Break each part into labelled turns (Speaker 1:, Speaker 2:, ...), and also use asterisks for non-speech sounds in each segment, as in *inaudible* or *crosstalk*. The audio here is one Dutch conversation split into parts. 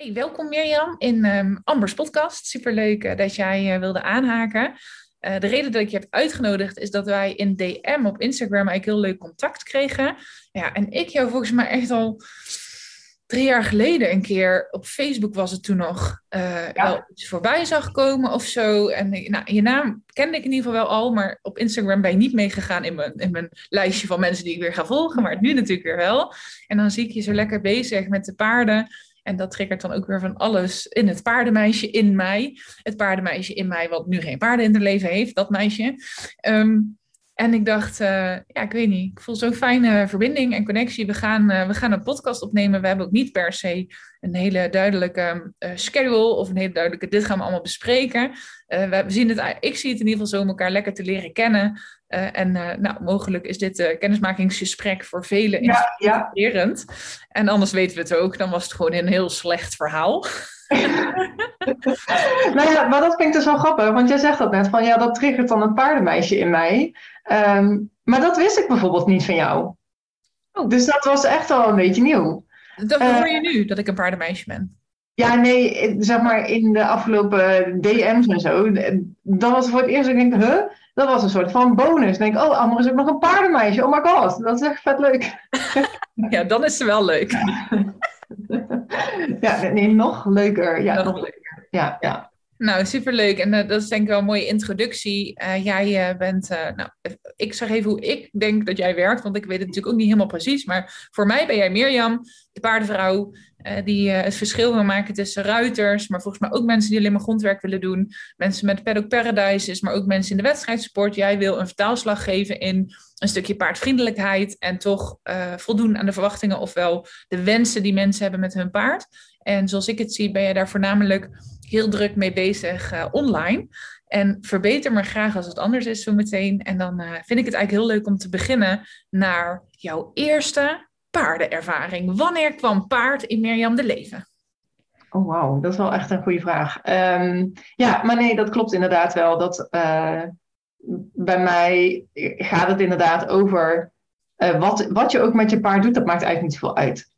Speaker 1: Hey, welkom Mirjam in um, Ambers podcast. Superleuk uh, dat jij uh, wilde aanhaken. Uh, de reden dat ik je heb uitgenodigd is dat wij in DM op Instagram eigenlijk heel leuk contact kregen. Ja, en ik jou volgens mij echt al drie jaar geleden een keer op Facebook was het toen nog ja. wel iets voorbij zag komen of zo. En nou, je naam kende ik in ieder geval wel al, maar op Instagram ben je niet meegegaan in mijn, in mijn lijstje van mensen die ik weer ga volgen. Maar nu natuurlijk weer wel. En dan zie ik je zo lekker bezig met de paarden. En dat triggert dan ook weer van alles in het paardenmeisje in mij. Het paardenmeisje in mij, wat nu geen paarden in het leven heeft, dat meisje. Ehm, en ik dacht, uh, ja, ik weet niet, ik voel zo'n fijne verbinding en connectie. We gaan, uh, we gaan een podcast opnemen. We hebben ook niet per se een hele duidelijke uh, schedule of een hele duidelijke, dit gaan we allemaal bespreken. we zien het, ik zie het in ieder geval zo om elkaar lekker te leren kennen. en nou, mogelijk is dit kennismakingsgesprek voor velen inspirerend. Ja. En anders weten we het ook, dan was het gewoon een heel slecht verhaal. *laughs*
Speaker 2: nou ja, maar dat vind ik dus wel grappig, want jij zegt dat net van ja, dat triggert dan een paardenmeisje in mij. Um, maar dat wist ik bijvoorbeeld niet van jou. Oh. Dus dat was echt al een beetje nieuw.
Speaker 1: Dat hoor je nu, dat ik een paardenmeisje ben.
Speaker 2: Ja, nee, zeg maar in de afgelopen DM's en zo. Dat was voor het eerst, ik denk, huh? Dat was een soort van bonus. Denk oh, Amber is ook nog een paardenmeisje. Oh my god, dat is echt vet leuk. *laughs*
Speaker 1: ja, dan is ze wel leuk. *laughs*
Speaker 2: ja, nee, nog leuker. Ja,
Speaker 1: nog leuker.
Speaker 2: Ja, ja.
Speaker 1: Nou, superleuk. En uh, dat is denk ik wel een mooie introductie. Uh, jij uh, bent, nou, ik zeg even hoe ik denk dat jij werkt, want ik weet het natuurlijk ook niet helemaal precies. Maar voor mij ben jij Mirjam, de paardenvrouw, die het verschil wil maken tussen ruiters, maar volgens mij ook mensen die alleen maar grondwerk willen doen. Mensen met paddock paradises, maar ook mensen in de wedstrijdsport. Jij wil een vertaalslag geven in een stukje paardvriendelijkheid en toch voldoen aan de verwachtingen ofwel de wensen die mensen hebben met hun paard. En zoals ik het zie, ben je daar voornamelijk heel druk mee bezig uh, online. En verbeter me graag als het anders is zo meteen. En dan uh, vind ik het eigenlijk heel leuk om te beginnen naar jouw eerste paardenervaring. Wanneer kwam paard in Mirjam de leven?
Speaker 2: Oh, wauw, dat is wel echt een goede vraag. Um, ja, maar nee, dat klopt inderdaad wel. Dat, uh, bij mij gaat het inderdaad over wat, wat je ook met je paard doet, dat maakt eigenlijk niet zoveel uit.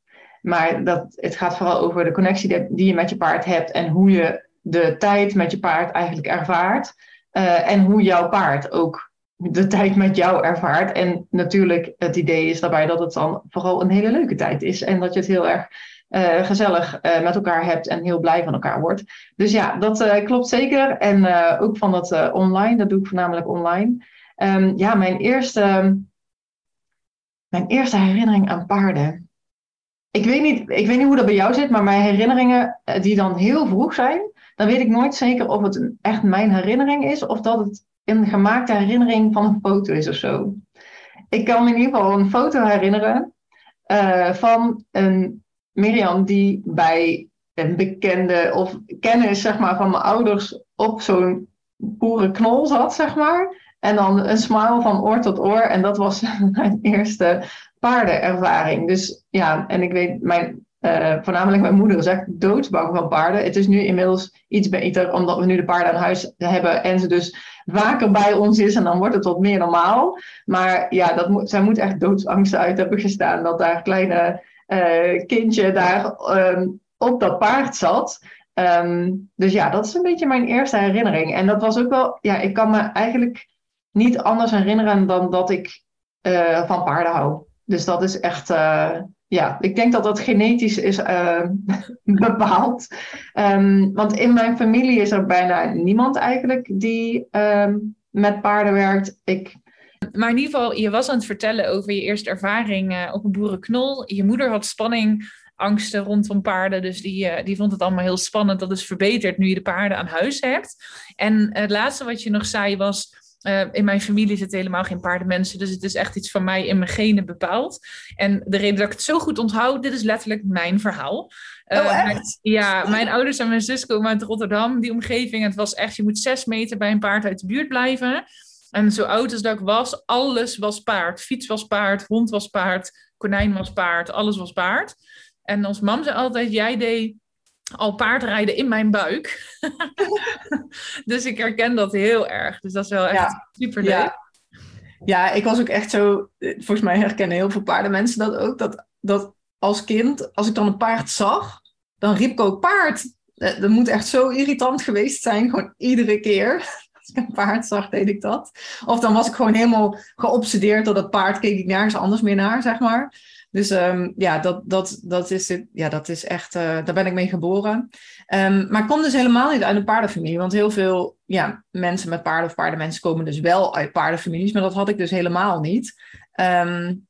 Speaker 2: Maar dat, het gaat vooral over de connectie die je met je paard hebt en hoe je de tijd met je paard eigenlijk ervaart. Uh, en hoe jouw paard ook de tijd met jou ervaart. En natuurlijk, het idee is daarbij dat het dan vooral een hele leuke tijd is. En dat je het heel erg uh, gezellig uh, met elkaar hebt en heel blij van elkaar wordt. Dus ja, dat klopt zeker. En ook van dat online, dat doe ik voornamelijk online. Um, ja, mijn eerste, mijn eerste herinnering aan paarden ik weet, niet, ik weet niet hoe dat bij jou zit, maar mijn herinneringen eh, die dan heel vroeg zijn, dan weet ik nooit zeker of het echt mijn herinnering is of dat het een gemaakte herinnering van een foto is of zo. Ik kan me in ieder geval een foto herinneren uh, van een Mirjam die bij een bekende of kennis zeg maar, van mijn ouders op zo'n boerenknol zat, zeg maar. En dan een smile van oor tot oor. En dat was *laughs* mijn eerste paardenervaring. Dus ja, en ik weet, mijn, uh, voornamelijk mijn moeder is echt doodsbang van paarden. Het is nu inmiddels iets beter, omdat we nu de paarden aan huis hebben en ze dus vaker bij ons is en dan wordt het wat meer normaal. Maar ja, dat moet, zij moet echt doodsangst uit hebben gestaan dat daar kleine uh, kindje daar um, op dat paard zat. Um, dus ja, dat is een beetje mijn eerste herinnering. En dat was ook wel, ja, ik kan me eigenlijk niet anders herinneren dan dat ik uh, van paarden hou. Dus dat is echt, uh, ja, ik denk dat dat genetisch is uh, *laughs* bepaald. Um, want in mijn familie is er bijna niemand eigenlijk die um, met paarden werkt. Ik
Speaker 1: maar in ieder geval, je was aan het vertellen over je eerste ervaring uh, op een boerenknol. Je moeder had spanning, angsten rondom paarden. Dus die, die vond het allemaal heel spannend. Dat is verbeterd nu je de paarden aan huis hebt. En het laatste wat je nog zei was uh, in mijn familie zitten helemaal geen paardenmensen, dus het is echt iets van mij in mijn genen bepaald. En de reden dat ik het zo goed onthoud, dit is letterlijk mijn verhaal.
Speaker 2: Uh, oh,
Speaker 1: mijn, ja, mijn ouders en mijn zus komen uit Rotterdam, die omgeving. Het was echt, je moet zes meter bij een paard uit de buurt blijven. En zo oud als dat ik was, alles was paard. Fiets was paard, hond was paard, konijn was paard, alles was paard. En ons mam zei altijd, jij deed al paardrijden in mijn buik. *laughs* dus ik herken dat heel erg. Dus dat is wel echt ja. super leuk.
Speaker 2: Ja. ja. ik was ook echt zo. Volgens mij herkennen heel veel paardenmensen dat ook. Dat, dat als kind, als ik dan een paard zag, dan riep ik ook paard. Eh, dat moet echt zo irritant geweest zijn, gewoon iedere keer. *laughs* Als ik een paard zag, deed ik dat. Of dan was ik gewoon helemaal geobsedeerd door dat paard, keek ik nergens anders meer naar, zeg maar. Dus um, ja, dat, dat, dat, is het, ja, dat is echt, uh, daar ben ik mee geboren. Um, maar ik kom dus helemaal niet uit een paardenfamilie. Want heel veel ja, mensen met paarden of paardenmensen komen dus wel uit paardenfamilies. Maar dat had ik dus helemaal niet. Um,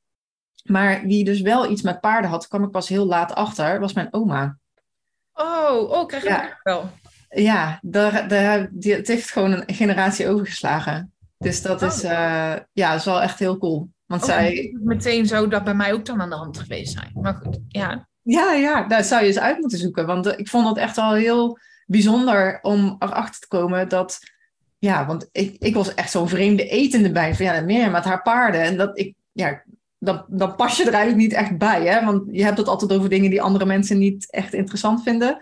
Speaker 2: maar wie dus wel iets met paarden had, kwam ik pas heel laat achter, was mijn oma.
Speaker 1: Oh, oh krijg je ja. wel?
Speaker 2: Ja, daar, daar, die, het heeft gewoon een generatie overgeslagen. Dus dat is, uh, ja, is wel echt heel cool. Want
Speaker 1: oh,
Speaker 2: zij...
Speaker 1: Meteen zou dat bij mij ook dan aan de hand geweest zijn. Maar goed, ja.
Speaker 2: Ja, ja, daar zou je eens uit moeten zoeken. Want uh, ik vond het echt wel heel bijzonder om erachter te komen dat... Ja, want ik, ik was echt zo'n vreemde etende bij. Van ja, meer met haar paarden. En dat ik, ja, dan, dan pas je er eigenlijk niet echt bij. Hè? Want je hebt het altijd over dingen die andere mensen niet echt interessant vinden.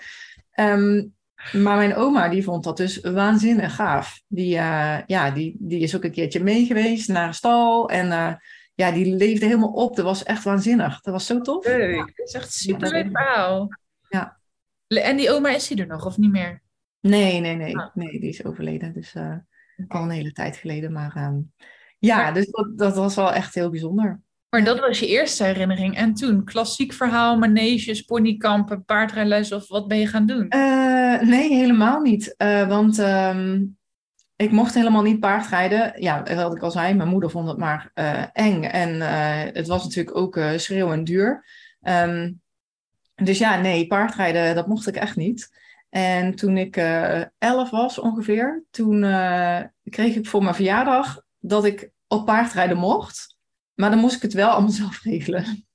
Speaker 2: Um, maar mijn oma, die vond dat dus waanzinnig gaaf. Die, uh, ja, die, die is ook een keertje mee geweest naar een stal. En uh, ja, die leefde helemaal op. Dat was echt waanzinnig. Dat was zo tof.
Speaker 1: Leuk. Dat is echt super leuk verhaal.
Speaker 2: Ja.
Speaker 1: En die oma, is die er nog of niet meer?
Speaker 2: Nee, nee, nee. Ah. Nee, die is overleden. Dus uh, al een hele tijd geleden. Maar um, ja, maar... dus dat, dat was wel echt heel bijzonder.
Speaker 1: Maar dat was je eerste herinnering. En toen, klassiek verhaal, maneges, ponykampen, paardrijles of wat ben je gaan doen?
Speaker 2: Uh, nee, helemaal niet. Uh, want um, ik mocht helemaal niet paardrijden. Ja, wat ik al zei, mijn moeder vond het maar uh, eng. En het was natuurlijk ook schreeuw en duur. Um, dus ja, nee, paardrijden, dat mocht ik echt niet. En toen ik elf was ongeveer, toen kreeg ik voor mijn verjaardag dat ik op paardrijden mocht. Maar dan moest ik het wel allemaal *laughs* zelf regelen.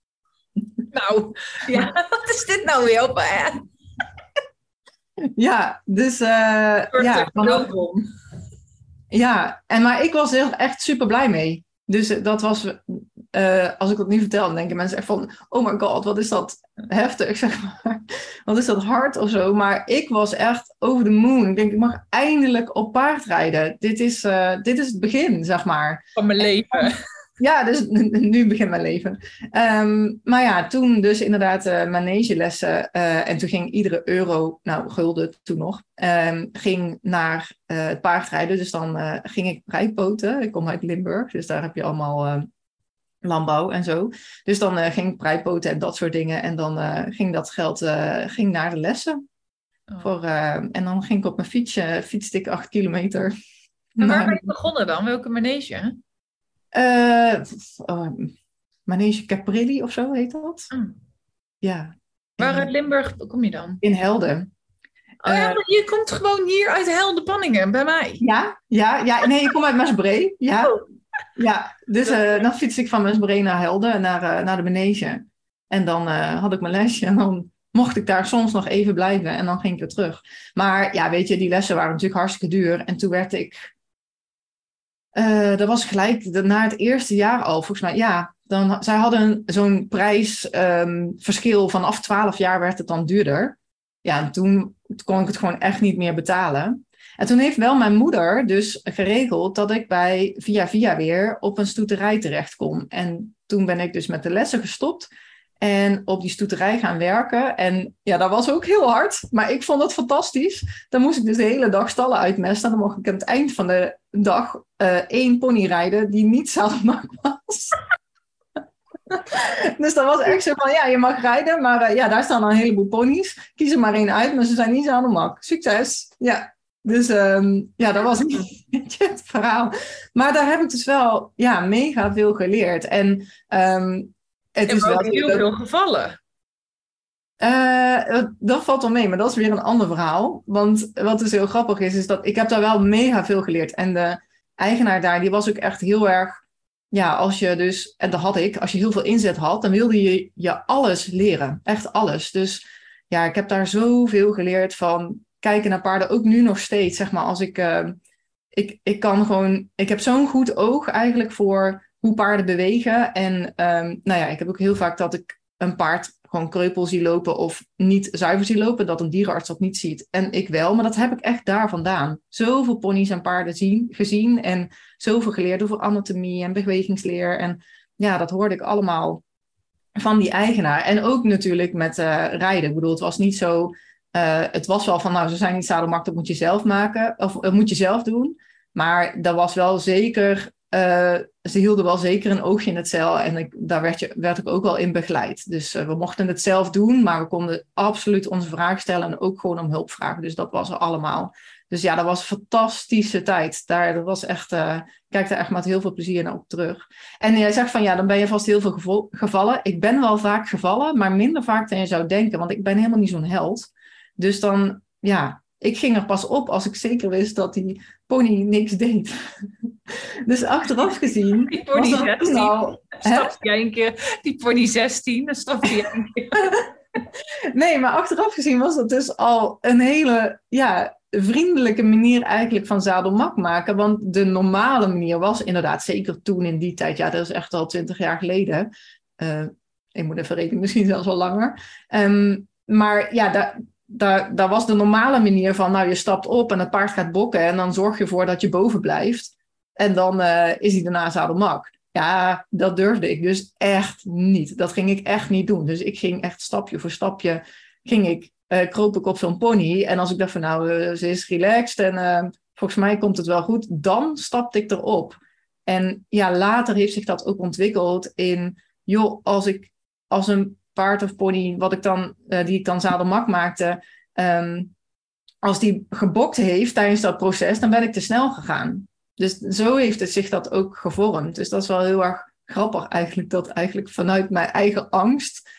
Speaker 1: Nou, ja, *laughs* wat is dit nou weer op? Hè?
Speaker 2: Ja, dus uh, ja. Ja, en maar ik was er echt super blij mee. Dus eh, dat was, uh, als ik dat nu vertel, dan denken mensen echt van, oh my god, wat is dat heftig, *laughs* zeg maar. Wat is dat hard of zo. Maar ik was echt over de moon. Ik denk, ik mag eindelijk op paard rijden. Dit is, uh, dit is het begin, zeg maar.
Speaker 1: Van mijn leven. *laughs*
Speaker 2: Ja, dus *laughs* nu begint mijn leven. Um, maar ja, toen dus inderdaad uh, manegelessen. Uh, en toen ging iedere euro, nou gulden toen nog, um, ging naar uh, het paardrijden. Dus dan ging ik prijpoten. Ik kom uit Limburg, dus daar heb je allemaal landbouw en zo. Dus dan ging ik prijpoten en dat soort dingen. En dan ging dat geld ging naar de lessen. Oh. Voor, en dan ging ik op mijn fietsje, fietste ik acht kilometer.
Speaker 1: Waar ben je begonnen dan? Welke manege?
Speaker 2: Uh, Manege Caprilli of zo heet dat. Mm. Ja.
Speaker 1: Waar uit Limburg kom je dan?
Speaker 2: In Helden.
Speaker 1: Oh ja, uh, je komt gewoon hier uit Helden Panningen, bij mij.
Speaker 2: Ja, ja, ja. Nee, je komt uit Maasbree. Ja. Oh. Ja, dus uh, dan fiets ik van Maasbree naar Helden, naar, naar de Manege. En dan had ik mijn lesje en dan mocht ik daar soms nog even blijven en dan ging ik weer terug. Maar ja, weet je, die lessen waren natuurlijk hartstikke duur. En toen werd ik uh, dat was gelijk na het eerste jaar al, volgens mij. Ja, dan, zij hadden zo'n prijsverschil. Um, vanaf 12 jaar werd het dan duurder. Ja, en toen kon ik het gewoon echt niet meer betalen. En toen heeft wel mijn moeder dus geregeld dat ik bij Via Via weer op een stoeterij terecht kon. En toen ben ik dus met de lessen gestopt. En op die stoeterij gaan werken. En ja, dat was ook heel hard. Maar ik vond het fantastisch. Dan moest ik dus de hele dag stallen uitmesten. En dan mocht ik aan het eind van de dag uh, één pony rijden die niet zadelmak was. *laughs* dus dat was echt zo van, ja, je mag rijden. Maar uh, ja, daar staan dan een heleboel ponies. Kies er maar één uit, maar ze zijn niet zadelmak. Succes! Ja, dus um, ja, dat was *laughs* een beetje het verhaal. Maar daar heb ik dus wel ja, mega veel geleerd. En um,
Speaker 1: het is wel heel veel gevallen.
Speaker 2: Uh, dat valt wel mee, maar dat is weer een ander verhaal. Want wat dus heel grappig is, is dat ik heb daar wel mega veel geleerd. En de eigenaar daar, die was ook echt heel erg... Ja, als je dus, en dat had ik, als je heel veel inzet had, dan wilde je je alles leren. Echt alles. Dus ja, ik heb daar zoveel geleerd van kijken naar paarden. Ook nu nog steeds, zeg maar, als ik... Uh, ik, ik kan gewoon... Ik heb zo'n goed oog eigenlijk voor hoe paarden bewegen. En um, nou ja, ik heb ook heel vaak dat ik een paard gewoon kreupel zie lopen of niet zuiver zie lopen, dat een dierenarts dat niet ziet. En ik wel, maar dat heb ik echt daar vandaan. Zoveel ponies en paarden zien, gezien en zoveel geleerd over anatomie en bewegingsleer. En ja, dat hoorde ik allemaal van die eigenaar. En ook natuurlijk met uh, rijden. Ik bedoel, het was niet zo. Uh, het was wel van, nou, ze zijn niet zadelmak, dat moet je zelf maken. Of uh, moet je zelf doen. Maar dat was wel zeker. Ze hielden wel zeker een oogje in het cel. En ik, daar werd, je, werd ik ook wel in begeleid. Dus we mochten het zelf doen. Maar we konden absoluut onze vraag stellen. En ook gewoon om hulp vragen. Dus dat was er allemaal. Dus ja, dat was een fantastische tijd. Daar, dat was echt, uh, kijk daar echt met heel veel plezier naar op terug. En jij zegt van ja, dan ben je vast heel veel gevallen. Ik ben wel vaak gevallen, maar minder vaak dan je zou denken, want ik ben helemaal niet zo'n held. Dus dan, ja, ik ging er pas op als ik zeker wist dat die pony niks deed. *laughs* *laughs* dus achteraf gezien.
Speaker 1: Die pony 16, al, stapte jij een keer. Die pony 16, dan stapte jij een keer. *laughs*
Speaker 2: nee, maar achteraf gezien was dat dus al een hele, ja, vriendelijke manier eigenlijk van zadelmak maken. Want de normale manier was inderdaad, zeker toen in die tijd, ja, dat is echt al twintig jaar geleden. Uh, ik moet even rekenen, misschien zelfs wel langer. Um, maar ja, daar, daar, daar was de normale manier van, nou, je stapt op en het paard gaat bokken en dan zorg je ervoor dat je boven blijft. En dan uh, is hij daarna zadelmak. Ja, dat durfde ik dus echt niet. Dat ging ik echt niet doen. Dus ik ging echt stapje voor stapje, ging ik uh, kroop ik op zo'n pony. En als ik dacht van nou, uh, ze is relaxed en volgens mij komt het wel goed, dan stapte ik erop. En ja, later heeft zich dat ook ontwikkeld in, joh, als ik als een paard of pony, wat ik dan, die ik dan zadelmak maakte, um, als die gebokt heeft tijdens dat proces, dan ben ik te snel gegaan. Dus zo heeft het zich dat ook gevormd. Dus dat is wel heel erg grappig eigenlijk, dat eigenlijk vanuit mijn eigen angst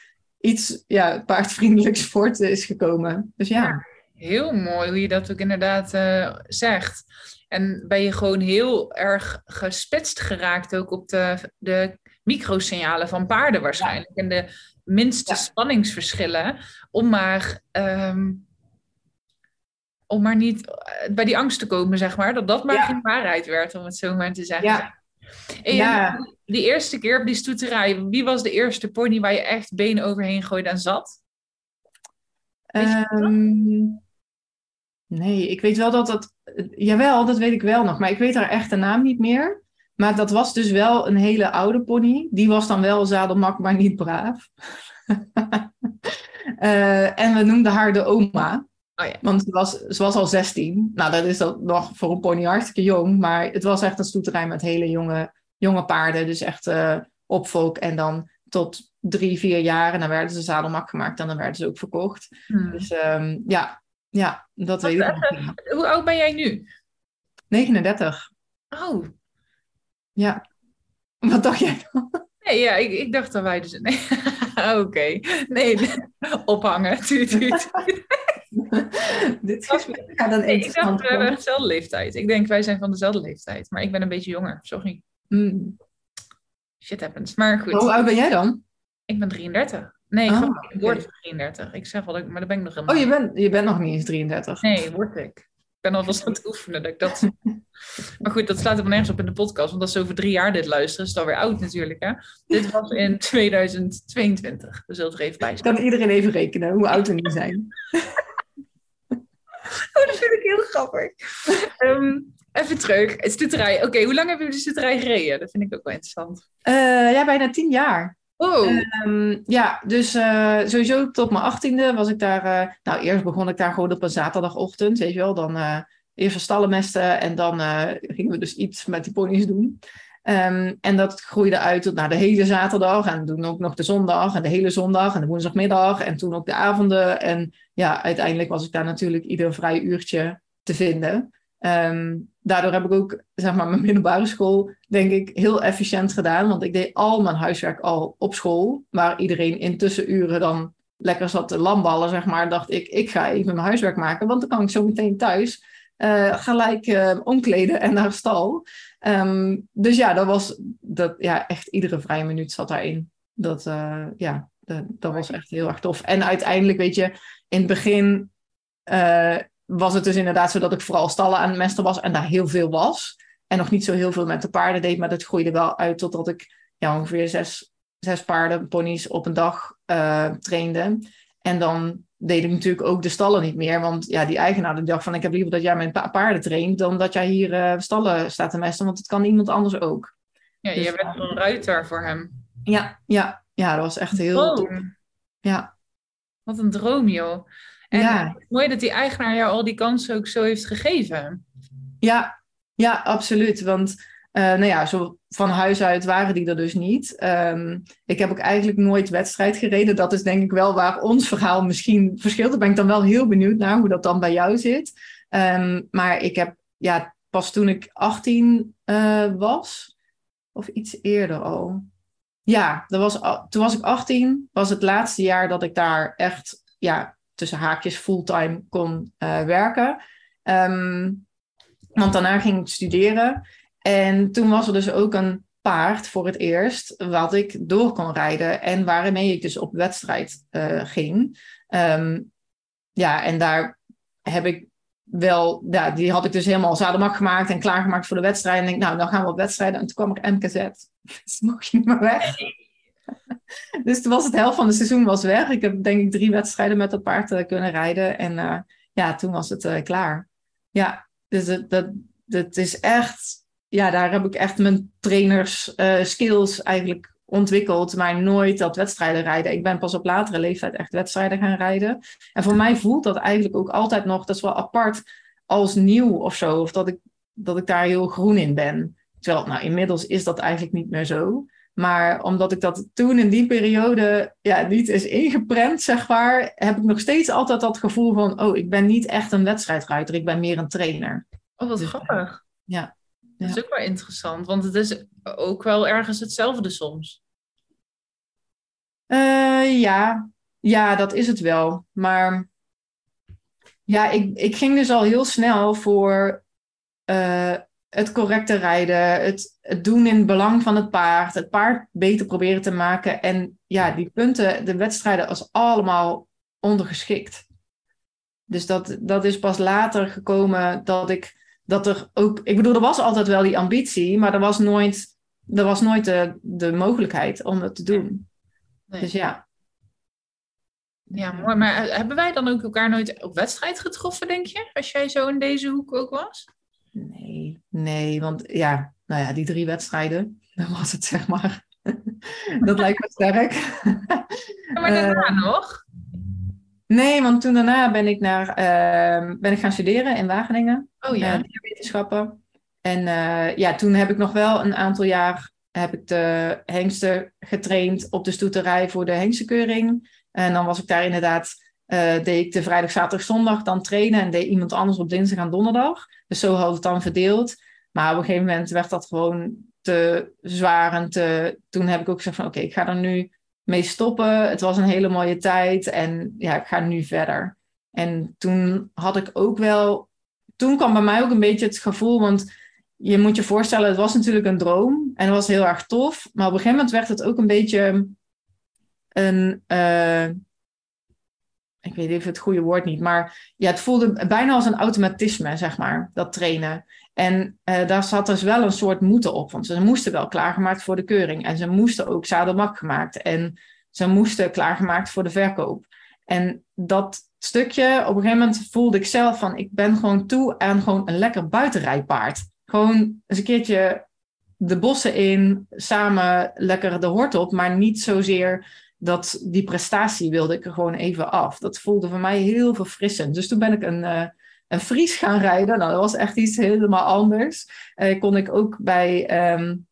Speaker 2: iets ja, paardvriendelijks *laughs* voort is gekomen. Dus ja.
Speaker 1: Heel mooi hoe je dat ook inderdaad uh, zegt. En ben je gewoon heel erg gespitst geraakt ook op de, de microsignalen van paarden waarschijnlijk. En de minste ja. spanningsverschillen. Om maar, um, om maar niet eh, bij die angst te komen, zeg maar. Dat dat maar geen waarheid werd, om het zo maar te zeggen.
Speaker 2: Ja.
Speaker 1: En ja. die eerste keer op die stoeterij, wie was de eerste pony waar je echt been overheen gooide en zat?
Speaker 2: Um, nee, ik weet wel dat dat... Jawel, dat weet ik wel nog. Maar ik weet haar echte naam niet meer. Maar dat was dus wel een hele oude pony. Die was dan wel zadelmak, maar niet braaf. uh, *laughs* en we noemden haar de oma.
Speaker 1: Oh ja.
Speaker 2: Want ze was, ze was al 16. Nou, dat is dat nog voor een pony hartstikke jong. Maar het was echt een stoeterij met hele jonge, jonge paarden. Dus echt uh, opvolk. En dan tot drie, vier jaar. En dan werden ze zadelmak gemaakt. En dan werden ze ook verkocht. Hmm. Dus um, ja, ja, dat Wat, weet ik nog.
Speaker 1: Uh, hoe oud ben jij nu?
Speaker 2: 39.
Speaker 1: Oh.
Speaker 2: Ja. Wat dacht jij dan?
Speaker 1: Nee, ja, ik, ik dacht dat wij dus... *laughs* Nee. *laughs* Oké. Okay. Nee, *laughs* ophangen. Tuut, tuut. *laughs*
Speaker 2: Dit dan
Speaker 1: nee, ik dacht, we hebben dezelfde leeftijd. Ik denk, wij zijn van dezelfde leeftijd. Maar ik ben een beetje jonger, sorry.
Speaker 2: Mm.
Speaker 1: Shit happens. Maar goed.
Speaker 2: Hoe oud ben jij dan?
Speaker 1: Ik ben 33. Nee, oh, ik word okay. 33. Ik zeg wel, maar dan ben ik nog helemaal...
Speaker 2: Oh, je bent, je bent nog niet eens 33?
Speaker 1: Nee, word ik. Ik ben alvast aan het oefenen dat ik dat... *laughs* maar goed, dat slaat er nergens op in de podcast. Want als ze over drie jaar dit luisteren, is het alweer oud natuurlijk. Hè? Dit was in 2022. Dus dat er even bij
Speaker 2: Kan iedereen even rekenen hoe oud we nu zijn? *laughs* *laughs*
Speaker 1: Oh, dat vind ik heel grappig. Um, even terug. Stoeterij. Oké, okay, hoe lang hebben jullie de stoeterij gereden? Dat vind ik ook wel interessant.
Speaker 2: Uh, ja, bijna tien jaar.
Speaker 1: Oh.
Speaker 2: Um, ja, dus uh, sowieso tot mijn achttiende was ik daar... Uh, nou, eerst begon ik daar gewoon op een zaterdagochtend, weet je wel. Dan eerst stallenmesten en dan gingen we dus iets met die ponies doen. Um, en dat groeide uit tot naar de hele zaterdag en toen ook nog de zondag en de hele zondag en de woensdagmiddag en toen ook de avonden. En ja, uiteindelijk was ik daar natuurlijk ieder vrij uurtje te vinden. Um, daardoor heb ik ook, zeg maar, mijn middelbare school, denk ik, heel efficiënt gedaan. Want ik deed al mijn huiswerk al op school, waar iedereen in tussenuren dan lekker zat te lamballen, zeg maar. Dacht ik, ik ga even mijn huiswerk maken, want dan kan ik zo meteen thuis uh, gelijk uh, omkleden en naar stal. Um, dus ja, dat was dat, ja, echt iedere vrije minuut zat daarin. Dat, uh, ja, dat, was echt heel erg tof. En uiteindelijk, weet je, in het begin was het dus inderdaad zo dat ik vooral stallen aan het mesten was en daar heel veel was. En nog niet zo heel veel met de paarden deed, maar dat groeide wel uit totdat ik ja, ongeveer zes, zes paarden, ponies op een dag trainde. En dan deed ik natuurlijk ook de stallen niet meer. Want ja, die eigenaar die dacht van ik heb liever dat jij mijn pa paarden traint dan dat jij hier uh, stallen staat te mesten. Want het kan iemand anders ook.
Speaker 1: Ja, dus, je bent een ruiter voor hem.
Speaker 2: Ja, ja, ja, dat was echt heel.
Speaker 1: Droom.
Speaker 2: Ja,
Speaker 1: Wat een droom, joh. En
Speaker 2: Ja.
Speaker 1: mooi dat die eigenaar jou al die kansen ook zo heeft gegeven.
Speaker 2: ja, ja, absoluut. Want eh, nou ja, zo van huis uit waren die er dus niet. Ehm, ik heb ook eigenlijk nooit wedstrijd gereden. Dat is denk ik wel waar ons verhaal misschien verschilt. Daar ben ik dan wel heel benieuwd naar hoe dat dan bij jou zit. Ehm, maar ik heb ja, pas toen ik 18 eh, was, of iets eerder al. Ja, dat was, toen was ik 18, was het laatste jaar dat ik daar echt ja, tussen haakjes fulltime kon eh, werken. Ehm, want daarna ging ik studeren. En toen was er dus ook een paard voor het eerst wat ik door kon rijden. En waarmee ik dus op wedstrijd eh, ging. Ehm, ja, en daar heb ik wel, ja, die had ik dus helemaal zadelmak gemaakt en klaargemaakt voor de wedstrijd. En ik nou, dan gaan we op wedstrijden. En toen kwam ik MKZ. *laughs* Dus mocht je meer weg. Dus toen was het helft van het seizoen was weg. Ik heb denk ik drie wedstrijden met dat paard eh, kunnen rijden. En eh, ja, toen was het klaar. Ja, dus dat, dat, dat is echt... Ja, daar heb ik echt mijn trainers eh, skills eigenlijk ontwikkeld. Maar nooit dat wedstrijden rijden. Ik ben pas op latere leeftijd echt wedstrijden gaan rijden. En voor mij voelt dat eigenlijk ook altijd nog... Dat is wel apart als nieuw of zo. Of dat ik, dat ik daar heel groen in ben. Terwijl, nou, inmiddels is dat eigenlijk niet meer zo. Maar omdat ik dat toen in die periode ja, niet is ingeprent, zeg maar, heb ik nog steeds altijd dat gevoel van, oh, ik ben niet echt een wedstrijdruiter, ik ben meer een trainer.
Speaker 1: Oh, wat
Speaker 2: Dus,
Speaker 1: grappig.
Speaker 2: ja.
Speaker 1: Dat is ook wel interessant, want het is ook wel ergens hetzelfde soms.
Speaker 2: Eh, ja. ja, dat is het wel. Maar ja, ik, ik ging dus al heel snel voor eh, het correcte rijden, het, het doen in het belang van het paard, het paard beter proberen te maken. En ja, die punten, de wedstrijden, als allemaal ondergeschikt. Dus dat, dat is pas later gekomen dat ik dat er ook. Ik bedoel, er was altijd wel die ambitie, maar er was nooit, er was nooit de, de mogelijkheid om het te doen.
Speaker 1: Nee.
Speaker 2: Dus ja.
Speaker 1: Ja, mooi. Maar eh, hebben wij dan ook elkaar nooit op wedstrijd getroffen, denk je? Als jij zo in deze hoek ook was?
Speaker 2: Nee, nee, want ja, nou ja, die drie wedstrijden, *laughs* dat was het zeg maar. *laughs* dat lijkt me sterk.
Speaker 1: Ja, maar daarna nog?
Speaker 2: Nee, want toen daarna ben ik, naar, ehm, ben ik gaan studeren in Wageningen.
Speaker 1: Oh ja.
Speaker 2: eh, dierwetenschappen. En eh, ja, toen heb ik nog wel een aantal jaar heb ik de hengsten getraind op de stoeterij voor de hengstenkeuring. En dan was ik daar inderdaad, eh, deed ik de vrijdag, zaterdag, zondag dan trainen en deed iemand anders op dinsdag en donderdag. Dus zo had het dan verdeeld. Maar op een gegeven moment werd dat gewoon te zwaar en te... Toen heb ik ook gezegd van oké, ik ga er nu mee stoppen. Het was een hele mooie tijd en ja, ik ga nu verder. En toen had ik ook wel toen kwam bij mij ook een beetje het gevoel, want je moet je voorstellen, het was natuurlijk een droom en het was heel erg tof, maar op een gegeven moment werd het ook een beetje een, eh, ik weet even het goede woord niet, maar ja, het voelde bijna als een automatisme, zeg maar, dat trainen. En eh, daar zat dus wel een soort moeten op, want ze moesten wel klaargemaakt voor de keuring en ze moesten ook zadelmak gemaakt en ze moesten klaargemaakt voor de verkoop. En dat stukje, op een gegeven moment voelde ik zelf van, ik ben gewoon toe aan gewoon een lekker buitenrijpaard. Gewoon eens een keertje de bossen in, samen lekker de hort op, maar niet zozeer dat die prestatie wilde ik er gewoon even af. Dat voelde voor mij heel verfrissend. Dus toen ben ik een, uh, een Fries gaan rijden. Nou, dat was echt iets helemaal anders. Uh, kon ik ook bij um,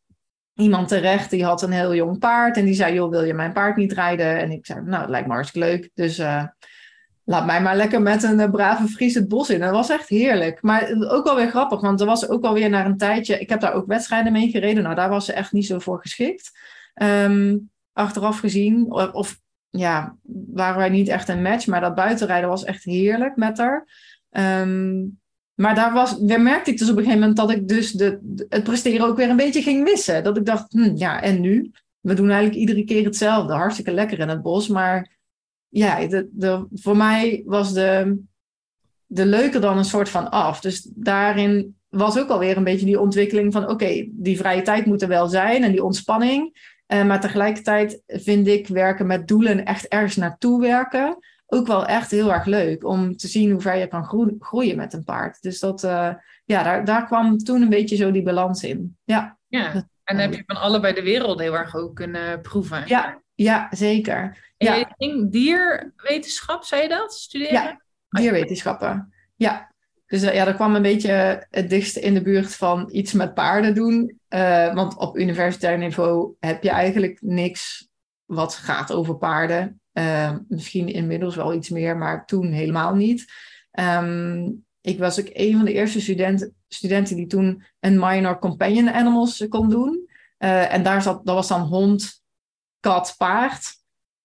Speaker 2: iemand terecht, die had een heel jong paard. En die zei, joh, wil je mijn paard niet rijden? En ik zei, nou, het lijkt me hartstikke leuk. Dus uh, laat mij maar lekker met een uh, brave Fries het bos in. Dat was echt heerlijk. Maar ook wel weer grappig, want er was ook alweer na een tijdje... Ik heb daar ook wedstrijden mee gereden. Nou, daar was ze echt niet zo voor geschikt. Um, achteraf gezien. Of, of, ja, waren wij niet echt een match. Maar dat buitenrijden was echt heerlijk met haar. Um, maar daar, was, daar merkte ik dus op een gegeven moment dat ik dus de, het presteren ook weer een beetje ging missen. Dat ik dacht, hm, ja, en nu? We doen eigenlijk iedere keer hetzelfde. Hartstikke lekker in het bos. Maar ja, de, de, voor mij was de, de leuke dan een soort van af. Dus daarin was ook alweer een beetje die ontwikkeling van... oké, die vrije tijd moet er wel zijn en die ontspanning... Uh, maar tegelijkertijd vind ik werken met doelen, echt ergens naartoe werken, ook wel echt heel erg leuk. Om te zien hoe ver je kan groeien, groeien met een paard. Dus dat, uh, ja, daar, daar kwam toen een beetje zo die balans in. Ja,
Speaker 1: ja. en dan heb je van allebei de wereld heel erg ook kunnen proeven.
Speaker 2: Ja, ja zeker.
Speaker 1: En
Speaker 2: Ja.
Speaker 1: je ging dierwetenschap, zei je dat, studeren?
Speaker 2: Ja. Dierwetenschappen. Ja. Dus eh, ja, dat kwam een beetje het dichtst in de buurt van iets met paarden doen. Eh, want op universitair niveau heb je eigenlijk niks wat gaat over paarden. Eh, misschien inmiddels wel iets meer, maar toen helemaal niet. Ehm, ik was ook een van de eerste studenten, studenten die toen een minor companion animals kon doen. Eh, en daar zat, dat was dan hond, kat, paard.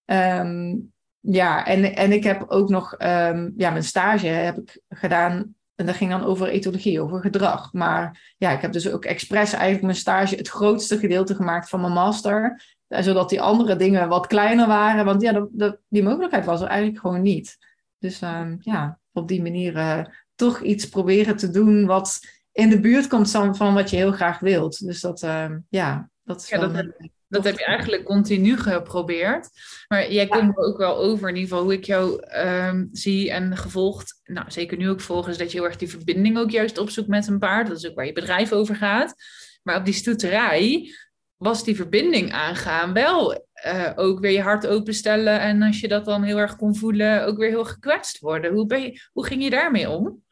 Speaker 2: Ehm, ja, en, en ik heb ook nog ehm, ja, mijn stage heb ik gedaan. En dat ging dan over etologie, over gedrag. Maar ja, ik heb dus ook expres eigenlijk mijn stage het grootste gedeelte gemaakt van mijn master. Eh, Zodat die andere dingen wat kleiner waren. Want ja, dat, dat- die mogelijkheid was er eigenlijk gewoon niet. Dus ehm, ja, op die manier eh, toch iets proberen te doen wat in de buurt komt van, wat je heel graag wilt. Dus dat, ehm, ja, dat is
Speaker 1: Ja,
Speaker 2: wel
Speaker 1: dat Dat heb je eigenlijk continu geprobeerd. Maar jij komt er ook wel over, in ieder geval hoe ik jou ehm, zie en gevolgd. Nou, zeker nu ook volgens dat je heel erg die verbinding ook juist opzoekt met een paard. Dat is ook waar je bedrijf over gaat. Maar op die stoeterij was die verbinding aangaan wel eh, ook weer je hart openstellen. En als je dat dan heel erg kon voelen, ook weer heel gekwetst worden. Hoe, ben je, hoe ging je daarmee om?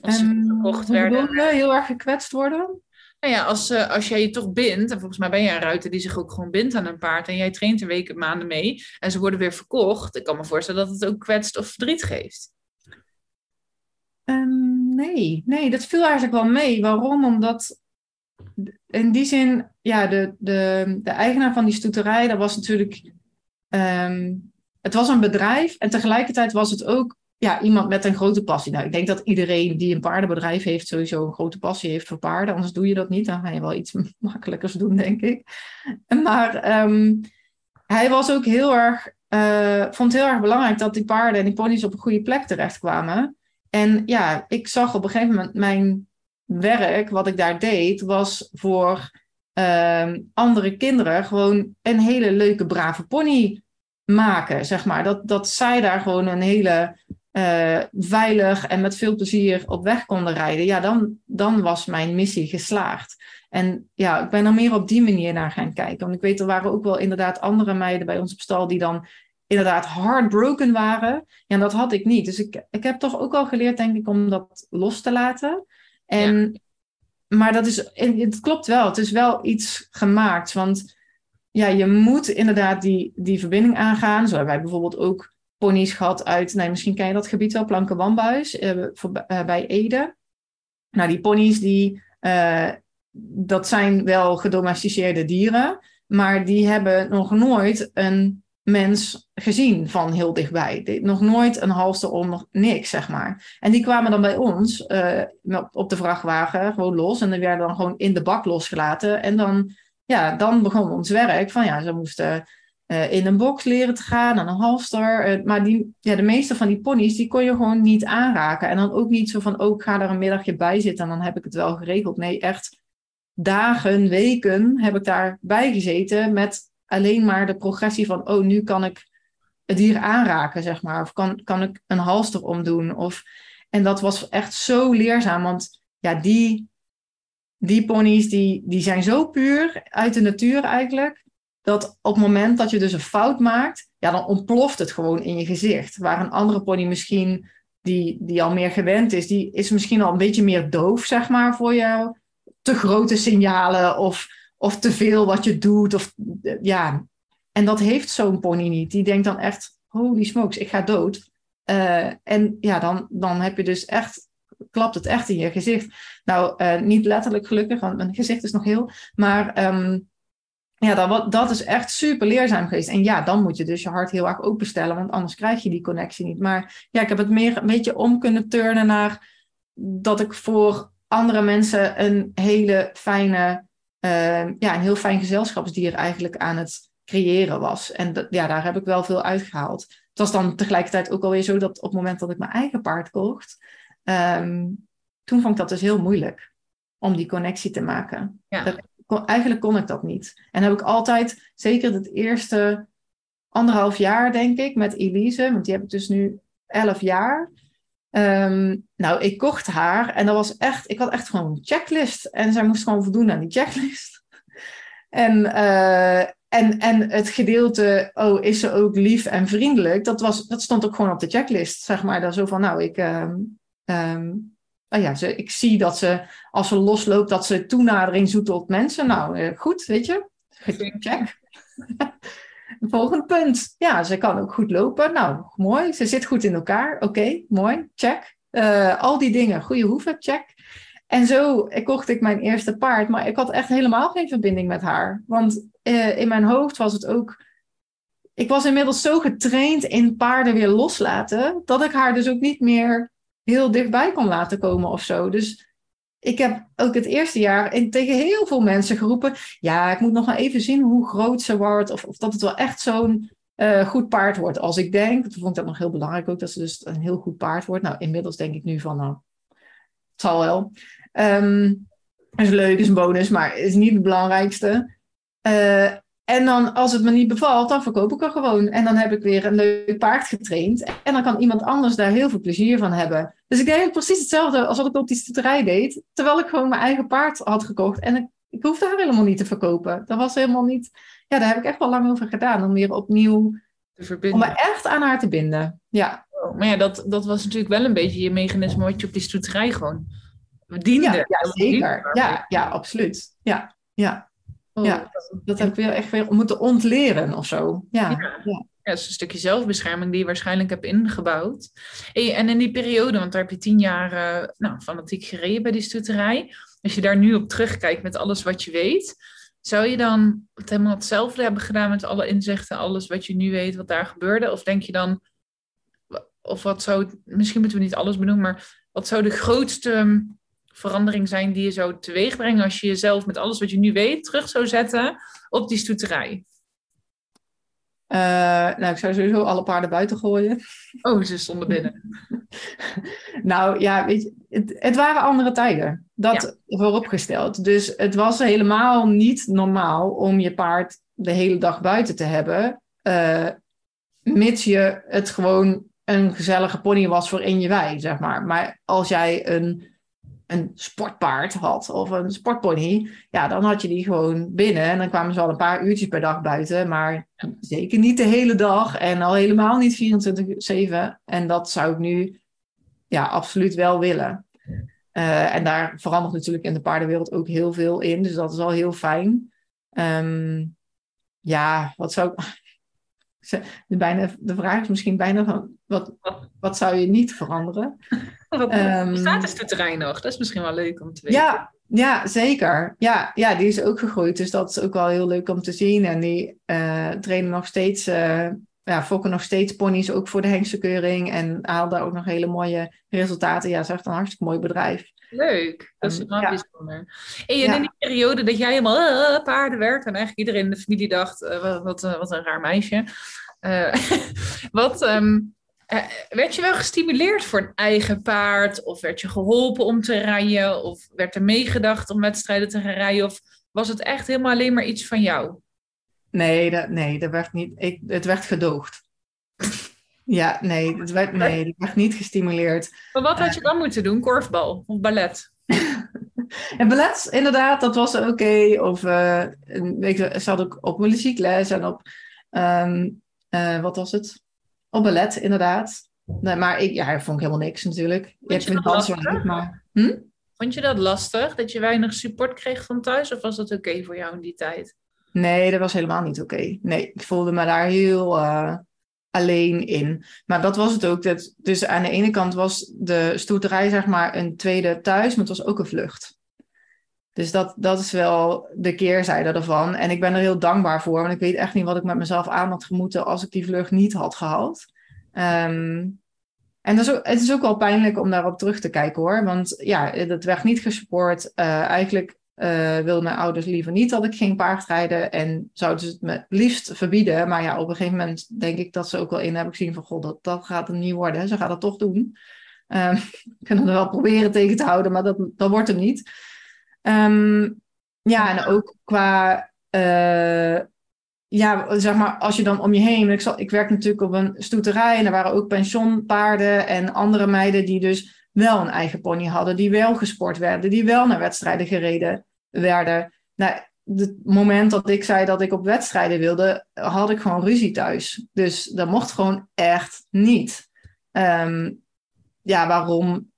Speaker 1: Als ze verkocht
Speaker 2: hoe
Speaker 1: werden.
Speaker 2: je? Heel erg gekwetst worden?
Speaker 1: Nou ja, als, eh, als jij je toch bindt, en volgens mij ben jij een ruiter die zich ook gewoon bindt aan een paard, en jij traint er weken, maanden mee, en ze worden weer verkocht, ik kan me voorstellen dat het ook kwetst of verdriet geeft.
Speaker 2: Ehm, nee, nee, dat viel eigenlijk wel mee. Waarom? Omdat in die zin, ja, de, de, de eigenaar van die stoeterij, dat was natuurlijk, ehm, het was een bedrijf en tegelijkertijd was het ook ja, iemand met een grote passie. Nou, ik denk dat iedereen die een paardenbedrijf heeft, sowieso een grote passie heeft voor paarden. Anders doe je dat niet. Dan ga je wel iets *laughs* makkelijkers doen, denk ik. Maar ehm, hij was ook heel erg, eh, vond het heel erg belangrijk dat die paarden en die ponies op een goede plek terechtkwamen. En ja, ik zag op een gegeven moment mijn werk, wat ik daar deed, was voor ehm, andere kinderen gewoon een hele leuke, brave pony maken, zeg maar. Dat, dat zij daar gewoon een hele eh, veilig en met veel plezier op weg konden rijden. Ja, dan, dan was mijn missie geslaagd. En ja, ik ben er meer op die manier naar gaan kijken. Want ik weet, er waren ook wel inderdaad andere meiden bij ons op stal die dan inderdaad heartbroken waren. Ja, en dat had ik niet. Dus ik, ik heb toch ook al geleerd, denk ik, om dat los te laten. En, Maar dat is, het klopt wel. Het is wel iets gemaakt. Want ja, je moet inderdaad die, die verbinding aangaan. Zo hebben wij bijvoorbeeld ook ponies gehad uit, nee, misschien ken je dat gebied wel, Plankenwambuis, eh, voor, eh, bij Ede. Nou, die ponies, die, eh, dat zijn wel gedomesticeerde dieren, maar die hebben nog nooit een mens gezien van heel dichtbij. Nog nooit een halster om, niks, zeg maar. En die kwamen dan bij ons eh, op- op de vrachtwagen gewoon los en die werden dan gewoon in de bak losgelaten. En dan, ja, dan begon ons werk van ja, ze moesten eh, in een box leren te gaan, aan een halster. Eh, maar die, ja, de meeste van die ponies, die kon je gewoon niet aanraken. En dan ook niet zo van, oh, ik ga er een middagje bij zitten en dan heb ik het wel geregeld. Nee, echt dagen, weken heb ik daarbij gezeten met alleen maar de progressie van, oh, nu kan ik het dier aanraken, zeg maar. Of kan, kan ik een halster omdoen. Of, en dat was echt zo leerzaam, want ja, die, die ponies, die, die zijn zo puur uit de natuur eigenlijk, dat op het moment dat je dus een fout maakt, ja, dan ontploft het gewoon in je gezicht. Waar een andere pony misschien, die, die al meer gewend is, die is misschien al een beetje meer doof, zeg maar, voor jou. Te grote signalen of, of te veel wat je doet. Of, ja. En dat heeft zo'n pony niet. Die denkt dan echt, holy smokes, ik ga dood. Eh, en ja, dan, dan heb je dus echt, klapt het echt in je gezicht. Nou, eh, niet letterlijk gelukkig, want mijn gezicht is nog heel. Maar ehm, ja, dat, dat is echt super leerzaam geweest. En ja, dan moet je dus je hart heel erg openstellen, want anders krijg je die connectie niet. Maar ja, ik heb het meer een beetje om kunnen turnen naar dat ik voor andere mensen een hele fijne, eh, ja, een heel fijn gezelschapsdier eigenlijk aan het creëren was. En ja, daar heb ik wel veel uitgehaald. Het was dan tegelijkertijd ook alweer zo dat op het moment dat ik mijn eigen paard kocht, ehm, toen vond ik dat dus heel moeilijk om die connectie te maken.
Speaker 1: Ja.
Speaker 2: Dat, eigenlijk kon ik dat niet. En heb ik altijd, zeker het eerste anderhalf jaar, denk ik, met Elise, want die heb ik dus nu elf jaar. Ehm, nou, ik kocht haar en dat was echt, ik had echt gewoon een checklist. En zij moest gewoon voldoen aan die checklist. *laughs* En, eh, en, en het gedeelte, oh, is ze ook lief en vriendelijk? Dat, was, dat stond ook gewoon op de checklist, zeg maar. Dan zo van, nou, ik, ehm, oh ja, ze, ik zie dat ze, als ze losloopt, dat ze toenadering zoekt tot mensen. Nou, eh, goed, weet je. Check. *laughs* Volgende punt. Ja, ze kan ook goed lopen. Nou, mooi. Ze zit goed in elkaar. Oké, mooi. Check. Eh, al die dingen. Goede hoeven. Check. En zo kocht ik mijn eerste paard. Maar ik had echt helemaal geen verbinding met haar. Want uh, in mijn hoofd was het ook. Ik was inmiddels zo getraind in paarden weer loslaten. Dat ik haar dus ook niet meer heel dichtbij kon laten komen of zo. Dus ik heb ook het eerste jaar in, tegen heel veel mensen geroepen: ja, ik moet nog maar even zien hoe groot ze wordt. Of, of dat het wel echt zo'n uh, goed paard wordt als ik denk. Toen vond ik dat nog heel belangrijk ook, dat ze dus een heel goed paard wordt. Nou, inmiddels denk ik nu van, nou, het zal wel. Um, is leuk, is een bonus, maar is niet het belangrijkste. Uh, en dan, als het me niet bevalt, dan verkoop ik er gewoon. En dan heb ik weer een leuk paard getraind. En dan kan iemand anders daar heel veel plezier van hebben. Dus ik deed precies hetzelfde als wat ik op die stuterij deed. Terwijl ik gewoon mijn eigen paard had gekocht. En ik, ik hoefde haar helemaal niet te verkopen. Dat was helemaal niet... Ja, daar heb ik echt wel lang over gedaan. Om weer opnieuw... Te verbinden. Om me echt aan haar te binden. Ja.
Speaker 1: Oh, maar ja, dat, dat was natuurlijk wel een beetje je mechanisme wat je op die stoeterij gewoon diende.
Speaker 2: Ja, ja zeker. Ja, ja, absoluut. Ja, ja. Oh, ja, dat heb ik weer echt weer moeten ontleren of zo. Ja, ja.
Speaker 1: ja. dat is een stukje zelfbescherming die je waarschijnlijk hebt ingebouwd. En in die periode, want daar heb je tien jaar uh, nou, fanatiek gereden bij die stoeterij. Als je daar nu op terugkijkt met alles wat je weet, zou je dan het helemaal hetzelfde hebben gedaan met alle inzichten, alles wat je nu weet, wat daar gebeurde? Of denk je dan, of wat zou, misschien moeten we niet alles benoemen, maar wat zou de grootste verandering zijn die je zou teweegbrengen als je jezelf met alles wat je nu weet terug zou zetten op die stoeterij?
Speaker 2: Uh, nou, ik zou sowieso alle paarden buiten gooien.
Speaker 1: Oh, ze stonden binnen. *laughs*
Speaker 2: nou ja, weet je, het, het, waren andere tijden. Dat vooropgesteld. Dus het was helemaal niet normaal om je paard de hele dag buiten te hebben. Uh, mits je het gewoon een gezellige pony was voor in je wei, zeg maar. Maar als jij een een sportpaard had of een sportpony, ja, dan had je die gewoon binnen. En dan kwamen ze al een paar uurtjes per dag buiten, maar zeker niet de hele dag en al helemaal niet 24-7. En dat zou ik nu ja, absoluut wel willen. Uh, en daar verandert natuurlijk in de paardenwereld ook heel veel in, dus dat is al heel fijn. Um, ja, wat zou ik. De, bijna, de vraag is misschien bijna van wat, wat zou je niet veranderen? *laughs*
Speaker 1: Wat, um, staat de terrein nog? Dat is misschien wel leuk om te weten.
Speaker 2: Ja, ja zeker. Ja, ja, die is ook gegroeid. Dus dat is ook wel heel leuk om te zien. En die uh, trainen nog steeds, uh, ja, fokken nog steeds ponies ook voor de hengstekeuring. En haalden ook nog hele mooie resultaten. Ja, het is echt een hartstikke mooi bedrijf.
Speaker 1: Leuk, dat is wel bijzonder. En in die periode dat jij helemaal uh, paarden werkt en eigenlijk iedereen in de familie dacht, wat, wat, wat, een raar meisje. *laughs* wat, um, uh, werd je wel gestimuleerd voor een eigen paard? Of werd je geholpen om te rijden? Of werd er meegedacht om wedstrijden te gaan rijden? Of was het echt helemaal alleen maar iets van jou?
Speaker 2: Nee, dat, nee, dat werd niet, ik, het werd gedoogd. ja, nee, het werd, nee, werd niet gestimuleerd.
Speaker 1: Maar wat had je dan moeten doen? Korfbal of ballet? *laughs*
Speaker 2: en ballet, inderdaad, dat was oké. Of uh, ik zat ook op muziekles en op, um, uh, wat was het? Op ballet, inderdaad. Nee, maar ik, ja, vond ik helemaal niks natuurlijk.
Speaker 1: Vond je, je dansen, maar... Hm? Vond je dat lastig, dat je weinig support kreeg van thuis? Of was dat oké voor jou in die tijd?
Speaker 2: Nee, dat was helemaal niet oké. Nee, ik voelde me daar heel uh, alleen in. Maar dat was het ook. Dat, dus aan de ene kant was de stoeterij zeg maar een tweede thuis, maar het was ook een vlucht. Dus dat, dat is wel de keerzijde ervan. En ik ben er heel dankbaar voor, want ik weet echt niet wat ik met mezelf aan had gemoeten als ik die vlucht niet had gehad. Um, en dat is ook, het is ook wel pijnlijk om daarop terug te kijken hoor. Want ja, het werd niet gesupport. Uh, eigenlijk uh, wilden mijn ouders liever niet dat ik ging paardrijden. En zouden ze het me liefst verbieden. Maar ja, op een gegeven moment denk ik dat ze ook wel in hebben gezien van... God, dat, dat gaat het niet worden. Ze gaat het toch doen. Um, kunnen er wel proberen tegen te houden, maar dat, dat wordt hem niet. Um, ja, en ook qua, uh, ja, zeg maar, als je dan om je heen, ik, ik werk natuurlijk op een stoeterij en er waren ook pensionpaarden en andere meiden die dus wel een eigen pony hadden, die wel gesport werden, die wel naar wedstrijden gereden werden. Nou, het moment dat ik zei dat ik op wedstrijden wilde, had ik gewoon ruzie thuis. Dus dat mocht gewoon echt niet. Ehm, ja, waarom?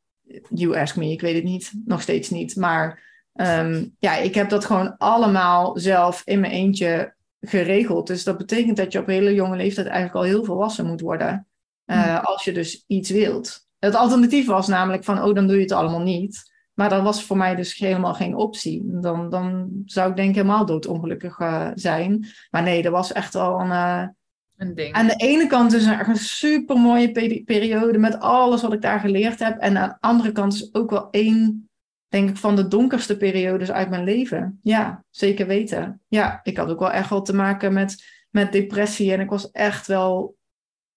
Speaker 2: You ask me, ik weet het niet. Nog steeds niet. Maar ehm, ja, ik heb dat gewoon allemaal zelf in mijn eentje geregeld. Dus dat betekent dat je op hele jonge leeftijd eigenlijk al heel volwassen moet worden. Uh, Als je dus iets wilt. Het alternatief was namelijk van, oh, dan doe je het allemaal niet. Maar dat was voor mij dus helemaal geen optie. Dan, dan zou ik denk ik helemaal doodongelukkig uh, zijn. Maar nee, dat was echt wel een... Uh, een ding. Aan de ene kant is het een super mooie periode met alles wat ik daar geleerd heb. En aan de andere kant is ook wel één, denk ik, van de donkerste periodes uit mijn leven. Ja, zeker weten. Ja, ik had ook wel echt wel te maken met, met depressie. En ik was echt wel,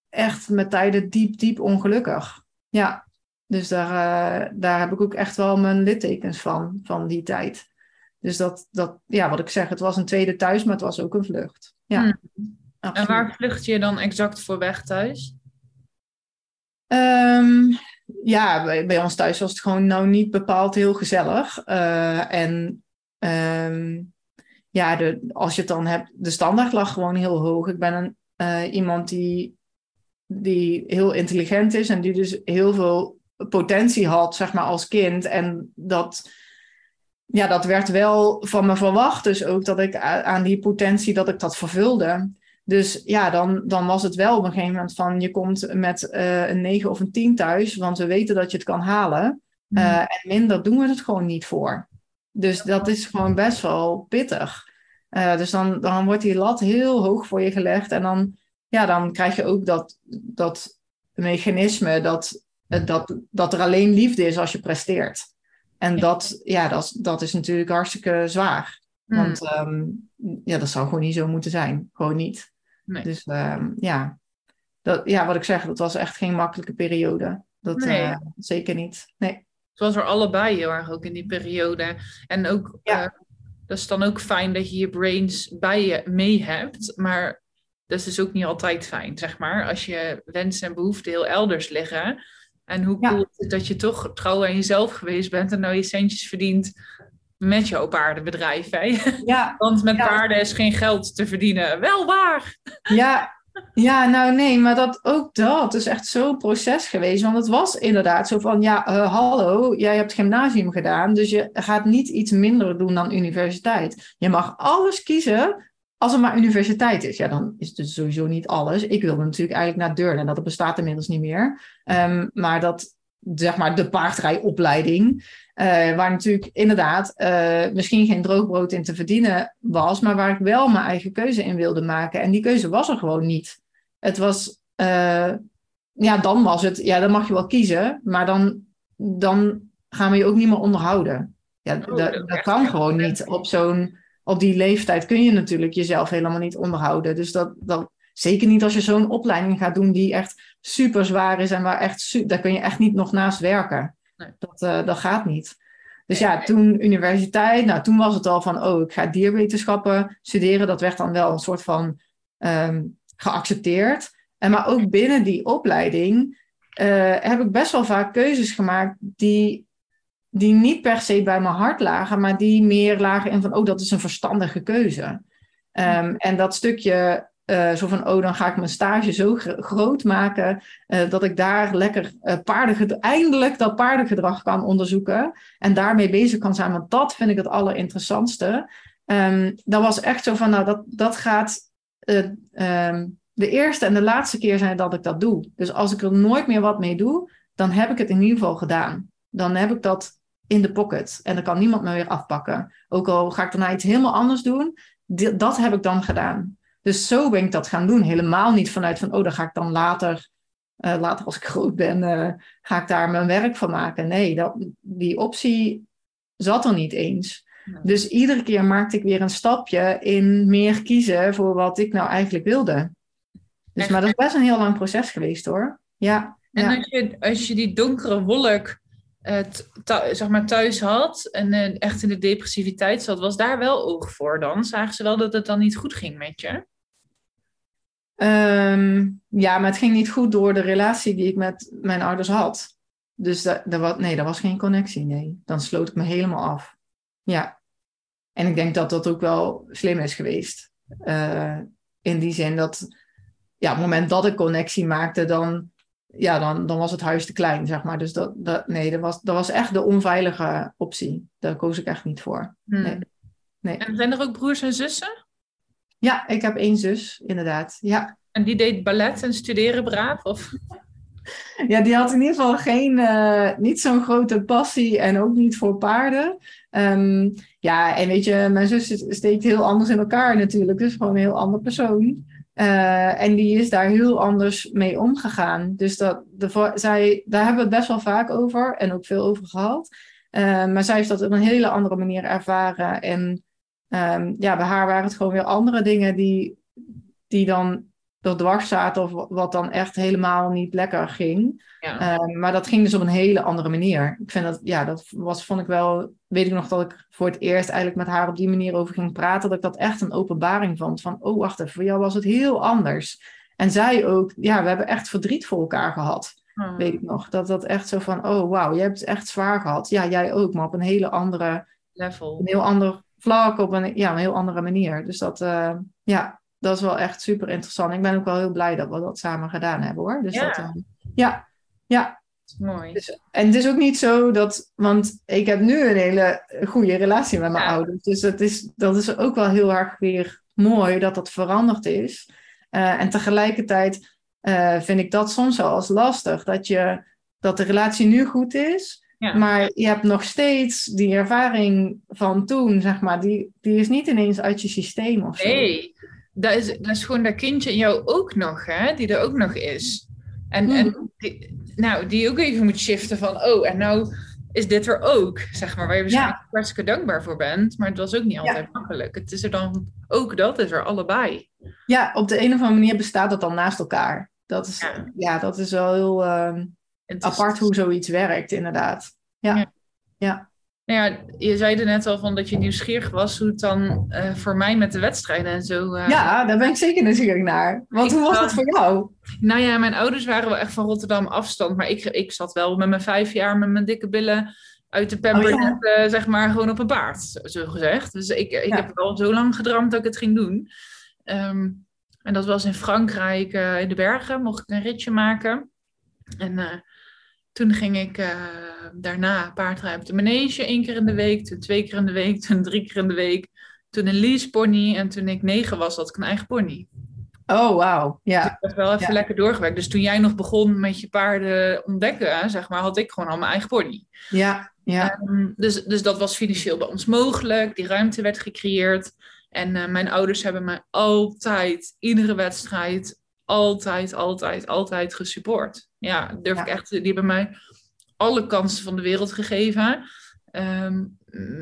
Speaker 2: echt met tijden diep, diep ongelukkig. Ja, dus daar, uh, daar heb ik ook echt wel mijn littekens van, van die tijd. Dus dat, dat, ja, wat ik zeg, het was een tweede thuis, maar het was ook een vlucht. Ja,
Speaker 1: hmm. En waar vlucht je dan exact voor weg thuis?
Speaker 2: Um, ja, bij, bij, ons thuis was het gewoon nou niet bepaald heel gezellig. Uh, en um, ja, de, als je het dan hebt, de standaard lag gewoon heel hoog. Ik ben een, uh, iemand die, die heel intelligent is en die dus heel veel potentie had, zeg maar, als kind. En dat, ja, dat werd wel van me verwacht, dus ook dat ik aan die potentie, dat ik dat vervulde. Dus ja, dan, dan was het wel op een gegeven moment van, je komt met uh, een 9 of een 10 thuis, want we weten dat je het kan halen. Uh, en minder doen we het gewoon niet voor. Dus dat is gewoon best wel pittig. Uh, dus dan, dan wordt die lat heel hoog voor je gelegd. En dan, ja, dan krijg je ook dat, dat mechanisme dat dat, dat er alleen liefde is als je presteert. En dat, ja, dat, dat is natuurlijk hartstikke zwaar. Hmm. Want um, ja, dat zou gewoon niet zo moeten zijn. Gewoon niet. Nee. Dus um, ja. Dat, ja, wat ik zeg, dat was echt geen makkelijke periode. Dat nee. uh, zeker niet. Nee.
Speaker 1: Het was er allebei heel erg ook in die periode. En ook, ja. uh, dat is dan ook fijn dat je je brains bij je mee hebt. Maar dat is dus ook niet altijd fijn, zeg maar. Als je wensen en behoeften heel elders liggen en hoe cool is het dat je toch trouw aan jezelf geweest bent en nou je centjes verdient met jouw paardenbedrijf. Hè? Ja. *laughs* Want met paarden is geen geld te verdienen. Wel waar.
Speaker 2: Ja. Ja, nou nee, maar dat, ook dat is echt zo'n proces geweest. Want het was inderdaad zo van, ja, uh, hallo, jij hebt gymnasium gedaan, dus je gaat niet iets minder doen dan universiteit. Je mag alles kiezen als het maar universiteit is, ja, dan is het dus sowieso niet alles. Ik wilde natuurlijk eigenlijk naar Deurne, dat bestaat inmiddels niet meer. Um, maar dat, zeg maar, de paardrijopleiding, uh, waar natuurlijk inderdaad uh, misschien geen droogbrood in te verdienen was, maar waar ik wel mijn eigen keuze in wilde maken. En die keuze was er gewoon niet. Het was, uh, ja, dan was het, ja, dan mag je wel kiezen, maar dan, dan gaan we je ook niet meer onderhouden. Ja, oh, dat, dat kan gewoon niet op zo'n op die leeftijd kun je natuurlijk jezelf helemaal niet onderhouden. Dus dat, dat zeker niet als je zo'n opleiding gaat doen die echt super zwaar is en waar echt, daar kun je echt niet nog naast werken. Nee. Dat, uh, dat gaat niet. Dus ja, toen universiteit, nou toen was het al van, oh, ik ga dierwetenschappen studeren. Dat werd dan wel een soort van um, geaccepteerd. En maar ook binnen die opleiding uh, heb ik best wel vaak keuzes gemaakt die die niet per se bij mijn hart lagen, maar die meer lagen in van, oh, dat is een verstandige keuze. Um, en dat stukje uh, zo van, oh, dan ga ik mijn stage zo groot maken uh, dat ik daar lekker uh, paardengedrag, eindelijk dat paardengedrag kan onderzoeken en daarmee bezig kan zijn, want dat vind ik het allerinteressantste. Um, dat was echt zo van, nou, dat, dat gaat um, de eerste en de laatste keer zijn dat ik dat doe. Dus als ik er nooit meer wat mee doe, dan heb ik het in ieder geval gedaan. Dan heb ik dat in de pocket. En dan kan niemand me weer afpakken. Ook al ga ik daarna iets helemaal anders doen, dat heb ik dan gedaan. Dus zo ben ik dat gaan doen. Helemaal niet vanuit van, oh, dan ga ik dan later, uh, later als ik groot ben, uh, ga ik daar mijn werk van maken. Nee, dat, die optie zat er niet eens. Dus iedere keer maakte ik weer een stapje in meer kiezen voor wat ik nou eigenlijk wilde. Dus, maar dat is best een heel lang proces geweest hoor. Ja.
Speaker 1: En Als, je, als je die donkere wolk zeg maar thuis had en uh, echt in de depressiviteit zat, was daar wel oog voor dan? Zagen ze wel dat het dan niet goed ging met je?
Speaker 2: Um, ja, maar het ging niet goed door de relatie die ik met mijn ouders had. Dus dat, dat was, nee, dat was geen connectie, nee. Dan sloot ik me helemaal af. Ja. en ik denk dat dat ook wel slim is geweest. Uh, in die zin dat ja, op het moment dat ik connectie maakte, dan, ja, dan, dan was het huis te klein, zeg maar. Dus dat, dat, nee, dat was, dat was echt de onveilige optie. Daar koos ik echt niet voor. Hmm. Nee.
Speaker 1: nee. En zijn er ook broers en zussen?
Speaker 2: Ja, ik heb één zus, inderdaad. Ja.
Speaker 1: En die deed ballet en studeren braaf? Of?
Speaker 2: Ja, die had in ieder geval geen, uh, niet zo'n grote passie en ook niet voor paarden. Um, ja, en weet je, mijn zus steekt heel anders in elkaar natuurlijk. Dus gewoon een heel ander persoon. Uh, en die is daar heel anders mee omgegaan. Dus dat, de, zij, daar hebben we het best wel vaak over en ook veel over gehad. Uh, maar zij heeft dat op een hele andere manier ervaren. En um, ja, bij haar waren het gewoon weer andere dingen die, die dan er dwars zaten of wat dan echt helemaal niet lekker ging. Ja. Ehm, maar dat ging dus op een hele andere manier. Ik vind dat, ja, dat was, vond ik wel, weet ik nog dat ik voor het eerst eigenlijk met haar op die manier over ging praten, dat ik dat echt een openbaring vond. Van, oh wacht even, voor jou was het heel anders. En zij ook, ja, we hebben echt verdriet voor elkaar gehad. Hmm. Weet ik nog. Dat dat echt zo van, oh wauw, jij hebt het echt zwaar gehad. Ja, jij ook, maar op een hele andere...
Speaker 1: Level.
Speaker 2: Een heel ander vlak, op een, ja, een heel andere manier. Dus dat, uh, ja, dat is wel echt super interessant. Ik ben ook wel heel blij dat we dat samen gedaan hebben hoor. Dus
Speaker 1: ja.
Speaker 2: Dat, uh, ja, ja.
Speaker 1: Mooi.
Speaker 2: Dus, en het is ook niet zo dat, want ik heb nu een hele goede relatie met mijn ouders. Dus dat is, dat is ook wel heel erg weer mooi dat dat veranderd is. Uh, en tegelijkertijd uh, vind ik dat soms wel als lastig. Dat, je, dat de relatie nu goed is, ja. maar je hebt nog steeds die ervaring van toen, zeg maar, die, die is niet ineens uit je systeem of zo.
Speaker 1: Nee, dat is, dat is gewoon dat kindje in jou ook nog, hè, die er ook nog is. En, en mhm. die, nou, die ook even moet shiften van, oh, en nou is dit er ook, zeg maar, waar je waarschijnlijk ja. hartstikke dankbaar voor bent. Maar het was ook niet altijd ja. makkelijk. Het is er dan ook dat, is er allebei.
Speaker 2: Ja, op de een of andere manier bestaat dat dan naast elkaar. Dat is, ja. dat is wel heel uh, apart hoe zoiets werkt, inderdaad. ja. ja.
Speaker 1: Nou ja, je zei er net al van dat je nieuwsgierig was hoe het dan uh, voor mij met de wedstrijden en zo. Uh...
Speaker 2: Ja, daar ben ik zeker nieuwsgierig naar. Want hoe was dat voor jou?
Speaker 1: Nou ja, mijn ouders waren wel echt van Rotterdam afstand, maar ik, ik zat wel met mijn vijf jaar met mijn dikke billen uit de pamper, oh, ja. uh, zeg maar, gewoon op een paard, zo gezegd. Dus ik, ik ja. heb wel zo lang gedroomd dat ik het ging doen. Um, en dat was in Frankrijk, in de bergen, mocht ik een ritje maken. En toen ging ik uh, daarna paardrijden op de manege één keer in de week, toen twee keer in de week, *laughs* toen drie keer in de week. Toen een leasepony en toen ik negen was, had ik een eigen pony.
Speaker 2: Oh, wauw. Ja. Dus
Speaker 1: ik heb wel even ja. lekker doorgewerkt. Dus toen jij nog begon met je paarden ontdekken, zeg maar, had ik gewoon al mijn eigen pony.
Speaker 2: Ja, ja.
Speaker 1: Um, dus, dus dat was financieel bij ons mogelijk. Die ruimte werd gecreëerd. En uh, mijn ouders hebben mij altijd, iedere wedstrijd, altijd, altijd, altijd gesupport. Ja, durf ja. ik echt. Die hebben mij alle kansen van de wereld gegeven. Um,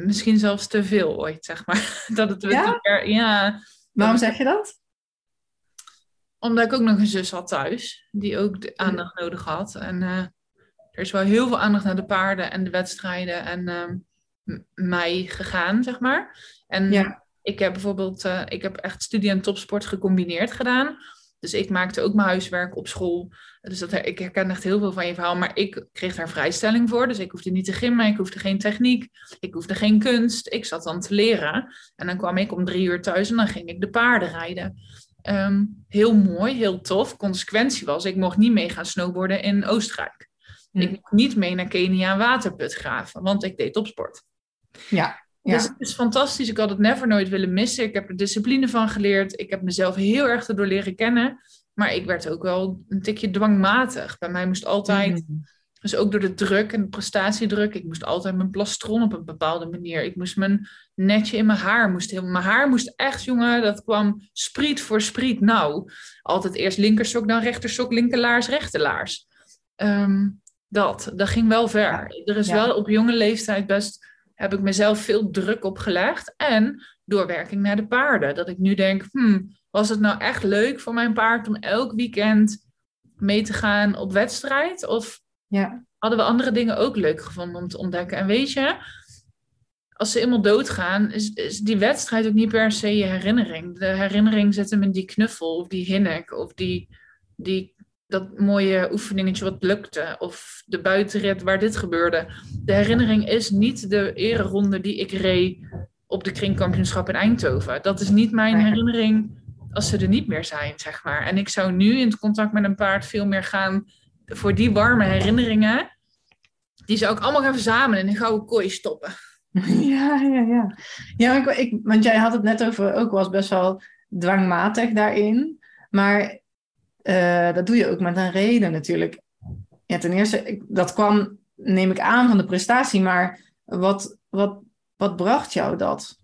Speaker 1: misschien zelfs te veel ooit, zeg maar. *laughs* Dat het
Speaker 2: ja? ja. Waarom zeg je dat?
Speaker 1: Omdat ik ook nog een zus had thuis, die ook de aandacht nodig had. En uh, er is wel heel veel aandacht naar de paarden en de wedstrijden en uh, mij gegaan, zeg maar. En ja. ik heb bijvoorbeeld, uh, ik heb echt studie en topsport gecombineerd gedaan. Dus ik maakte ook mijn huiswerk op school. Dus dat, ik herken echt heel veel van je verhaal. Maar ik kreeg daar vrijstelling voor. Dus ik hoefde niet te gimmen. Ik hoefde geen techniek. Ik hoefde geen kunst. Ik zat dan te leren. En dan kwam ik om drie uur thuis en dan ging ik de paarden rijden. Um, heel mooi, heel tof. Consequentie was, ik mocht niet mee gaan snowboarden in Oostenrijk. Hm. Ik mocht niet mee naar Kenia waterput graven, want ik deed topsport.
Speaker 2: Ja.
Speaker 1: Ja. Dus het is fantastisch. Ik had het never nooit willen missen. Ik heb er discipline van geleerd. Ik heb mezelf heel erg erdoor leren kennen. Maar ik werd ook wel een tikje dwangmatig. Bij mij moest altijd, mm. dus ook door de druk en de prestatiedruk, ik moest altijd mijn plastron op een bepaalde manier. Ik moest mijn netje in mijn haar, moest heel, mijn haar moest echt, jongen, dat kwam spriet voor spriet. Nou, altijd eerst linkersok, dan rechtersok, linkerlaars, rechterlaars. Um, dat, dat ging wel ver. Ja. Er is ja. wel op jonge leeftijd best heb ik mezelf veel druk opgelegd. En doorwerking naar de paarden. Dat ik nu denk, hmm, was het nou echt leuk voor mijn paard om elk weekend mee te gaan op wedstrijd? Of
Speaker 2: ja.
Speaker 1: hadden we andere dingen ook leuk gevonden om te ontdekken? En weet je, als ze eenmaal doodgaan, is, is die wedstrijd ook niet per se je herinnering. De herinnering zit hem in die knuffel of die hinnik of die, die dat mooie oefeningetje wat lukte. Of de buitenrit waar dit gebeurde. De herinnering is niet de ereronde die ik reed op de kringkampioenschap in Eindhoven. Dat is niet mijn herinnering als ze er niet meer zijn, zeg maar. En ik zou nu in het contact met een paard veel meer gaan voor die warme herinneringen. Die zou ik allemaal gaan verzamelen in een gouden kooi stoppen. *laughs*
Speaker 2: Ja, ja, ja. Ja, ik, ik, want jij had het net over, ook was best wel dwangmatig daarin. Maar eh, dat doe je ook met een reden natuurlijk. Ja, ten eerste, ik- dat kwam, neem ik aan, van de prestatie. Maar wat, wat, wat bracht jou dat?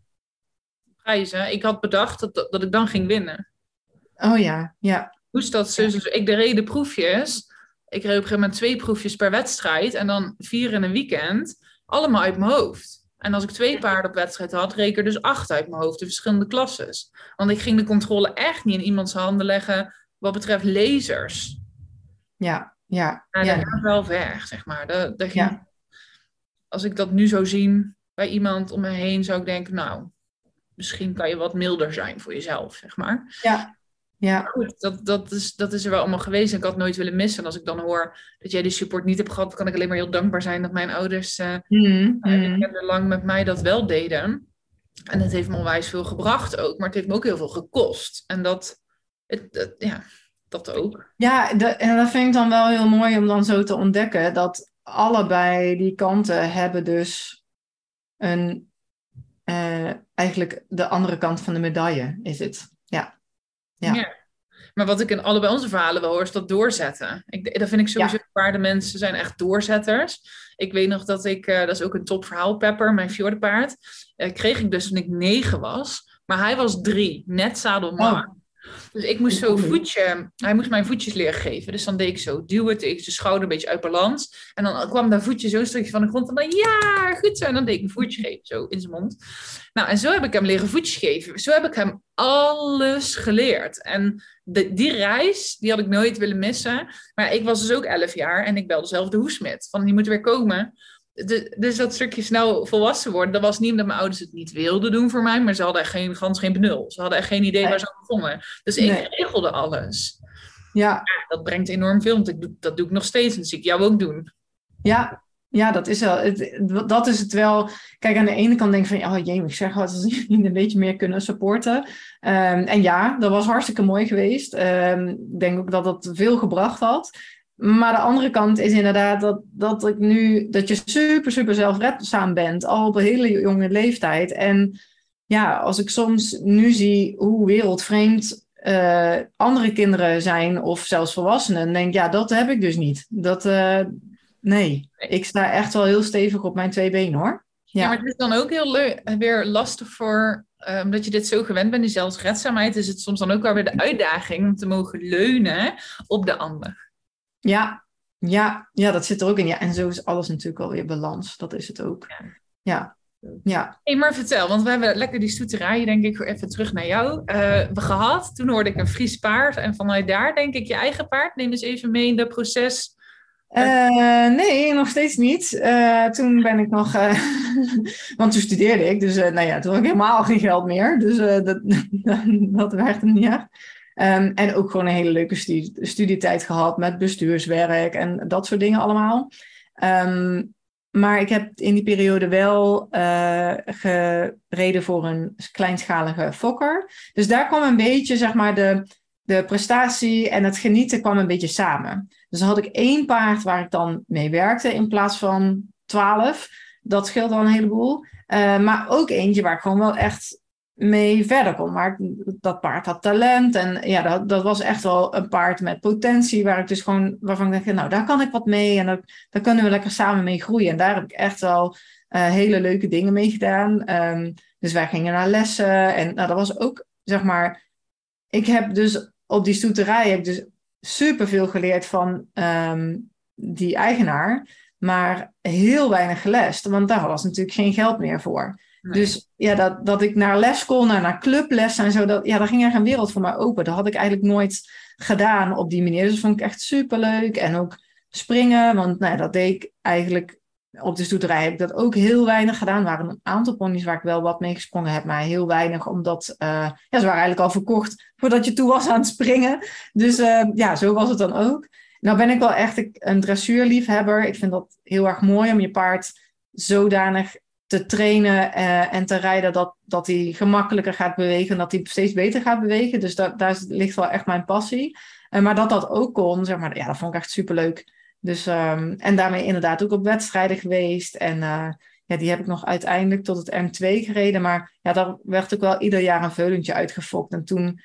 Speaker 1: Prijzen. Ik had bedacht dat, dat ik dan ging winnen.
Speaker 2: Oh ja, ja.
Speaker 1: Hoe is dat? zo? Dus ik de reden proefjes. Ik reed op een gegeven moment twee proefjes per wedstrijd. En dan vier in een weekend. Allemaal uit mijn hoofd. En als ik twee paarden op wedstrijd had, reed ik er dus acht uit mijn hoofd. In verschillende klasses. Want ik ging de controle echt niet in iemands handen leggen. Wat betreft lasers.
Speaker 2: Ja, ja,
Speaker 1: Nou,
Speaker 2: ja.
Speaker 1: dat wel ver, zeg maar. Dat, dat ging-
Speaker 2: Ja.
Speaker 1: Als ik dat nu zou zien bij iemand om me heen, zou ik denken, nou, misschien kan je wat milder zijn voor jezelf, zeg maar.
Speaker 2: ja, ja.
Speaker 1: Goed, dat, dat, is, dat is er wel allemaal geweest en ik had het nooit willen missen. En als ik dan hoor dat jij die support niet hebt gehad, kan ik alleen maar heel dankbaar zijn dat mijn ouders
Speaker 2: Mhm, mhm.
Speaker 1: lang met mij dat wel deden. En het heeft me onwijs veel gebracht ook, maar het heeft me ook heel veel gekost. En dat, het, het- ja, dat ook.
Speaker 2: Ja, de- en dat vind ik dan wel heel mooi om dan zo te ontdekken. Dat allebei die kanten hebben dus een, eh, eigenlijk de andere kant van de medaille, is het. Ja. Ja.
Speaker 1: Maar wat ik in allebei onze verhalen wel hoor, is dat doorzetten. Ik, dat vind ik sowieso, paardenmensen zijn echt doorzetters. Ik weet nog dat ik, eh, dat is ook een topverhaal, Pepper, mijn fjordenpaard, eh, kreeg ik dus toen ik negen was. Maar hij was drie, net zadelmaar. Dus ik moest zo voetje, hij moest mijn voetjes leren geven. Dus dan deed ik zo duwen, ik de schouder een beetje uit balans. En dan kwam dat voetje zo'n stukje van de grond. En dan ja, goed zo. En dan deed ik een voetje geven, zo in zijn mond. Nou, en zo heb ik hem leren voetjes geven. Zo heb ik hem alles geleerd. En de, die reis, die had ik nooit willen missen. Maar ik was dus ook elf jaar en ik belde zelf de hoesmid. Van, die moet weer komen. De- dus dat stukje snel volwassen worden, dat was niet omdat mijn ouders het niet wilden doen voor mij, maar ze hadden echt geen, gans geen benul. Ze hadden echt geen idee
Speaker 2: Nee.
Speaker 1: waar ze aan begonnen. Dus ik regelde alles.
Speaker 2: Ja,
Speaker 1: Dat brengt enorm veel, want ik doe, dat doe ik nog steeds zie ik jou ook doen.
Speaker 2: ja, ja, dat is wel. Het, dat is het wel. Kijk, aan de ene kant denk ik van, oh jee, ik zeg wat, als jullie een beetje meer kunnen supporten. Ehm, en ja, dat was hartstikke mooi geweest. Ehm, ik denk ook dat dat veel gebracht had. Maar de andere kant is inderdaad dat, dat ik nu, dat je super, super zelfredzaam bent, al op een hele jonge leeftijd. En ja, als ik soms nu zie hoe wereldvreemd eh, andere kinderen zijn, of zelfs volwassenen, denk ik, ja, dat heb ik dus niet. Dat, eh, nee, ik sta echt wel heel stevig op mijn twee benen hoor.
Speaker 1: Ja,
Speaker 2: Ja.
Speaker 1: maar het is dan ook heel weer lastig voor, eh, omdat je dit zo gewend bent, die zelfredzaamheid, is het soms dan ook wel weer de uitdaging om te mogen leunen op de ander.
Speaker 2: Ja, ja, ja, dat zit er ook in. Ja, en zo is alles natuurlijk alweer balans. Dat is het ook. Ja, ja.
Speaker 1: Hé, maar vertel, want we hebben lekker die stoeterijen, denk ik, even terug naar jou. eh, we gehad. Toen hoorde ik een Fries paard. En vanuit daar, denk ik, je eigen paard. Neem eens even mee in dat proces.
Speaker 2: Eh, nee, nog steeds niet. Eh, toen ben ik nog, eh, *laughs* want toen studeerde ik, dus eh, nou ja, toen had ik helemaal geen geld meer. Dus eh, dat, *laughs* dat werkte niet echt. Ehm, en ook gewoon een hele leuke studie, studietijd gehad met bestuurswerk en dat soort dingen allemaal. Ehm, maar ik heb in die periode wel eh, gereden voor een kleinschalige fokker. Dus daar kwam een beetje, zeg maar, de, de prestatie en het genieten kwam een beetje samen. Dus dan had ik één paard waar ik dan mee werkte in plaats van twaalf. Dat scheelt al een heleboel. Eh, maar ook eentje waar ik gewoon wel echt mee verder kon. Maar dat paard had talent. En ja, dat, dat was echt wel een paard met potentie. Waar ik dus gewoon, waarvan ik dacht, nou, daar kan ik wat mee. En dat, daar kunnen we lekker samen mee groeien. En daar heb ik echt wel eh, hele leuke dingen mee gedaan. Ehm, dus wij gingen naar lessen. En nou, dat was ook, zeg maar... Ik heb dus op die stoeterij heb ik dus superveel geleerd van ehm, die eigenaar. Maar heel weinig gelest. Want daar was natuurlijk geen geld meer voor. Dus ja, dat, dat ik naar les kon naar clubles en zo, dat, ja, daar ging echt een wereld voor mij open. Dat had ik eigenlijk nooit gedaan op die manier. Dus dat vond ik echt superleuk. En ook springen, want nou dat deed ik eigenlijk op de stoeterij. Heb ik dat ook heel weinig gedaan. Er waren een aantal ponies waar ik wel wat mee gesprongen heb, maar heel weinig, omdat eh, ja, ze waren eigenlijk al verkocht voordat je toe was aan het springen. Dus eh, ja, zo was het dan ook. Nou ben ik wel echt een dressuurliefhebber. Ik vind dat heel erg mooi om je paard zodanig te trainen eh, en te rijden, dat, dat hij gemakkelijker gaat bewegen, dat hij steeds beter gaat bewegen. Dus dat, daar ligt wel echt mijn passie. Uh, maar dat dat ook kon, zeg maar, ja, dat vond ik echt superleuk. Dus, um, en daarmee inderdaad ook op wedstrijden geweest. En uh, ja, die heb ik nog uiteindelijk tot het M2 gereden. Maar ja, daar werd ook wel ieder jaar een veulentje uitgefokt. En toen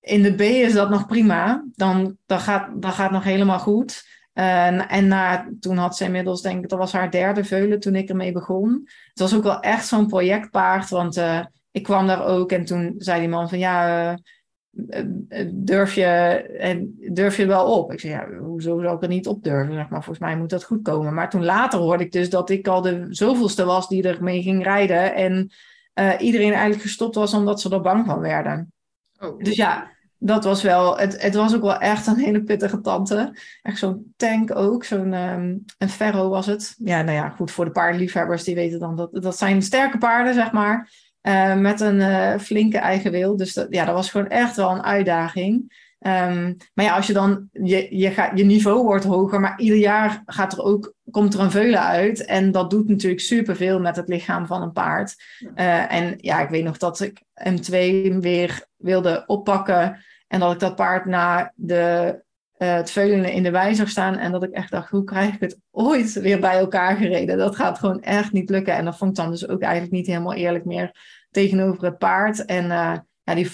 Speaker 2: in de B is dat nog prima. Dan, dan, gaat, dan gaat nog helemaal goed. Uh, en na, toen had ze inmiddels, denk ik, dat was haar derde veulen toen ik ermee begon. Het was ook wel echt zo'n projectpaard, want uh, ik kwam daar ook en toen zei die man van ja, uh, durf, je, durf je wel op? Ik zei ja, hoezo zou ik er niet op durven? Zeg maar, volgens mij moet dat goed komen. Maar toen later hoorde ik dus dat ik al de zoveelste was die ermee ging rijden en iedereen eigenlijk gestopt was omdat ze er bang van werden. Oh. Dus ja, dat was wel, het, het was ook wel echt een hele pittige tante. Echt zo'n tank ook, zo'n um, een ferro was het. Ja, nou ja, goed, voor de paardenliefhebbers, die weten dan dat dat zijn sterke paarden, zeg maar. Uh, met een uh, flinke eigen wil. Dus dat, ja, dat was gewoon echt wel een uitdaging. Um, maar ja, als je dan, je, je, gaat, je niveau wordt hoger, maar ieder jaar gaat er ook, komt er een veulen uit. En dat doet natuurlijk superveel met het lichaam van een paard. Uh, en ja, ik weet nog dat ik M2 weer wilde oppakken. En dat ik dat paard na de, uh, het veulenen in de wei zag staan. En dat ik echt dacht, hoe krijg ik het ooit weer bij elkaar gereden? Dat gaat gewoon echt niet lukken. En dat vond ik dan dus ook eigenlijk niet helemaal eerlijk meer tegenover het paard. En uh, ja, die,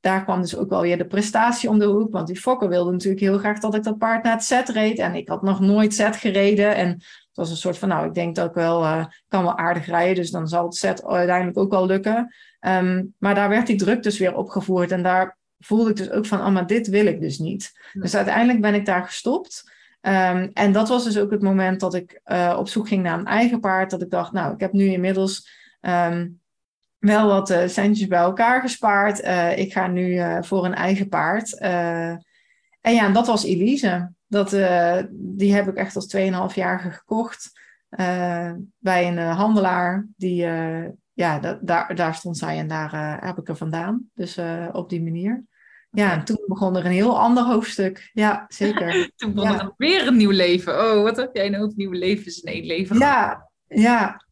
Speaker 2: daar kwam dus ook wel weer de prestatie om de hoek. Want die fokker wilde natuurlijk heel graag dat ik dat paard naar het set reed. En ik had nog nooit set gereden. En het was een soort van, nou, ik denk dat ik wel uh, kan wel aardig rijden. Dus dan zal het set uiteindelijk ook wel lukken. Um, maar daar werd die druk dus weer opgevoerd. En daar voelde ik dus ook van, oh, maar dit wil ik dus niet. Dus uiteindelijk ben ik daar gestopt. Um, en dat was dus ook het moment dat ik uh, op zoek ging naar een eigen paard. Dat ik dacht, nou, ik heb nu inmiddels um, wel wat uh, centjes bij elkaar gespaard. Uh, ik ga nu voor een eigen paard. en ja, dat was Elise. Dat, die heb ik echt als 2,5 jaar gekocht. bij een handelaar die ja, daar, daar stond zij en daar heb ik er vandaan. Dus op die manier. Ja, en toen begon er een heel ander hoofdstuk. Ja, zeker. *laughs*
Speaker 1: toen begon er weer een nieuw leven. Oh, wat heb jij een hoop nieuwe levens in één leven
Speaker 2: Ja, ja.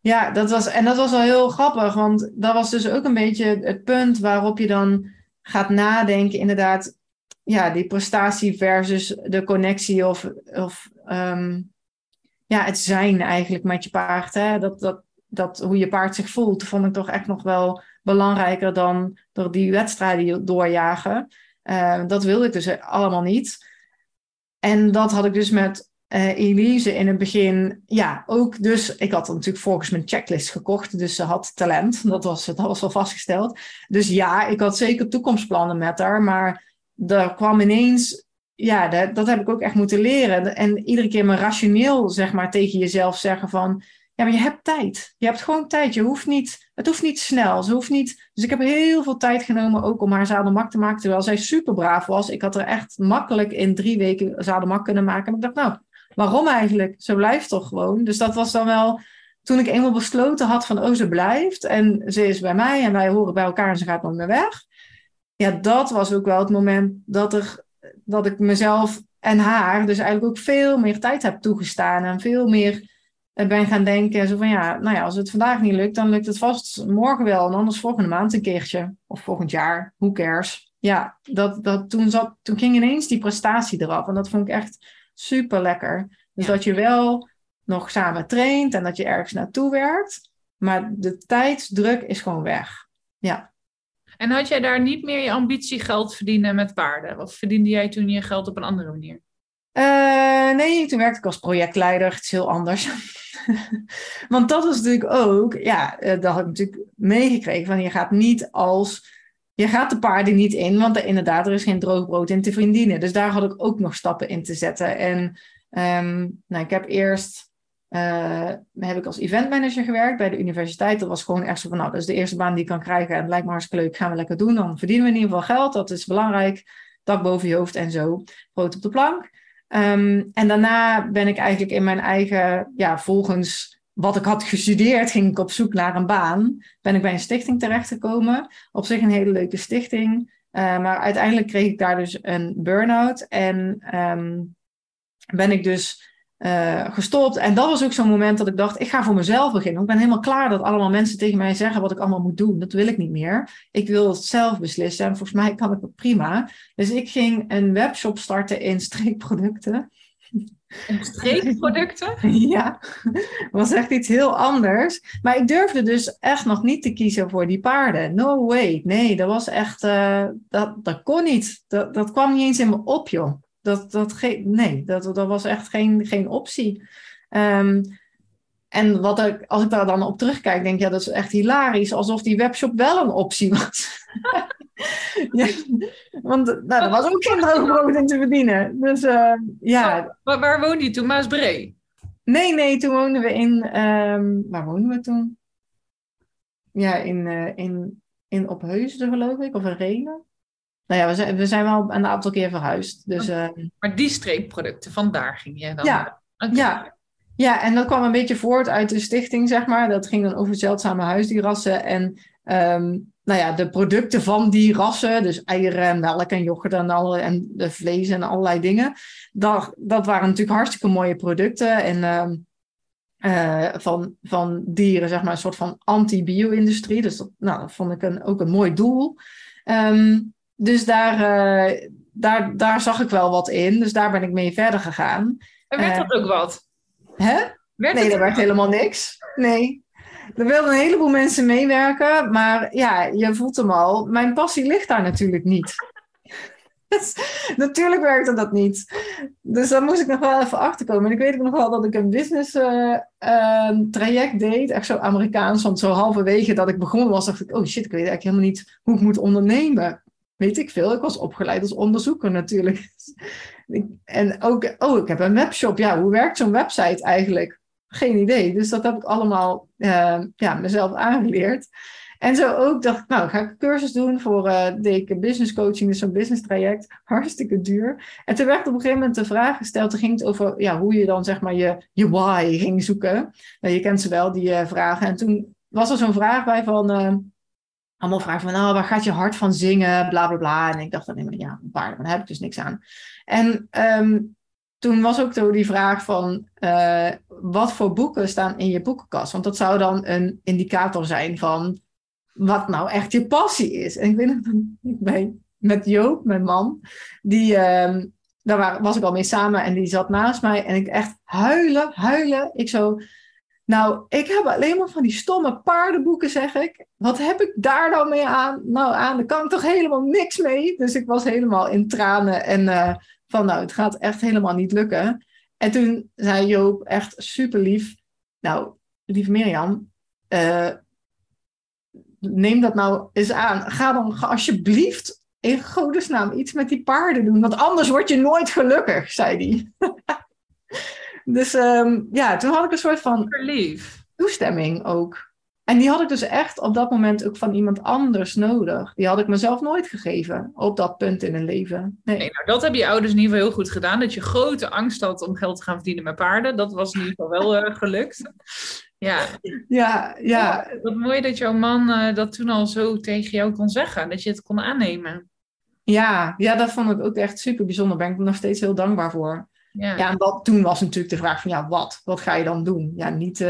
Speaker 2: Ja, dat was, en dat was wel heel grappig, want dat was dus ook een beetje het punt waarop je dan gaat nadenken, inderdaad, ja, die prestatie versus de connectie of, of um, ja, het zijn eigenlijk met je paard. Hè? Dat, dat, dat, hoe je paard zich voelt, vond ik toch echt nog wel belangrijker dan door die wedstrijden doorjagen. Uh, dat wilde ik dus allemaal niet. En dat had ik dus met uh, Elise in het begin, ja, ook dus, ik had natuurlijk volgens mijn checklist gekocht, dus ze had talent, *laughs* dat was, dat was wel vastgesteld. Dus ja, ik had zeker toekomstplannen met haar, maar er kwam ineens, ja, dat, heb ik ook echt moeten leren. En iedere keer maar rationeel, zeg maar, tegen jezelf zeggen van, ja, maar je hebt tijd. Je hebt gewoon tijd. Je hoeft niet, het hoeft niet snel. Ze hoeft niet. Dus ik heb heel veel tijd genomen ook om haar zadelmak te maken. Terwijl zij super braaf was. Ik had er echt makkelijk in drie weken zadelmak kunnen maken. En ik dacht, nou, waarom eigenlijk? Ze blijft toch gewoon. Dus dat was dan wel. Toen ik eenmaal besloten had van, oh, ze blijft. En ze is bij mij en wij horen bij elkaar en ze gaat nooit meer weg. Ja, dat was ook wel het moment dat, er, dat ik mezelf en haar dus eigenlijk ook veel meer tijd heb toegestaan. En veel meer ben gaan denken, zo van ja, nou ja, als het vandaag niet lukt, dan lukt het vast morgen wel. En anders volgende maand een keertje. Of volgend jaar, who cares. Ja, dat, dat, toen, zat, toen ging ineens die prestatie eraf. En dat vond ik echt super lekker. Dus dat je wel nog samen traint en dat je ergens naartoe werkt. Maar de tijdsdruk is gewoon weg. Ja.
Speaker 1: En had jij daar niet meer je ambitie geld verdienen met paarden? Of verdiende jij toen je geld op een andere manier?
Speaker 2: Uh, nee, toen werkte ik als projectleider. Het is heel anders. *laughs* Want dat was natuurlijk ook, ja, eh, dat had ik natuurlijk meegekregen van je gaat niet als, je gaat de paarden niet in, want er, inderdaad, er is geen droog brood in te verdienen. Dus daar had ik ook nog stappen in te zetten. En um, nou, ik heb eerst, uh, heb ik als eventmanager gewerkt bij de universiteit. Dat was gewoon echt zo van, nou, dat is de eerste baan die ik kan krijgen en het lijkt me hartstikke leuk, gaan we lekker doen. Dan verdienen we in ieder geval geld, dat is belangrijk. Dak boven je hoofd en zo, brood op de plank. Um, en daarna ben ik eigenlijk in mijn eigen, ja, volgens wat ik had gestudeerd, ging ik op zoek naar een baan. Ben ik bij een stichting terechtgekomen. Op zich een hele leuke stichting. Uh, maar uiteindelijk kreeg ik daar dus een burn-out. En um, ben ik dus eh, gestopt. En dat was ook zo'n moment dat ik dacht, ik ga voor mezelf beginnen. Ik ben helemaal klaar dat allemaal mensen tegen mij zeggen wat ik allemaal moet doen. Dat wil ik niet meer. Ik wil het zelf beslissen. En volgens mij kan ik het prima. Dus ik ging een webshop starten in *laughs* streekproducten.
Speaker 1: En streekproducten? *laughs*
Speaker 2: Ja, was echt iets heel anders. Maar ik durfde dus echt nog niet te kiezen voor die paarden. No way. Nee, dat was echt, uh, dat, dat kon niet. Dat, dat kwam niet eens in me op, joh. Dat, dat nee, dat, dat was echt geen, geen optie. Um, en wat ik, als ik daar dan op terugkijk, denk ik, ja, dat is echt hilarisch. Alsof die webshop wel een optie was. *laughs* ja, want nou, er was ook geen brood in te verdienen. Dus uh, ja.
Speaker 1: Maar waar woonde je toen? Maasbree?
Speaker 2: Nee, nee, toen woonden we in... Um, waar woonden we toen? Ja, in, uh, in, in Opheusden geloof ik, of in Renen. Nou ja, we zijn, we zijn wel een aantal keer verhuisd. Dus, uh,
Speaker 1: maar die streekproducten, vandaar ging je dan?
Speaker 2: Ja, okay. ja, ja, en dat kwam een beetje voort uit de stichting, zeg maar. Dat ging dan over zeldzame huisdierrassen. En um, nou ja, de producten van die rassen, dus eieren, melk en yoghurt en, alle, en de vlees en allerlei dingen. Dat, dat waren natuurlijk hartstikke mooie producten. En um, uh, van, van dieren, zeg maar, een soort van anti-bio-industrie. Dus dat, nou, dat vond ik een, ook een mooi doel. Um, dus daar, uh, daar, daar zag ik wel wat in. Dus daar ben ik mee verder gegaan.
Speaker 1: En werd dat uh, ook wat?
Speaker 2: Hè?
Speaker 1: Werd
Speaker 2: nee, er werd helemaal niks. Nee. Er wilden een heleboel mensen meewerken, maar ja, je voelt hem al. Mijn passie ligt daar natuurlijk niet. *laughs* Dus, natuurlijk werkte dat niet. Dus daar moest ik nog wel even achterkomen. En ik weet ook nog wel dat ik een business uh, uh, traject deed. Echt zo Amerikaans. Want zo halverwege dat ik begonnen was, dacht ik... Oh shit, ik weet eigenlijk helemaal niet hoe ik moet ondernemen. Weet ik veel. Ik was opgeleid als onderzoeker natuurlijk. *laughs* En ook, oh, ik heb een webshop. Ja, hoe werkt zo'n website eigenlijk? Geen idee. Dus dat heb ik allemaal uh, ja, mezelf aangeleerd. En zo ook dacht ik, nou, ga ik een cursus doen voor uh, deed ik business coaching, dus zo'n business traject. Hartstikke duur. En toen werd op een gegeven moment de vraag gesteld, toen ging het over ja, hoe je dan zeg maar je, je why ging zoeken. Nou, je kent ze wel, die uh, vragen. En toen was er zo'n vraag bij van, allemaal vragen van, nou, waar gaat je hart van zingen, bla bla bla. En ik dacht dan, nee, ja, paarden, daar heb ik dus niks aan. En um, toen was ook zo die vraag van, uh, wat voor boeken staan in je boekenkast? Want dat zou dan een indicator zijn van wat nou echt je passie is. En ik weet nog, ik ben met Joop, mijn man, die, um, daar was ik al mee samen en die zat naast mij en ik echt huilen, huilen. Ik zo, nou, ik heb alleen maar van die stomme paardenboeken, zeg ik. Wat heb ik daar dan mee aan? Nou, aan, daar kan ik toch helemaal niks mee. Dus ik was helemaal in tranen en uh, van, nou, het gaat echt helemaal niet lukken. En toen zei Joop echt super lief. Nou, lieve Mirjam, uh, neem dat nou eens aan. Ga dan alsjeblieft in godesnaam iets met die paarden doen. Want anders word je nooit gelukkig, zei hij. *laughs* dus um, ja, toen had ik een soort van
Speaker 1: Verlief.
Speaker 2: toestemming ook. En die had ik dus echt op dat moment ook van iemand anders nodig. Die had ik mezelf nooit gegeven op dat punt in een leven. Nee.
Speaker 1: nee nou, dat hebben je ouders in ieder geval heel goed gedaan. Dat je grote angst had om geld te gaan verdienen met paarden. Dat was in ieder geval wel uh, gelukt. Ja.
Speaker 2: Ja, ja.
Speaker 1: Wat mooi dat jouw man uh, dat toen al zo tegen jou kon zeggen. Dat je het kon aannemen.
Speaker 2: Ja, ja, dat vond ik ook echt super bijzonder. Daar ben ik nog steeds heel dankbaar voor.
Speaker 1: Ja.
Speaker 2: ja, en dat, toen was natuurlijk de vraag van ja, wat? Wat ga je dan doen? Ja, niet. Uh,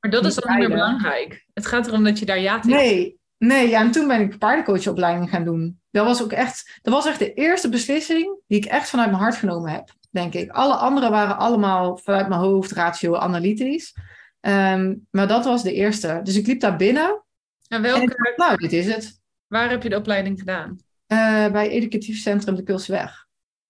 Speaker 1: maar dat is dan niet meer belangrijk. Het gaat erom dat je daar ja tegen
Speaker 2: Nee, nee, ja, en toen ben ik paardencoachopleiding gaan doen. Dat was ook echt, dat was echt de eerste beslissing die ik echt vanuit mijn hart genomen heb, denk ik. Alle andere waren allemaal vanuit mijn hoofd, ratio, analytisch. Um, maar dat was de eerste. Dus ik liep daar binnen.
Speaker 1: En welke?
Speaker 2: En ik dacht, nou, dit is het.
Speaker 1: Waar heb je de opleiding gedaan?
Speaker 2: Uh, bij Educatief Centrum de Kulseweg.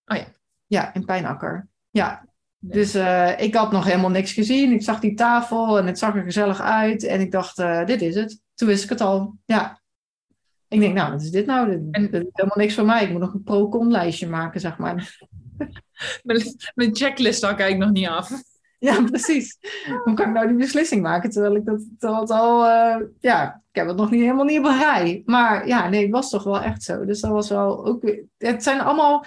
Speaker 1: Oh ja.
Speaker 2: Ja, in Pijnakker. Ja, nee. dus uh, ik had nog helemaal niks gezien. Ik zag die tafel en het zag er gezellig uit. En ik dacht, uh, dit is het. Toen wist ik het al. Ja. Ik denk, nou, wat is dit nou? Dit, en, dit is helemaal niks voor mij. Ik moet nog een pro-con lijstje maken, zeg maar. *laughs*
Speaker 1: mijn, mijn checklist had ik eigenlijk nog niet af. *laughs*
Speaker 2: Ja, precies. Hoe kan ik nou die beslissing maken? Terwijl ik dat, dat al, uh, ja, ik heb het nog niet helemaal niet op een rij. Maar ja, nee, het was toch wel echt zo. Dus dat was wel ook, het zijn allemaal,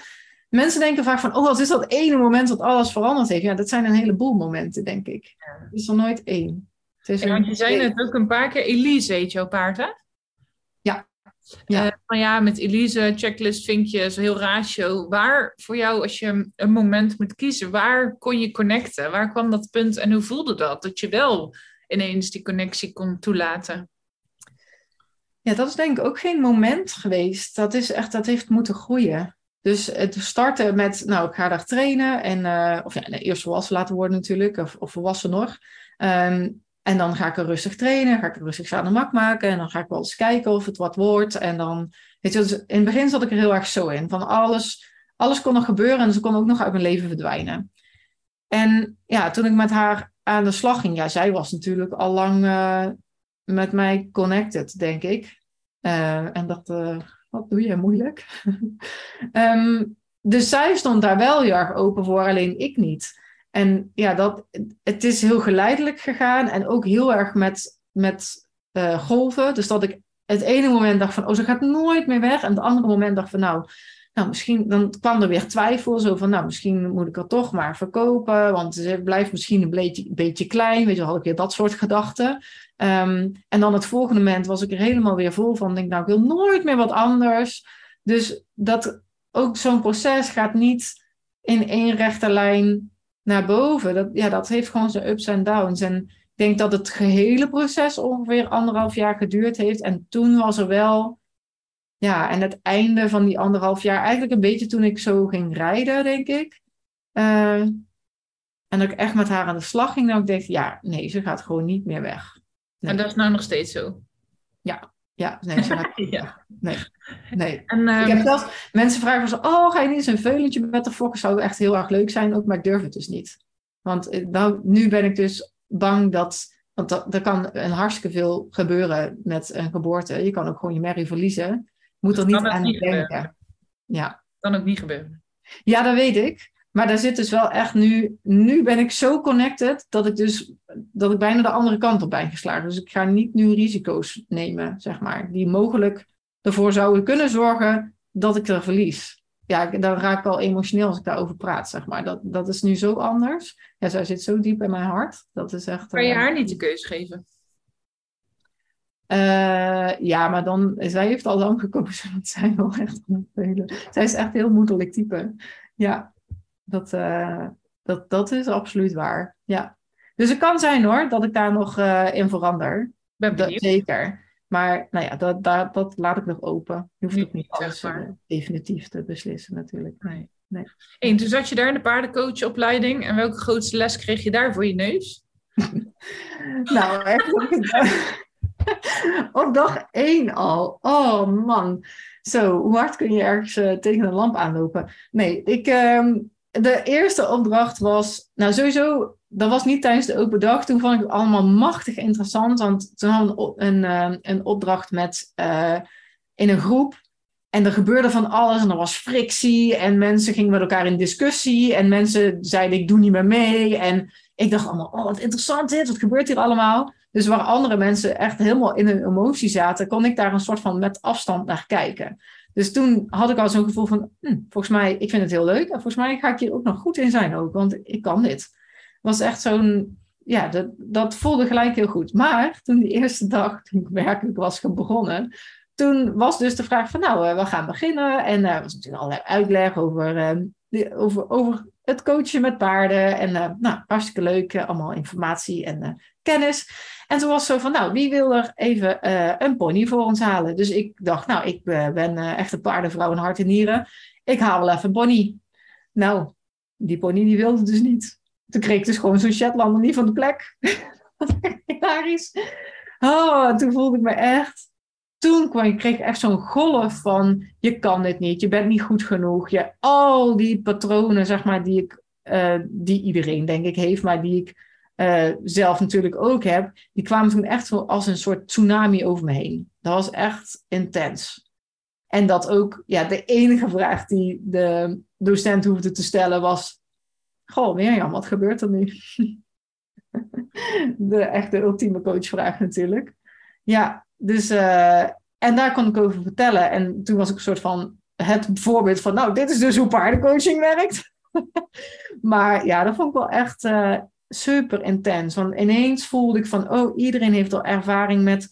Speaker 2: mensen denken vaak van, oh, wat is dat ene moment dat alles veranderd heeft? Ja, dat zijn een heleboel momenten, denk ik. Ja. Het is er nooit één. Het is
Speaker 1: want je zei net ook een paar keer, Elise heet jouw paard, hè?
Speaker 2: Ja. Ja.
Speaker 1: Ja. nou ja, met Elise, checklist, vinkjes, heel ratio. Waar voor jou, als je een moment moet kiezen, waar kon je connecten? Waar kwam dat punt en hoe voelde dat? Dat je wel ineens die connectie kon toelaten.
Speaker 2: Ja, dat is denk ik ook geen moment geweest. Dat is echt, dat heeft moeten groeien. Dus het starten met, nou, ik ga daar trainen. En, eh, of ja, eerst volwassen laten worden natuurlijk, of, volwassen nog. Ehm, en dan ga ik er rustig trainen, ga ik er rustig aan de mak maken. En dan ga ik wel eens kijken of het wat wordt. En dan, weet je, dus in het begin zat ik er heel erg zo in. Van alles, alles kon nog gebeuren en ze kon ook nog uit mijn leven verdwijnen. En ja, toen ik met haar aan de slag ging, ja, zij was natuurlijk al lang eh, met mij connected, denk ik. Eh, en eh, wat doe je moeilijk? *laughs* Ehm, dus zij stond daar wel heel erg open voor, alleen ik niet. En ja, dat, het is heel geleidelijk gegaan en ook heel erg met, met eh, golven. Dus dat ik het ene moment dacht van, oh, ze gaat nooit meer weg. En het andere moment dacht van, nou, nou misschien, dan kwam er weer twijfel. Zo van, nou, misschien moet ik het toch maar verkopen. Want ze blijft misschien een beetje, beetje klein. Weet je, had ik weer dat soort gedachten. Ehm, en dan het volgende moment was ik er helemaal weer vol van. Denk, nou, ik wil nooit meer wat anders. Dus dat ook zo'n proces gaat niet in één rechte lijn naar boven. Dat, ja, dat heeft gewoon zijn ups en downs. En ik denk dat het gehele proces ongeveer anderhalf jaar geduurd heeft. En toen was er wel, ja, en het einde van die anderhalf jaar, eigenlijk een beetje toen ik zo ging rijden, denk ik. Uh, en dat ik echt met haar aan de slag ging, dan ik dacht, ja, nee, ze gaat gewoon niet meer weg. Nee.
Speaker 1: En dat is nou nog steeds zo?
Speaker 2: Ja, ja, nee, *laughs*
Speaker 1: ja.
Speaker 2: Nee, nee.
Speaker 1: En, um,
Speaker 2: ik heb zelfs, mensen vragen zo, oh, ga je niet eens een veulentje met de fokken? Zou echt heel erg leuk zijn, ook, maar ik durf het dus niet. Want nou, nu ben ik dus bang dat, want er kan een hartstikke veel gebeuren met een geboorte. Je kan ook gewoon je merrie verliezen. Moet er niet aan
Speaker 1: niet
Speaker 2: denken.
Speaker 1: gebeuren.
Speaker 2: Ja.
Speaker 1: kan ook niet gebeuren.
Speaker 2: ja, dat weet ik. Maar daar zit dus wel echt nu, nu ben ik zo connected dat ik dus, dat ik bijna de andere kant op ben geslagen. Dus ik ga niet nu risico's nemen, zeg maar, die mogelijk ervoor zouden kunnen zorgen dat ik er verlies. Ja, dan raak ik al emotioneel als ik daarover praat, zeg maar. Dat, dat is nu zo anders. Ja, zij zit zo diep in mijn hart. Dat is echt...
Speaker 1: Kan je
Speaker 2: uh,
Speaker 1: haar niet de keus geven?
Speaker 2: uh, ja, maar dan... Zij heeft al lang gekozen. Want zij wil echt. Zij is echt heel moedelijk type. Ja, dat, uh, dat, dat is absoluut waar. Ja. Dus het kan zijn hoor, dat ik daar nog uh, in verander.
Speaker 1: Ben
Speaker 2: dat, zeker. Maar nou ja, dat, dat, dat laat ik nog open. Je hoeft ook niet alles uh, definitief te beslissen natuurlijk.
Speaker 1: Nee.
Speaker 2: nee.
Speaker 1: En toen zat je daar in de paardencoachopleiding. En welke grootste les kreeg je daar voor je neus? *laughs*
Speaker 2: nou, echt *laughs* op dag één al. Oh man. Zo, hoe hard kun je ergens uh, tegen een lamp aanlopen? Nee, ik, uh, de eerste opdracht was... Nou, sowieso dat was niet tijdens de open dag. Toen vond ik het allemaal machtig interessant. Want toen hadden we een, een, een opdracht met, uh, in een groep. En er gebeurde van alles. En er was frictie. En mensen gingen met elkaar in discussie. En mensen zeiden, ik doe niet meer mee. En ik dacht allemaal, oh, wat interessant dit. Wat gebeurt hier allemaal? Dus waar andere mensen echt helemaal in hun emotie zaten... kon ik daar een soort van met afstand naar kijken. Dus toen had ik al zo'n gevoel van... Hm, volgens mij, ik vind het heel leuk. En volgens mij ga ik hier ook nog goed in zijn ook. Want ik kan dit was echt zo'n, ja, dat, dat voelde gelijk heel goed. Maar toen die eerste dag, toen ik werkelijk was begonnen, toen was dus de vraag van, nou, we gaan beginnen. En er uh, was natuurlijk allerlei uitleg over, uh, over, over het coachen met paarden. En uh, nou, hartstikke leuk, allemaal informatie en kennis. En toen was zo van, nou, wie wil er even een pony voor ons halen? Dus ik dacht, nou, ik ben echt een paardenvrouw in hart en nieren. Ik haal wel even een pony. Nou, die pony die wilde dus niet. Toen kreeg ik dus gewoon zo'n Shetlander niet van de plek. *laughs* Hilarisch. Oh, toen voelde ik me echt... Toen kwam, ik kreeg echt zo'n golf van... Je kan dit niet, je bent niet goed genoeg. Je, al die patronen, zeg maar, die, ik, die iedereen denk ik heeft... maar die ik uh, zelf natuurlijk ook heb... die kwamen toen echt zo als een soort tsunami over me heen. Dat was echt intens. En dat ook, ja, de enige vraag die de docent hoefde te stellen was... Goh, Mirjam, wat gebeurt er nu? *laughs* de echte ultieme coachvraag natuurlijk. Ja, dus... Uh, en daar kon ik over vertellen. En toen was ik een soort van het voorbeeld van... Nou, dit is dus hoe paardencoaching werkt. *laughs* maar ja, dat vond ik wel echt uh, super intens. Want ineens voelde ik van... Oh, iedereen heeft al ervaring met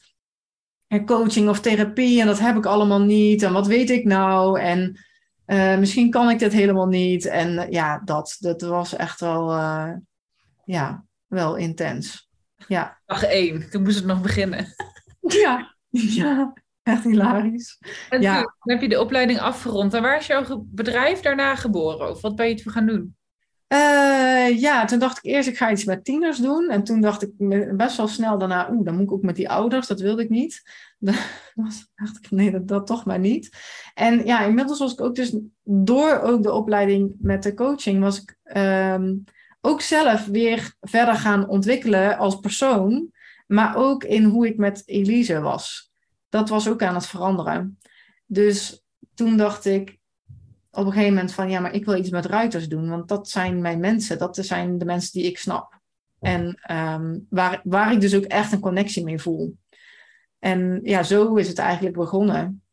Speaker 2: coaching of therapie en dat heb ik allemaal niet. En wat weet ik nou? En eh, misschien kan ik dit helemaal niet. En eh, ja, dat, dat was echt wel, uh, ja, wel intens. Ja.
Speaker 1: Dag één, toen moest het nog beginnen. *laughs*
Speaker 2: Ja, ja. Echt hilarisch.
Speaker 1: En
Speaker 2: Ja.
Speaker 1: toen heb je de opleiding afgerond. En waar is jouw bedrijf daarna geboren? Of wat ben je toen gaan doen?
Speaker 2: Eh, ja, toen dacht ik eerst, ik ga iets met tieners doen. En toen dacht ik best wel snel daarna, oeh, dan moet ik ook met die ouders. Dat wilde ik niet. *laughs* Dan dacht ik, nee, dat, dat toch maar niet. En ja, inmiddels was ik ook dus, door ook de opleiding met de coaching, was ik ehm, ook zelf weer verder gaan ontwikkelen als persoon. Maar ook in hoe ik met Elise was. Dat was ook aan het veranderen. Dus toen dacht ik, op een gegeven moment van ja, maar ik wil iets met ruiters doen, want dat zijn mijn mensen, dat zijn de mensen die ik snap. En ehm, waar, waar ik dus ook echt een connectie mee voel. En ja, zo is het eigenlijk begonnen.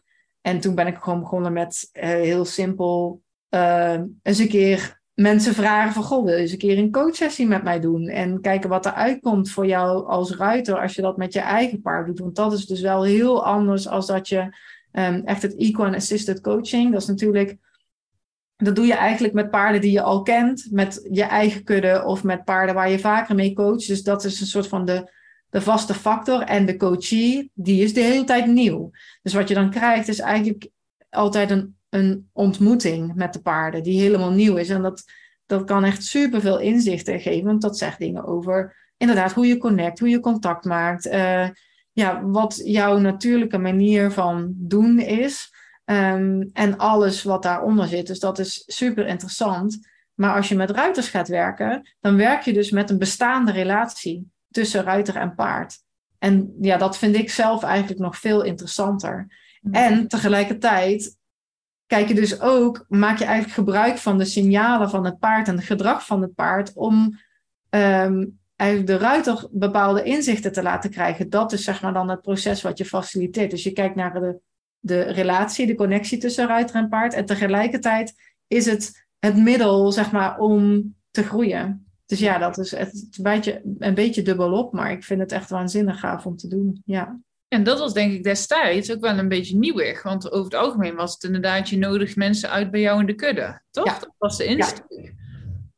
Speaker 2: En toen ben ik gewoon begonnen met eh, heel simpel eh, eens een keer mensen vragen van goh, wil je eens een keer een coachsessie met mij doen? En kijken wat er uitkomt voor jou als ruiter als je dat met je eigen paard doet. Want dat is dus wel heel anders als dat je ehm, echt het equine assisted coaching, dat is natuurlijk dat doe je eigenlijk met paarden die je al kent, met je eigen kudde of met paarden waar je vaker mee coacht. Dus dat is een soort van de, de vaste factor. En de coachie, die is de hele tijd nieuw. Dus wat je dan krijgt, is eigenlijk altijd een, een ontmoeting met de paarden die helemaal nieuw is. En dat, dat kan echt superveel inzichten geven, want dat zegt dingen over inderdaad hoe je connect, hoe je contact maakt. eh, ja, wat jouw natuurlijke manier van doen is. Ehm, en alles wat daaronder zit. Dus dat is super interessant. Maar als je met ruiters gaat werken, dan werk je dus met een bestaande relatie tussen ruiter en paard. En ja, dat vind ik zelf eigenlijk nog veel interessanter. En tegelijkertijd kijk je dus ook, maak je eigenlijk gebruik van de signalen van het paard en het gedrag van het paard om ehm, eigenlijk de ruiter bepaalde inzichten te laten krijgen. Dat is zeg maar dan het proces wat je faciliteert. Dus je kijkt naar de, de relatie, de connectie tussen ruiter en paard. En tegelijkertijd is het het middel, zeg maar, om te groeien. Dus ja, dat is het, een, beetje, een beetje dubbelop, maar ik vind het echt waanzinnig gaaf om te doen. Ja.
Speaker 1: En dat was denk ik destijds ook wel een beetje nieuwig. Want over het algemeen was het inderdaad, je nodigt mensen uit bij jou in de kudde. Toch?
Speaker 2: Ja.
Speaker 1: Dat was de insteek.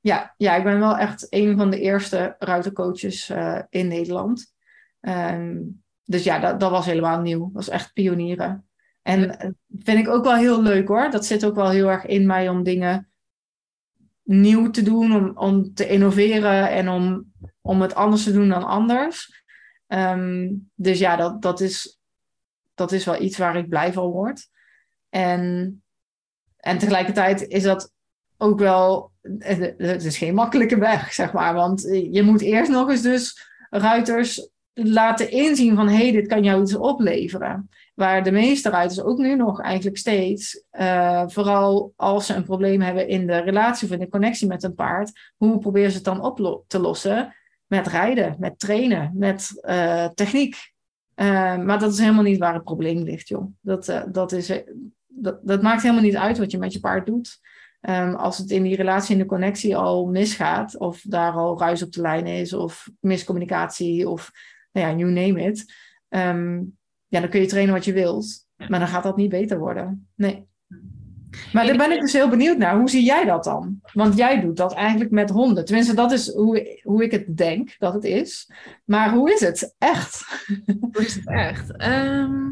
Speaker 2: Ja, ja, ik ben wel echt een van de eerste ruitercoaches eh, in Nederland. Ehm, dus ja, dat, dat was helemaal nieuw. Dat was echt pionieren. En
Speaker 1: Ja.
Speaker 2: eh, vind ik ook wel heel leuk hoor. Dat zit ook wel heel erg in mij om dingen nieuw te doen, om, om te innoveren en om, om het anders te doen dan anders. Ehm, dus ja, dat, dat, is, dat is wel iets waar ik blij van word. En, en tegelijkertijd is dat ook wel, het het is geen makkelijke weg, zeg maar. Want je moet eerst nog eens dus ruiters laten inzien van, hé, hey, dit kan jou iets opleveren. Waar de meeste ruiters ook nu nog eigenlijk steeds, eh, vooral als ze een probleem hebben in de relatie of in de connectie met een paard, hoe proberen ze het dan op te lossen? Met rijden, met trainen, met eh, techniek. Eh, maar dat is helemaal niet waar het probleem ligt, joh. Dat, dat, is, dat, dat maakt helemaal niet uit wat je met je paard doet. Ehm, als het in die relatie, in de connectie al misgaat, of daar al ruis op de lijn is, of miscommunicatie, of nou ja, you name it. ehm, ja, dan kun je trainen wat je wilt, maar dan gaat dat niet beter worden. Nee. Maar daar ben ik dus heel benieuwd naar. Hoe zie jij dat dan? Want jij doet dat eigenlijk met honden. Tenminste, dat is hoe, hoe ik het denk dat het is. Maar hoe is het echt?
Speaker 1: Hoe is het echt? Ehm,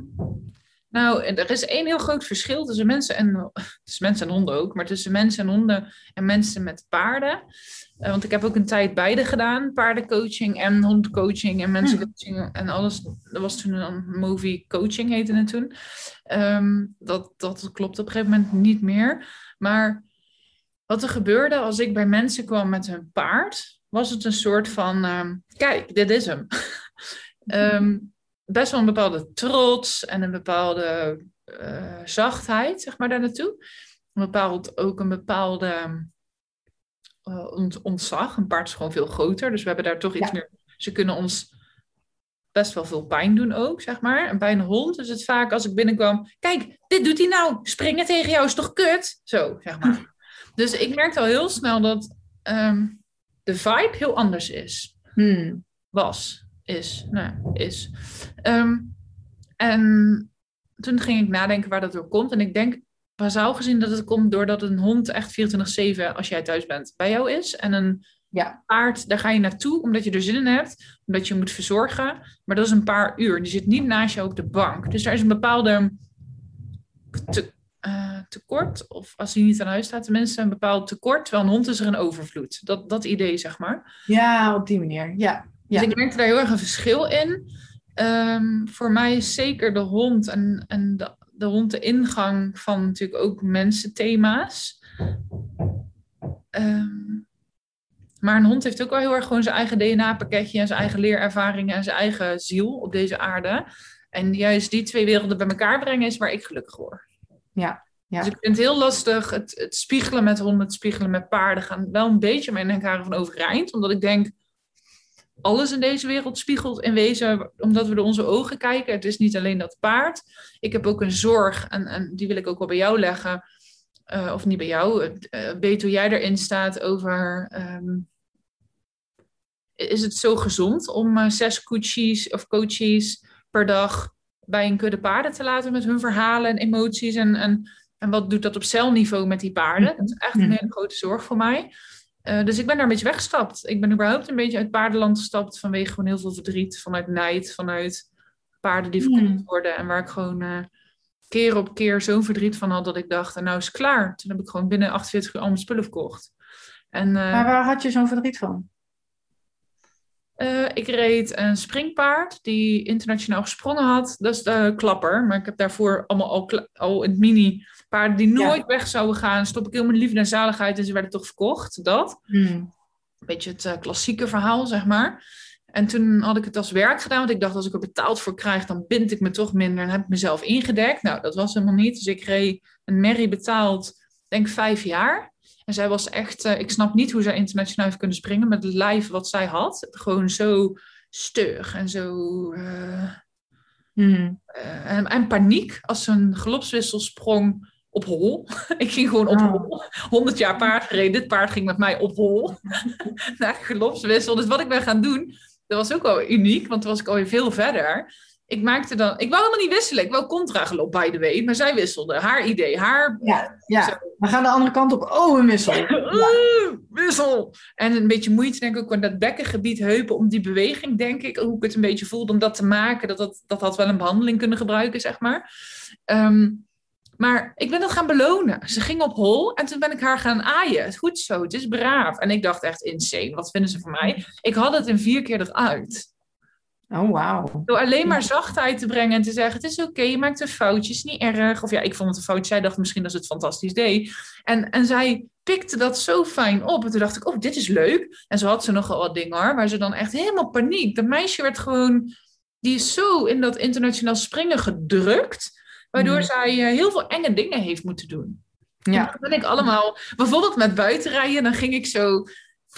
Speaker 1: nou, er is één heel groot verschil tussen mensen en, tussen mensen en honden ook, maar tussen mensen en honden en mensen met paarden. Eh, want ik heb ook een tijd beide gedaan, paardencoaching en hondcoaching en mensencoaching en alles. Dat was toen een movie coaching heette het toen. Ehm, dat, dat klopt op een gegeven moment niet meer. Maar wat er gebeurde als ik bij mensen kwam met hun paard, was het een soort van, ehm, kijk, dit is hem. *laughs* Ehm, best wel een bepaalde trots en een bepaalde eh, zachtheid, zeg maar, daar naartoe. Een bepaald, ook een bepaalde ont- ontzag. Een paard is gewoon veel groter, dus we hebben daar toch iets
Speaker 2: Ja.
Speaker 1: meer... Ze kunnen ons best wel veel pijn doen ook, zeg maar. En bij een hond is het vaak als ik binnenkwam... Kijk, dit doet hij nou. Springen tegen jou is toch kut? Zo, zeg maar. *laughs* dus ik merkte al heel snel dat ehm, de vibe heel anders is
Speaker 2: Hmm.
Speaker 1: was, is, nou, is. Ehm, En toen ging ik nadenken waar dat door komt. En ik denk bazaal gezien dat het komt doordat een hond echt 24-7 als jij thuis bent bij jou is. En een
Speaker 2: Ja.
Speaker 1: paard, daar ga je naartoe omdat je er zin in hebt. Omdat je moet verzorgen. Maar dat is een paar uur. Die zit niet naast jou op de bank. Dus daar is een bepaalde te- eh, tekort. Of als hij niet aan huis staat, tenminste een bepaald tekort. Terwijl een hond is er een overvloed. Dat, dat idee, zeg maar.
Speaker 2: ja, op die manier. Ja. Ja.
Speaker 1: Dus ik merkte daar heel erg een verschil in. Ehm, voor mij is zeker de hond en, en de, de hond de ingang van natuurlijk ook mensenthema's. Ehm, maar een hond heeft ook wel heel erg gewoon zijn eigen DNA-pakketje en zijn eigen leerervaringen en zijn eigen ziel op deze aarde. En juist die twee werelden bij elkaar brengen is waar ik gelukkig word.
Speaker 2: Ja, ja.
Speaker 1: Dus ik vind het heel lastig. Het, het spiegelen met honden, het spiegelen met paarden gaan wel een beetje mijn denkaren van overeind. Omdat ik denk, alles in deze wereld spiegelt in wezen omdat we door onze ogen kijken. Het is niet alleen dat paard. Ik heb ook een zorg en, en die wil ik ook wel bij jou leggen. Eh, of niet bij jou. eh weet hoe jij erin staat over... ehm, is het zo gezond om eh, zes coaches of coaches per dag bij een kudde paarden te laten met hun verhalen en emoties? En, en, en wat doet dat op celniveau met die paarden? Dat is echt een
Speaker 2: Mhm.
Speaker 1: hele grote zorg voor mij. Eh, dus ik ben daar een beetje weggestapt. Ik ben überhaupt een beetje uit paardenland gestapt vanwege gewoon heel veel verdriet, vanuit nijd, vanuit paarden die verkocht
Speaker 2: Hmm.
Speaker 1: worden. En waar ik gewoon eh, keer op keer zo'n verdriet van had dat ik dacht, en nou is het klaar. Toen heb ik gewoon binnen 48 uur al mijn spullen verkocht. En eh,
Speaker 2: Maar waar had je zo'n verdriet van?
Speaker 1: Eh, ik reed een springpaard die internationaal gesprongen had. Dat is de klapper. Maar ik heb daarvoor allemaal al, al in het mini paarden die nooit weg zouden gaan. Stop ik heel mijn liefde en zaligheid en ze werden toch verkocht. Dat.
Speaker 2: Hmm.
Speaker 1: Een beetje het eh, klassieke verhaal, zeg maar. En toen had ik het als werk gedaan, want ik dacht als ik er betaald voor krijg, dan bind ik me toch minder en heb ik mezelf ingedekt. Nou, dat was helemaal niet. Dus ik reed een merrie betaald, denk vijf jaar. En zij was echt, eh, ik snap niet hoe zij internationaal heeft kunnen springen met het lijf wat zij had. Gewoon zo stug en zo. eh,
Speaker 2: Hmm.
Speaker 1: eh, en, en paniek als een galopswissel sprong op hol. *laughs* ik ging gewoon op
Speaker 2: Oh.
Speaker 1: hol. 100 jaar paard gereden. Dit paard ging met mij op hol. *laughs* Naar galopswissel. Dus wat ik ben gaan doen, dat was ook wel uniek, want toen was ik alweer veel verder. Ik maakte dan, ik wou helemaal niet wisselen. Ik wou contra galop, by the way. Maar zij wisselde. Haar idee, haar
Speaker 2: Ja, ja.
Speaker 1: Zo.
Speaker 2: we gaan de andere kant op. Oh, een wissel. *laughs*
Speaker 1: Wissel. En een beetje moeite, denk ik, ook dat bekkengebied, heupen, om die beweging, denk ik, hoe ik het een beetje voelde, om dat te maken. Dat dat, dat had wel een behandeling kunnen gebruiken, zeg maar. Ehm, maar ik ben dat gaan belonen. Ze ging op hol en toen ben ik haar gaan aaien. Goed zo, het is braaf. En ik dacht echt insane, wat vinden ze van mij? Ik had het in vier keer eruit.
Speaker 2: Oh, wauw.
Speaker 1: Door alleen maar zachtheid te brengen en te zeggen: Het is oké, je maakt een foutje, is niet erg. Of ja, ik vond het een foutje. Zij dacht misschien dat ze het fantastisch deed. En, en zij pikte dat zo fijn op. En toen dacht ik: Oh, dit is leuk. En zo had ze nogal wat dingen hoor, waar ze dan echt helemaal paniek. Dat meisje werd gewoon, die is zo in dat internationaal springen gedrukt. Waardoor
Speaker 2: Mm.
Speaker 1: zij eh, heel veel enge dingen heeft moeten doen.
Speaker 2: Ja.
Speaker 1: En dat ben ik allemaal, bijvoorbeeld met buitenrijden, dan ging ik zo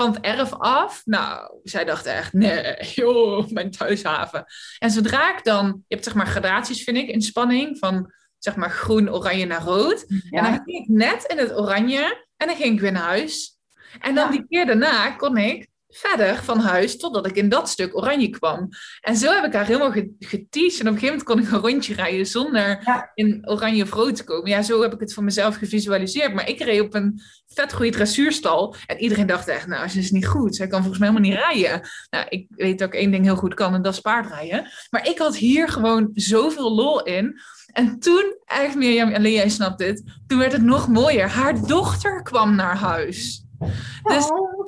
Speaker 1: van het erf af. Nou, zij dachten echt, nee, joh, mijn thuishaven. En zodra ik dan, je hebt zeg maar gradaties, vind ik, in spanning, van zeg maar groen, oranje naar rood. En dan
Speaker 2: Ja.
Speaker 1: ging ik net in het oranje en dan ging ik weer naar huis. En dan
Speaker 2: Ja.
Speaker 1: die keer daarna kon ik verder van huis totdat ik in dat stuk oranje kwam. En zo heb ik haar helemaal ge- geteased. En op een gegeven moment kon ik een rondje rijden zonder
Speaker 2: Ja.
Speaker 1: in oranje of rood te komen. Ja, zo heb ik het voor mezelf gevisualiseerd. Maar ik reed op een vet goede dressuurstal. En iedereen dacht echt, nou, ze is niet goed. Zij kan volgens mij helemaal niet rijden. Nou, ik weet dat ik één ding heel goed kan en dat is paardrijden. Maar ik had hier gewoon zoveel lol in. En toen, echt Mirjam, alleen jij snapt dit, toen werd het nog mooier. Haar dochter kwam naar huis. Dus
Speaker 2: Oh.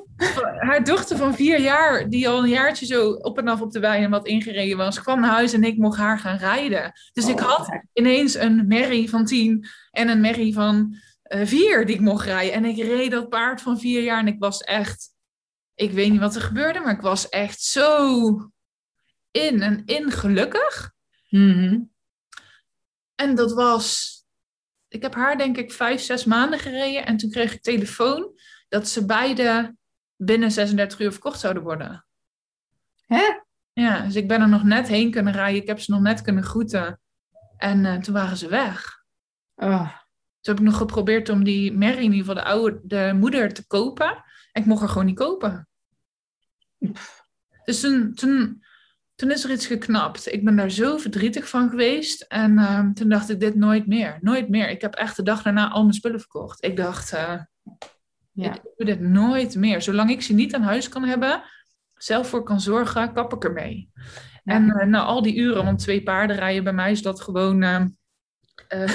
Speaker 1: Haar dochter van vier jaar, die al een jaartje zo op en af op de wei en wat ingereden was, kwam naar huis en ik mocht haar gaan rijden. Dus ik
Speaker 2: Oh,
Speaker 1: had ineens een merrie van tien en een merrie van eh, vier die ik mocht rijden. En ik reed dat paard van vier jaar en ik was echt, ik weet niet wat er gebeurde, maar ik was echt zo in en in gelukkig.
Speaker 2: Mhm.
Speaker 1: En dat was, ik heb haar denk ik vijf, zes maanden gereden en toen kreeg ik telefoon dat ze beide binnen 36 uur verkocht zouden worden.
Speaker 2: Hè?
Speaker 1: Ja, dus ik ben er nog net heen kunnen rijden. Ik heb ze nog net kunnen groeten. En eh, toen waren ze weg.
Speaker 2: Oh.
Speaker 1: Toen heb ik nog geprobeerd om die Mary, in ieder geval de, oude, de moeder, te kopen. En ik mocht haar gewoon niet kopen. Dus toen, toen toen is er iets geknapt. Ik ben daar zo verdrietig van geweest. En ehm, toen dacht ik, dit nooit meer. Nooit meer. Ik heb echt de dag daarna al mijn spullen verkocht. Ik dacht, uh, ja. ik doe dit nooit meer. Zolang ik ze niet aan huis kan hebben, zelf voor kan zorgen, kap ik ermee. En uh, na al die uren, want twee paarden rijden bij mij is dat gewoon... Uh, *laughs*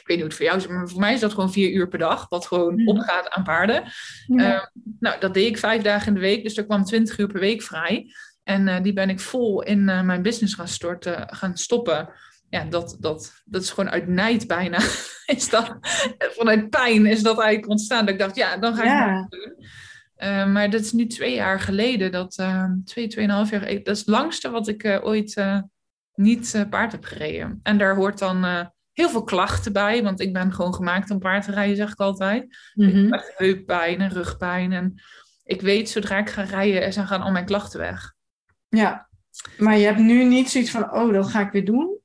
Speaker 1: ik weet niet hoe het voor jou is, maar voor mij is dat gewoon vier uur per dag, wat gewoon opgaat aan paarden. Ja. nou, dat deed ik vijf dagen in de week, dus er kwam twintig uur per week vrij. En die ben ik vol in mijn business gaan storten, gaan stoppen. Ja, dat, dat, dat is gewoon uit nijd bijna. *laughs* is dat, vanuit pijn is dat eigenlijk ontstaan. Dat ik dacht, ja, dan ga ik ja. dat doen. Uh, maar dat is nu twee jaar geleden. Dat, twee, tweeënhalf jaar. Dat is het langste wat ik ooit niet paard heb gereden. En daar hoort dan heel veel klachten bij. Want ik ben gewoon gemaakt om paard te rijden, zeg ik altijd. Mm -hmm. Ik heb heuppijn en rugpijn. En ik weet, zodra ik ga rijden, dan gaan al mijn klachten weg.
Speaker 2: Ja, maar je hebt nu niet zoiets van, oh, dat ga ik weer doen?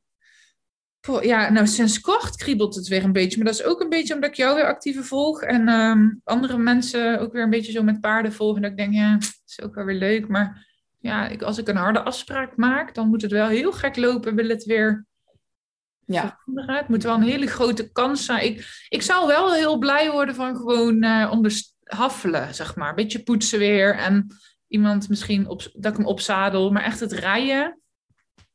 Speaker 1: Ja, nou sinds kort kriebelt het weer een beetje. Maar dat is ook een beetje omdat ik jou weer actiever volg. En um, andere mensen ook weer een beetje zo met paarden volgen. Dat ik denk, ja, dat is ook wel weer leuk. Maar ja, ik, als ik een harde afspraak maak, dan moet het wel heel gek lopen. Wil het weer ja. Het moet wel een hele grote kans zijn. Ik, ik zou wel heel blij worden van gewoon uh, onder haffelen, zeg maar. Een beetje poetsen weer. En iemand misschien op, dat ik hem opzadel, maar echt het rijden.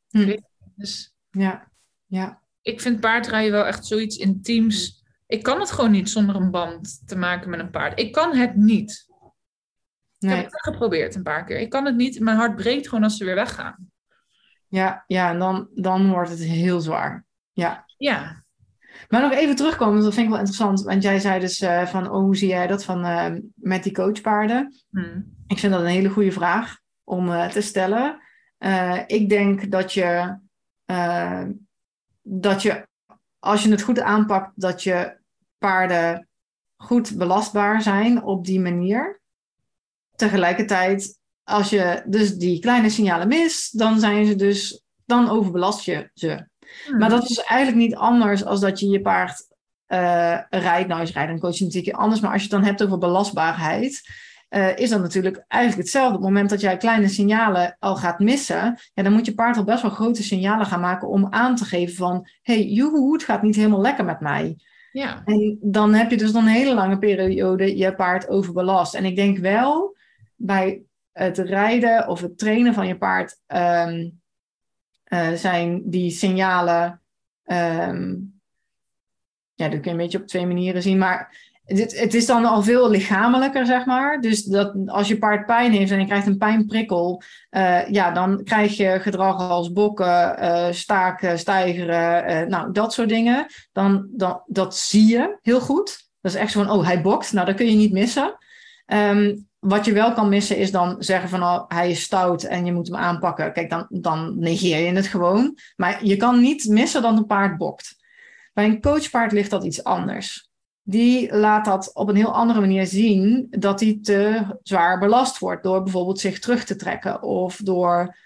Speaker 2: Hm. Dus ja, ja.
Speaker 1: Ik vind paardrijden wel echt zoiets intiems. Ik kan het gewoon niet zonder een band te maken met een paard. Ik kan het niet. Nee. Ik heb het geprobeerd een paar keer. Ik kan het niet. Mijn hart breekt gewoon als ze weer weggaan.
Speaker 2: Ja, ja en dan, dan wordt het heel zwaar. Ja.
Speaker 1: Ja.
Speaker 2: Maar nog even terugkomen, dat vind ik wel interessant. Want jij zei dus uh, van, oh, hoe zie jij dat van, uh, met die coachpaarden?
Speaker 1: Hmm.
Speaker 2: Ik vind dat een hele goede vraag om uh, te stellen. ik denk dat je, dat je, als je het goed aanpakt, dat je paarden goed belastbaar zijn op die manier. Tegelijkertijd, als je dus die kleine signalen mist, dan zijn ze dus, dan overbelast je ze. Hmm. Maar dat is eigenlijk niet anders als dat je je paard uh, rijdt. Nou is rijden en coaching natuurlijk anders, maar als je het dan hebt over belastbaarheid, uh, is dat natuurlijk eigenlijk hetzelfde. Op het moment dat jij kleine signalen al gaat missen, ja, dan moet je paard al best wel grote signalen gaan maken om aan te geven van, hey, joehoe, het gaat niet helemaal lekker met mij.
Speaker 1: Ja.
Speaker 2: En dan heb je dus dan een hele lange periode je paard overbelast. En ik denk wel bij het rijden of het trainen van je paard um, uh, zijn die signalen. Um, ja, dat kun je een beetje op twee manieren zien. Maar het, is dan al veel lichamelijker, zeg maar. Dus dat als je paard pijn heeft en je krijgt een pijnprikkel, uh, ja, dan krijg je gedrag als bokken, uh, staken, stijgeren, nou, dat soort dingen. Dan, dan, dat zie je heel goed. Dat is echt zo van, oh, hij bokt. Nou, dat kun je niet missen. Um, wat je wel kan missen is dan zeggen van oh, hij is stout en je moet hem aanpakken. Kijk, dan, dan negeer je het gewoon. Maar je kan niet missen dat een paard bokt. Bij een coachpaard ligt dat iets anders. Die laat dat op een heel andere manier zien dat hij te zwaar belast wordt door bijvoorbeeld zich terug te trekken of door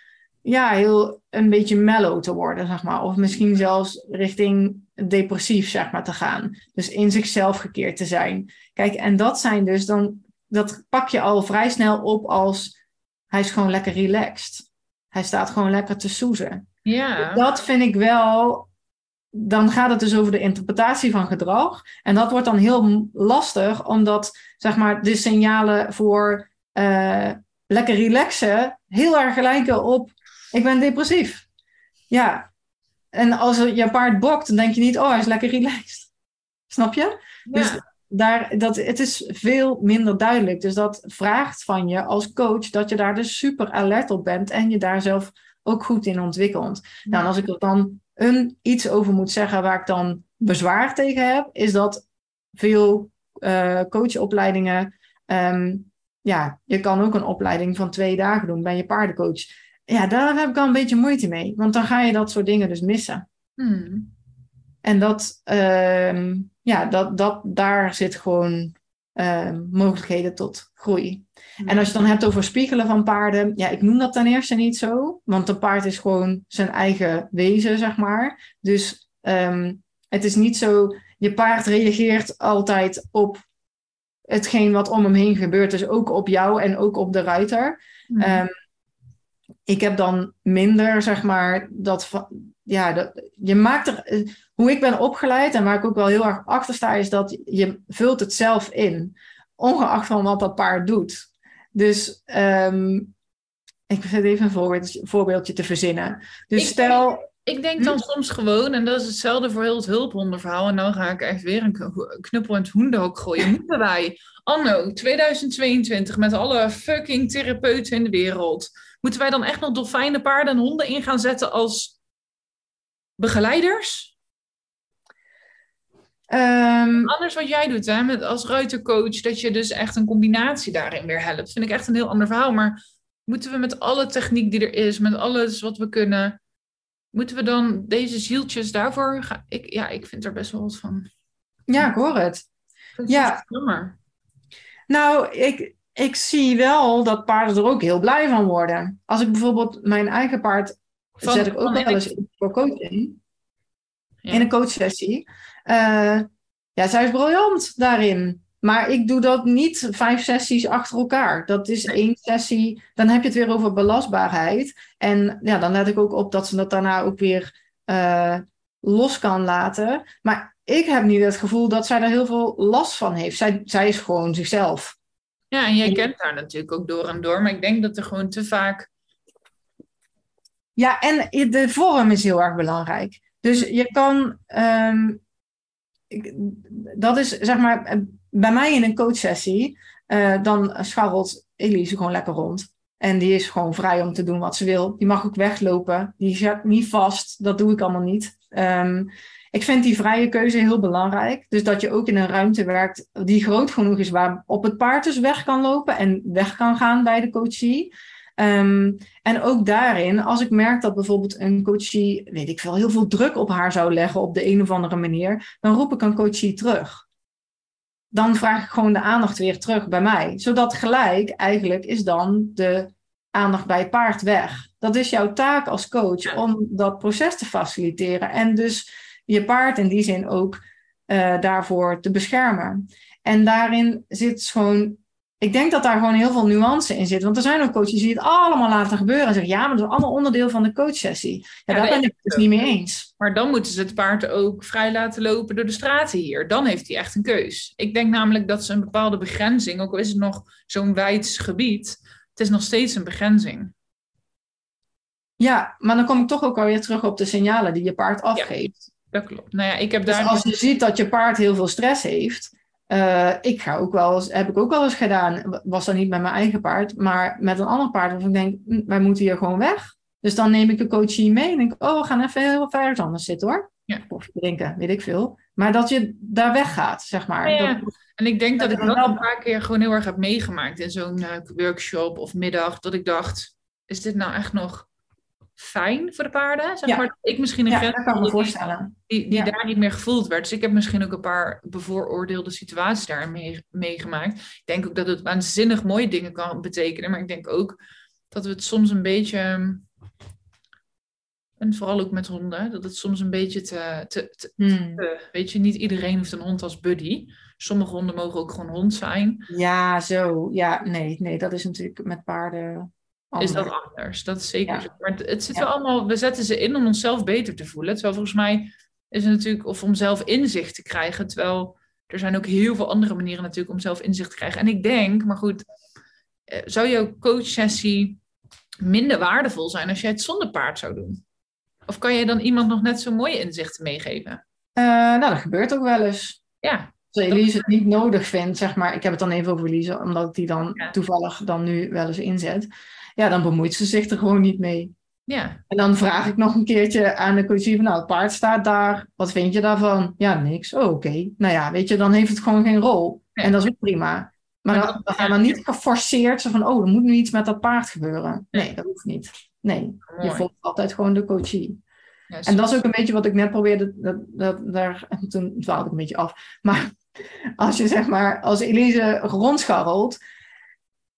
Speaker 2: ja, heel een beetje mellow te worden, zeg maar. Of misschien zelfs richting depressief, zeg maar, te gaan. Dus in zichzelf gekeerd te zijn. Kijk, en dat zijn dus dan dat pak je al vrij snel op als hij is gewoon lekker relaxed. Hij staat gewoon lekker te soezen.
Speaker 1: Ja.
Speaker 2: Dat vind ik wel. Dan gaat het dus over de interpretatie van gedrag. En dat wordt dan heel lastig, omdat zeg maar, de signalen voor uh, lekker relaxen heel erg lijken op: ik ben depressief. Ja. En als je paard bokt, dan denk je niet: oh, hij is lekker relaxed. Snap je?
Speaker 1: Ja.
Speaker 2: Dus daar, dat, het is veel minder duidelijk. Dus dat vraagt van je als coach dat je daar dus super alert op bent en je daar zelf ook goed in ontwikkelt. Nou, en als ik er dan een, iets over moet zeggen waar ik dan bezwaar tegen heb, is dat veel uh, coachopleidingen. Um, ja, je kan ook een opleiding van twee dagen doen bij je paardencoach. Ja, daar heb ik al een beetje moeite mee, want dan ga je dat soort dingen dus missen.
Speaker 1: Hmm.
Speaker 2: En dat, uh, ja, dat, dat, daar zit gewoon uh, mogelijkheden tot groei. En als je dan hebt over spiegelen van paarden, ja, ik noem dat ten eerste niet zo, want een paard is gewoon zijn eigen wezen, zeg maar. Dus um, het is niet zo, je paard reageert altijd op hetgeen wat om hem heen gebeurt, dus ook op jou en ook op de ruiter.
Speaker 1: Mm.
Speaker 2: Um, ik heb dan minder, zeg maar, dat van, ja, dat, je maakt er, eh, hoe ik ben opgeleid en waar ik ook wel heel erg achter sta, is dat je vult het zelf in, ongeacht van wat dat paard doet. Dus um, ik zit even een voorbeeldje, voorbeeldje te verzinnen. Dus
Speaker 1: Ik
Speaker 2: stel,
Speaker 1: Ik denk dan soms gewoon, en dat is hetzelfde voor heel het hulphondenverhaal, en dan ga ik echt weer een knuppel in het hoenderhok gooien. *laughs* Moeten wij anno 2022 met alle fucking therapeuten in de wereld, moeten wij dan echt nog dolfijnen, paarden en honden in gaan zetten als begeleiders?
Speaker 2: Ehm,
Speaker 1: Anders wat jij doet hè, met, als ruitercoach, dat je dus echt een combinatie daarin weer helpt. Vind ik echt een heel ander verhaal. Maar moeten we met alle techniek die er is, met alles wat we kunnen, moeten we dan deze zieltjes daarvoor gaan? Ik, ja, ik vind er best wel wat van.
Speaker 2: ja, ik hoor het.
Speaker 1: Het
Speaker 2: Ja.
Speaker 1: jammer.
Speaker 2: Nou, ik, ik zie wel dat paarden er ook heel blij van worden. Als ik bijvoorbeeld mijn eigen paard
Speaker 1: Van-
Speaker 2: zet ik ook wel eens voor coaching,
Speaker 1: Ja.
Speaker 2: in een coachsessie. Eh, ja, zij is briljant daarin. Maar ik doe dat niet vijf sessies achter elkaar. Dat is één sessie. Dan heb je het weer over belastbaarheid. En ja, dan let ik ook op dat ze dat daarna ook weer eh, los kan laten. Maar ik heb niet het gevoel dat zij er heel veel last van heeft. Zij, zij is gewoon zichzelf.
Speaker 1: Ja, en jij kent haar natuurlijk ook door en door. Maar ik denk dat er gewoon te vaak.
Speaker 2: Ja, en de vorm is heel erg belangrijk. Dus je kan, ehm, dat is zeg maar, eh, bij mij in een coachsessie, eh, dan scharrelt Elise gewoon lekker rond. En die is gewoon vrij om te doen wat ze wil. Die mag ook weglopen. Die zit niet vast. Dat doe ik allemaal niet. Ehm, ik vind die vrije keuze heel belangrijk. Dus dat je ook in een ruimte werkt die groot genoeg is waarop het paard dus weg kan lopen en weg kan gaan bij de coachie. Ehm, en ook daarin, als ik merk dat bijvoorbeeld een coachie, weet ik veel, heel veel druk op haar zou leggen op de een of andere manier, dan roep ik een coachie terug. Dan vraag ik gewoon de aandacht weer terug bij mij. Zodat gelijk eigenlijk is dan de aandacht bij het paard weg. Dat is jouw taak als coach om dat proces te faciliteren. En dus je paard in die zin ook eh, daarvoor te beschermen. En daarin zit gewoon ik denk dat daar gewoon heel veel nuance in zit. Want er zijn ook coaches die het allemaal laten gebeuren. En zeggen, ja, maar dat is allemaal onderdeel van de coachsessie. Ja,
Speaker 1: Ja,
Speaker 2: daar ben ik het dus niet mee eens.
Speaker 1: Maar dan moeten ze het paard ook vrij laten lopen door de straten hier. Dan heeft hij echt een keus. Ik denk namelijk dat ze een bepaalde begrenzing, ook al is het nog zo'n wijd gebied, het is nog steeds een begrenzing.
Speaker 2: Ja, maar dan kom ik toch ook alweer terug op de signalen die je paard afgeeft.
Speaker 1: Dat klopt. Nou ja, ik heb
Speaker 2: Dus
Speaker 1: daar.
Speaker 2: als je ziet dat je paard heel veel stress heeft. Eh, ik ga ook wel eens, heb ik ook wel eens gedaan. Was dan niet met mijn eigen paard, maar met een ander paard. Waarvan ik denk, hm, wij moeten hier gewoon weg. Dus dan neem ik de coachie mee en denk, oh, we gaan even heel ver ergens anders zitten hoor.
Speaker 1: Ja.
Speaker 2: Of drinken, weet ik veel. Maar dat je daar weggaat, zeg maar.
Speaker 1: Ja,
Speaker 2: Dat-
Speaker 1: En ik denk dat
Speaker 2: Dat
Speaker 1: ik dat
Speaker 2: wel-
Speaker 1: een paar keer gewoon heel erg heb meegemaakt in zo'n eh, workshop of middag. Dat ik dacht, is dit nou echt nog fijn voor de paarden? Zeg
Speaker 2: Ja.
Speaker 1: maar, dat ik misschien een
Speaker 2: ja,
Speaker 1: grens
Speaker 2: kan me voorstellen.
Speaker 1: die, die
Speaker 2: Ja.
Speaker 1: daar niet meer gevoeld werd. Dus ik heb misschien ook een paar bevooroordeelde situaties daar mee, meegemaakt. Ik denk ook dat het waanzinnig mooie dingen kan betekenen. Maar ik denk ook dat we het soms een beetje... ehm, En vooral ook met honden. Dat het soms een beetje te... te, te-
Speaker 2: Hmm.
Speaker 1: te- weet je, niet iedereen heeft een hond als buddy. Sommige honden mogen ook gewoon hond zijn.
Speaker 2: Ja, zo. Ja, nee, nee, dat is natuurlijk met paarden
Speaker 1: Is dat
Speaker 2: anders.
Speaker 1: Dat is zeker
Speaker 2: Ja.
Speaker 1: zo. Maar het, het zit
Speaker 2: Ja.
Speaker 1: wel allemaal... We zetten ze in om onszelf beter te voelen. Terwijl volgens mij is het natuurlijk... Of om zelf inzicht te krijgen. Terwijl er zijn ook heel veel andere manieren natuurlijk om zelf inzicht te krijgen. En ik denk, maar goed... eh, Zou jouw coachsessie minder waardevol zijn als jij het zonder paard zou doen? Of kan je dan iemand nog net zo mooie inzichten meegeven?
Speaker 2: Eh, nou, dat gebeurt ook wel eens.
Speaker 1: Ja,
Speaker 2: Als Elise het niet nodig vindt, zeg maar, ik heb het dan even over Elise, omdat ik die dan
Speaker 1: Ja.
Speaker 2: toevallig dan nu wel eens inzet. Ja, dan bemoeit ze zich er gewoon niet mee.
Speaker 1: ja,
Speaker 2: En dan vraag ik nog een keertje aan de coachie van, nou, het paard staat daar. Wat vind je daarvan? Ja, niks. Oh, oké. Nou ja, weet je, dan heeft het gewoon geen rol. En dat is ook prima. Maar
Speaker 1: Maar
Speaker 2: dan, dan gaan we
Speaker 1: ja.
Speaker 2: niet geforceerd zo van, oh, er moet nu iets met dat paard gebeuren. Nee, dat hoeft niet. Nee, je volgt altijd gewoon de coachie.
Speaker 1: Ja,
Speaker 2: En dat is ook een beetje wat ik net probeerde, dat, dat, daar, en *laughs* toen dwaalde ik een beetje af. Maar *laughs* als je zeg maar, als Elise rondscharrelt,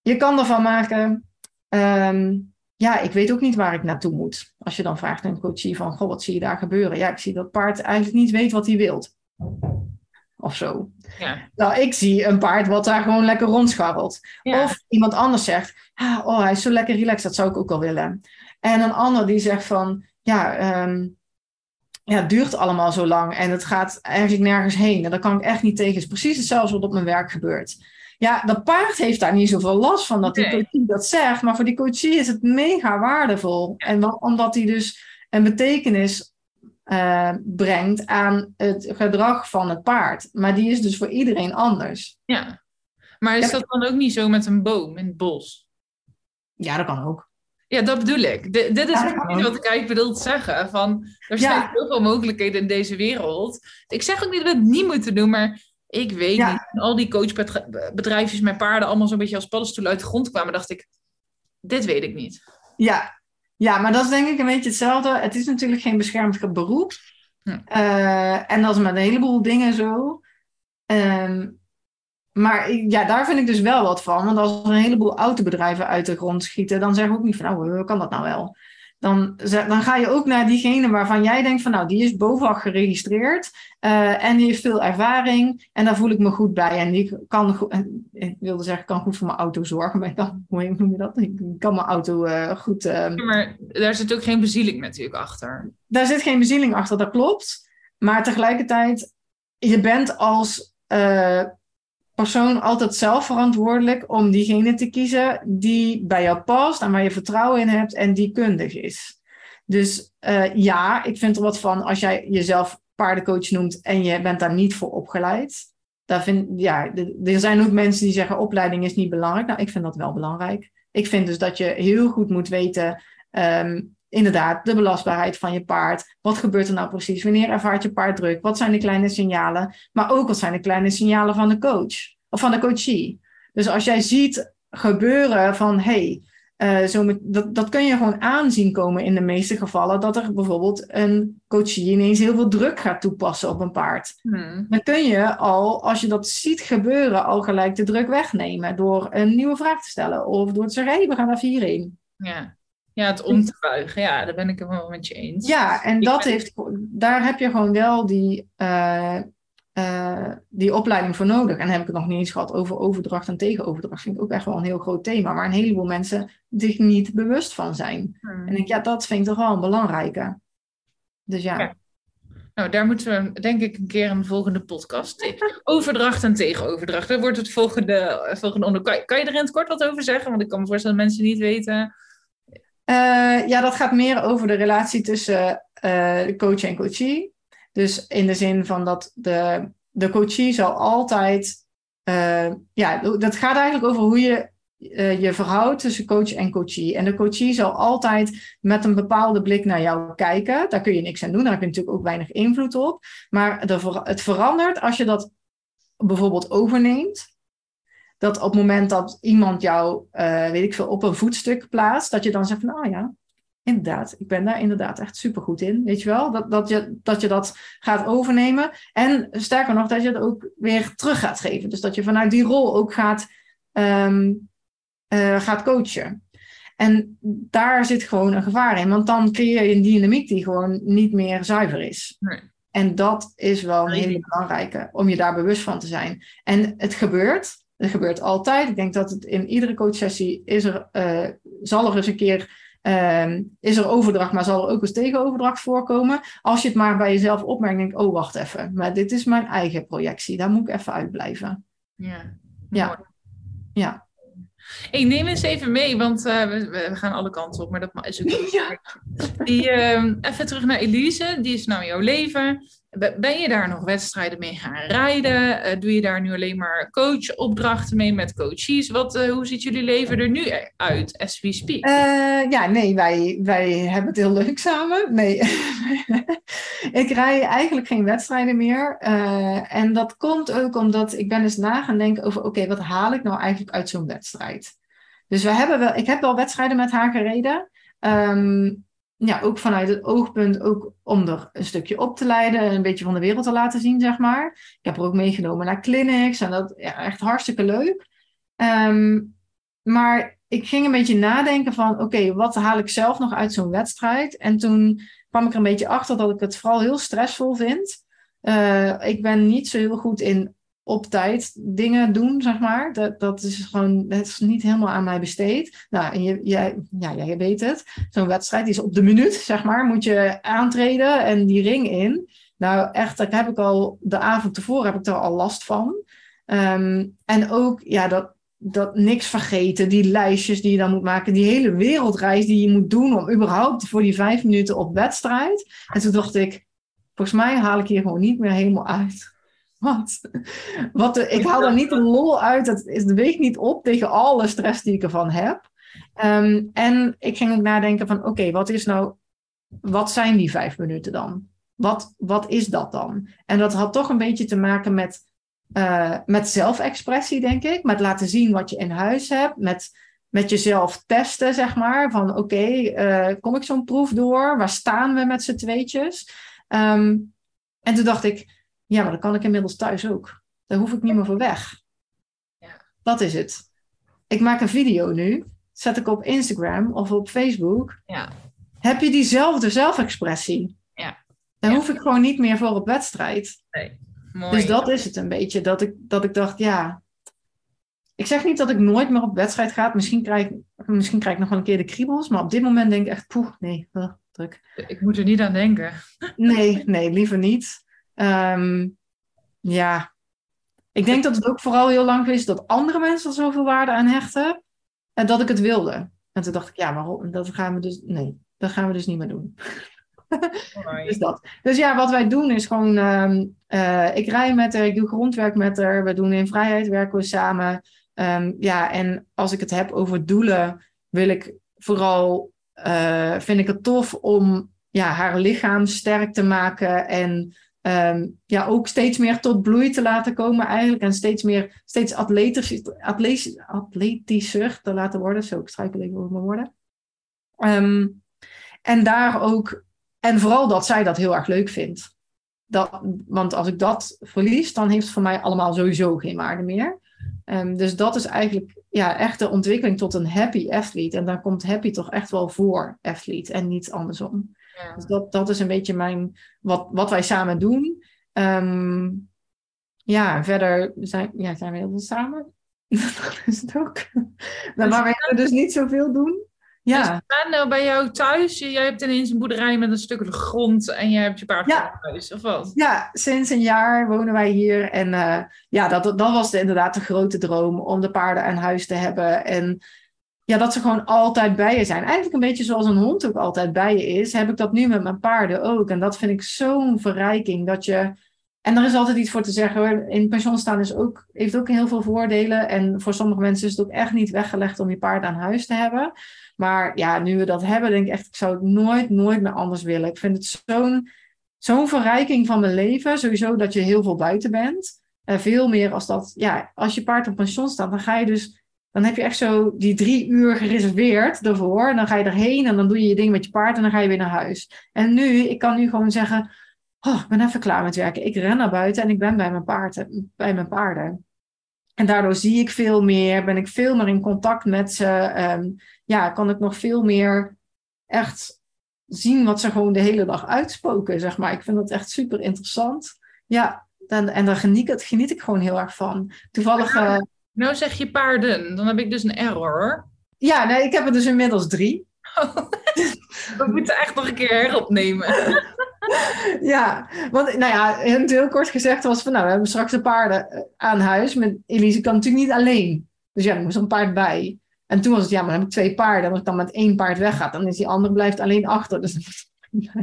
Speaker 2: je kan ervan maken, ehm, ja, ik weet ook niet waar ik naartoe moet. Als je dan vraagt aan een coachie van, goh, wat zie je daar gebeuren? Ja, ik zie dat paard eigenlijk niet weet wat hij wilt. Of zo.
Speaker 1: ja.
Speaker 2: Nou, ik zie een paard wat daar gewoon lekker rondscharrelt.
Speaker 1: Ja.
Speaker 2: Of iemand anders zegt, ah, oh, hij is zo lekker relaxed, dat zou ik ook wel willen. En een ander die zegt van, ja, ehm, ja, het duurt allemaal zo lang en het gaat eigenlijk nergens heen. En daar kan ik echt niet tegen. Het is precies hetzelfde wat op mijn werk gebeurt. Ja, dat paard heeft daar niet zoveel last van dat die
Speaker 1: Nee.
Speaker 2: coachie dat zegt. Maar voor die coachie is het mega waardevol. En wel, omdat hij dus een betekenis eh, brengt aan het gedrag van het paard. Maar die is dus voor iedereen anders.
Speaker 1: Ja. Maar is
Speaker 2: Ja.
Speaker 1: dat dan ook niet zo met een boom in het bos?
Speaker 2: Ja, dat kan ook.
Speaker 1: Ja, dat bedoel ik. D- dit is
Speaker 2: Ja,
Speaker 1: wat ik eigenlijk bedoel te zeggen. Van, er zijn
Speaker 2: Ja.
Speaker 1: zoveel mogelijkheden in deze wereld. Ik zeg ook niet dat we het niet moeten doen, maar ik weet
Speaker 2: Ja.
Speaker 1: niet. Al die coachbedrijfjes met paarden allemaal zo'n beetje als paddenstoelen uit de grond kwamen, dacht ik, dit weet ik niet.
Speaker 2: Ja. ja, maar dat is denk ik een beetje hetzelfde. Het is natuurlijk geen beschermd beroep.
Speaker 1: Hm.
Speaker 2: Eh, en dat is met een heleboel dingen zo. Ehm, maar ja, daar vind ik dus wel wat van. Want als er een heleboel autobedrijven uit de grond schieten, dan zeg ik ook niet van, nou, hoe kan dat nou wel? Dan, dan ga je ook naar diegene waarvan jij denkt van, nou, die is BOVAG geregistreerd eh, en die heeft veel ervaring en daar voel ik me goed bij. En die kan, go- eh, ik wilde zeggen, kan goed voor mijn auto zorgen, maar ik kan, *laughs* hoe noem je dat? Ik kan mijn auto eh, goed... eh,
Speaker 1: Ja, Maar daar zit ook geen bezieling natuurlijk achter.
Speaker 2: daar zit geen bezieling achter, dat klopt. Maar tegelijkertijd, je bent als persoon altijd zelf verantwoordelijk om diegene te kiezen die bij jou past en waar je vertrouwen in hebt en die kundig is. Dus eh, ja, ik vind er wat van als jij jezelf paardencoach noemt en je bent daar niet voor opgeleid. Daar vind, ja, er zijn ook mensen die zeggen opleiding is niet belangrijk. Nou, ik vind dat wel belangrijk. Ik vind dus dat je heel goed moet weten ehm, inderdaad, de belastbaarheid van je paard. Wat gebeurt er nou precies? Wanneer ervaart je paard druk? Wat zijn de kleine signalen? Maar ook wat zijn de kleine signalen van de coach of van de coachie? Dus als jij ziet gebeuren van hey, eh, zo met, dat, dat kun je gewoon aanzien komen in de meeste gevallen, dat er bijvoorbeeld een coachie ineens heel veel druk gaat toepassen op een paard.
Speaker 1: Hmm.
Speaker 2: Dan kun je al, als je dat ziet gebeuren, al gelijk de druk wegnemen door een nieuwe vraag te stellen of door te zeggen, hey, we gaan naar vier heen.
Speaker 1: Ja. Ja, het om te buigen. Ja, daar ben ik het wel met je eens.
Speaker 2: Ja, en
Speaker 1: Ik
Speaker 2: dat
Speaker 1: ben-
Speaker 2: heeft, daar heb je gewoon wel die, eh, eh, die opleiding voor nodig. En dan heb ik het nog niet eens gehad over overdracht en tegenoverdracht. Vind ik ook echt wel een heel groot thema, waar een heleboel mensen zich niet bewust van zijn.
Speaker 1: Hmm.
Speaker 2: En ik ja, dat vind ik toch wel een belangrijke. Dus ja.
Speaker 1: Ja. Nou, daar moeten we denk ik een keer een volgende podcast. Overdracht en tegenoverdracht. Dat wordt het volgende, eh, volgende onderwerp. Kan, kan je er in het kort wat over zeggen? Want ik kan me voorstellen dat mensen niet weten.
Speaker 2: Eh, ja, dat gaat meer over de relatie tussen eh, coach en coachee. Dus in de zin van dat de, de coachee zal altijd. eh, ja, dat gaat eigenlijk over hoe je je verhoudt tussen coach en coachee. En de coachee zal altijd met een bepaalde blik naar jou kijken. Daar kun je niks aan doen, daar heb je natuurlijk ook weinig invloed op. Maar het verandert als je dat bijvoorbeeld overneemt. Dat op het moment dat iemand jou, eh, weet ik veel, op een voetstuk plaatst, dat je dan zegt van, oh ja, inderdaad, ik ben daar inderdaad echt supergoed in, weet je wel? Dat, dat, je, dat je dat gaat overnemen. En sterker nog, dat je het ook weer terug gaat geven. Dus dat je vanuit die rol ook gaat, ehm, eh, gaat coachen. En daar zit gewoon een gevaar in, want dan creëer je een dynamiek die gewoon niet meer zuiver is.
Speaker 1: Nee.
Speaker 2: En dat is wel een hele belangrijke, om je daar bewust van te zijn. En het gebeurt, het gebeurt altijd. Ik denk dat het in iedere coachsessie is er, eh, zal er eens een keer, ehm, is er overdracht, maar zal er ook eens tegenoverdracht voorkomen. Als je het maar bij jezelf opmerkt, denk oh wacht even, maar dit is mijn eigen projectie, daar moet ik even uitblijven.
Speaker 1: Ja.
Speaker 2: Ja. Ja.
Speaker 1: Hey, neem eens even mee, want eh, we, we gaan alle kanten op, maar dat is ook. *laughs*
Speaker 2: Ja.
Speaker 1: Die, ehm, even terug naar Elise, die is nou jouw leven. Be- Ben je daar nog wedstrijden mee gaan rijden? Eh, doe je daar nu alleen maar coachopdrachten mee met coaches? Wat, eh, hoe ziet jullie leven er nu uit, as we speak?
Speaker 2: Ja, nee, wij, wij hebben het heel leuk samen. Nee, *laughs* ik rij eigenlijk geen wedstrijden meer. En dat komt ook omdat ik ben eens na gaan denken over, oké, wat haal ik nou eigenlijk uit zo'n wedstrijd? Dus we hebben wel, ik heb wel wedstrijden met haar gereden. Ehm, ja, ook vanuit het oogpunt ook om er een stukje op te leiden en een beetje van de wereld te laten zien, zeg maar. Ik heb er ook meegenomen naar clinics en dat ja, echt hartstikke leuk. Ehm, maar ik ging een beetje nadenken van, oké, wat haal ik zelf nog uit zo'n wedstrijd? En toen kwam ik er een beetje achter dat ik het vooral heel stressvol vind. Eh, ik ben niet zo heel goed in op tijd dingen doen, zeg maar. Dat, dat is gewoon, dat is niet helemaal aan mij besteed. Nou, en je, jij, ja, jij weet het. Zo'n wedstrijd die is op de minuut, zeg maar, moet je aantreden en die ring in. Nou, echt, daar heb ik al de avond tevoren heb ik er al last van. Ehm, en ook, ja, dat, dat niks vergeten, die lijstjes die je dan moet maken, die hele wereldreis die je moet doen om überhaupt voor die vijf minuten op wedstrijd. En toen dacht ik, volgens mij haal ik hier gewoon niet meer helemaal uit. Wat? Wat ik haal er niet de lol uit. Dat is de weeg niet op tegen alle stress die ik ervan heb. Ehm, en ik ging ook nadenken van oké, wat is nou, wat zijn die vijf minuten dan? Wat, wat is dat dan? En dat had toch een beetje te maken met, uh, met zelfexpressie, denk ik. Met laten zien wat je in huis hebt. Met, met jezelf testen, zeg maar. Van oké, eh, kom ik zo'n proef door? Waar staan we met z'n tweetjes? Ehm, en toen dacht ik, ja, maar dat kan ik inmiddels thuis ook. Daar hoef ik niet meer voor weg. Ja. Dat is het. Ik maak een video nu, zet ik op Instagram of op Facebook. Ja. Heb je diezelfde zelfexpressie? Ja. Daar hoef ik gewoon niet meer voor op wedstrijd. Nee. Mooi. Dus dat is het een beetje. Dat ik, dat ik dacht, ja. Ik zeg niet dat ik nooit meer op wedstrijd ga. Misschien krijg, misschien krijg ik nog wel een keer de kriebels. Maar op dit moment denk ik echt, poeh, nee, druk.
Speaker 1: Ik moet er niet aan denken.
Speaker 2: Nee, nee, liever niet. Ehm, ja, ik denk dat het ook vooral heel lang is dat andere mensen er zoveel waarde aan hechten. En dat ik het wilde. En toen dacht ik, ja, waarom? Dat gaan we dus, nee, dat gaan we dus niet meer doen. *laughs* dus dat. Dus ja, wat wij doen is gewoon, ehm, eh, ik rij met haar, ik doe grondwerk met haar, we doen in vrijheid, werken we samen. Um, ja, en als ik het heb over doelen, wil ik vooral, uh, vind ik het tof om ja, haar lichaam sterk te maken en Ehm, ja, ook steeds meer tot bloei te laten komen eigenlijk. En steeds meer, steeds atletisch, atletisch, atletischer te laten worden. Zo, ik struikel even over mijn woorden. Ehm, en daar ook, en vooral dat zij dat heel erg leuk vindt. Dat, want als ik dat verlies, dan heeft het voor mij allemaal sowieso geen waarde meer. Um, dus dat is eigenlijk ja, echt de ontwikkeling tot een happy athlete. En daar komt happy toch echt wel voor athlete en niet andersom. Dus dat, dat is een beetje mijn, wat, wat wij samen doen. Um, ja, verder zijn, ja, zijn we heel veel samen. *laughs* dat is het ook. *laughs* maar wij hebben dus niet zoveel doen.
Speaker 1: Ja. Dus nou bij jou thuis, jij hebt ineens een boerderij met een stuk grond en jij hebt je paard ja. thuis, of wat?
Speaker 2: Ja, sinds een jaar wonen wij hier. En uh, ja, dat, dat was de, inderdaad de grote droom om de paarden aan huis te hebben. En ja, dat ze gewoon altijd bij je zijn. Eigenlijk een beetje zoals een hond ook altijd bij je is, heb ik dat nu met mijn paarden ook. En dat vind ik zo'n verrijking dat je. En er is altijd iets voor te zeggen. In pensioen staan is ook, heeft ook heel veel voordelen. En voor sommige mensen is het ook echt niet weggelegd om je paard aan huis te hebben. Maar ja, nu we dat hebben, denk ik echt, ik zou het nooit, nooit meer anders willen. Ik vind het zo'n zo'n verrijking van mijn leven. Sowieso dat je heel veel buiten bent. En veel meer als dat, ja, als je paard op pensioen staat, dan ga je dus dan heb je echt zo die drie uur gereserveerd daarvoor. En dan ga je erheen en dan doe je je ding met je paard en dan ga je weer naar huis. En nu, ik kan nu gewoon zeggen, oh, ik ben even klaar met werken. Ik ren naar buiten en ik ben bij mijn, paard, bij mijn paarden. En daardoor zie ik veel meer, ben ik veel meer in contact met ze. Um, ja, kan ik nog veel meer echt zien wat ze gewoon de hele dag uitspoken, zeg maar. Ik vind dat echt super interessant. Ja, en, en daar geniet, geniet ik gewoon heel erg van. Toevallig... Uh,
Speaker 1: nou zeg je paarden, dan heb ik dus een error.
Speaker 2: Ja, nee, ik heb er dus inmiddels drie. *laughs*
Speaker 1: We moeten echt nog een keer heropnemen. *laughs*
Speaker 2: ja, want nou ja, heel kort gezegd was van nou, we hebben straks de paarden eh, aan huis. Met Elise kan natuurlijk niet alleen. Dus ja, er moest een paard bij. En toen was het, ja, maar dan heb ik twee paarden. Als ik dan met één paard weggaat, dan is die andere blijft alleen achter. Dus *laughs*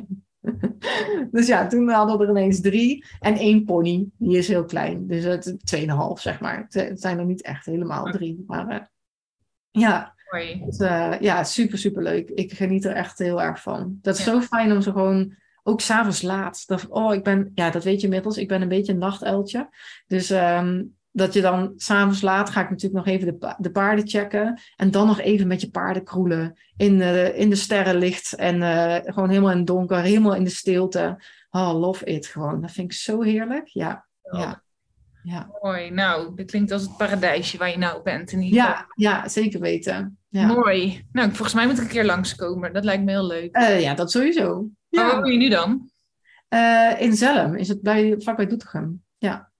Speaker 2: *laughs* dus ja, toen hadden we er ineens drie. En één pony, die is heel klein. Dus het tweeënhalf, zeg maar. Het zijn er niet echt helemaal drie. Maar uh, ja, dus, uh, ja, super, super leuk. Ik geniet er echt heel erg van. Dat is zo fijn om ze gewoon, ook s'avonds laat. Dat, oh, ik ben, ja, dat weet je inmiddels. Ik ben een beetje een nachtuiltje. Dus um, dat je dan s'avonds laat ga ik natuurlijk nog even de, de, paarden checken. En dan nog even met je paarden kroelen. In, de, in de sterrenlicht. En uh, gewoon helemaal in het donker. Helemaal in de stilte. Oh, love it gewoon. Dat vind ik zo heerlijk. Ja, ja.
Speaker 1: ja. Mooi. Nou, dit klinkt als het paradijsje waar je nou bent. In
Speaker 2: ja, ja, zeker weten. Ja.
Speaker 1: Mooi. Nou, volgens mij moet ik een keer langskomen. Dat lijkt me heel leuk.
Speaker 2: Uh, ja, dat sowieso.
Speaker 1: Ja. waar woon je nu dan?
Speaker 2: In Zelm. Is het bij, vlak bij Doetinchem. Ja.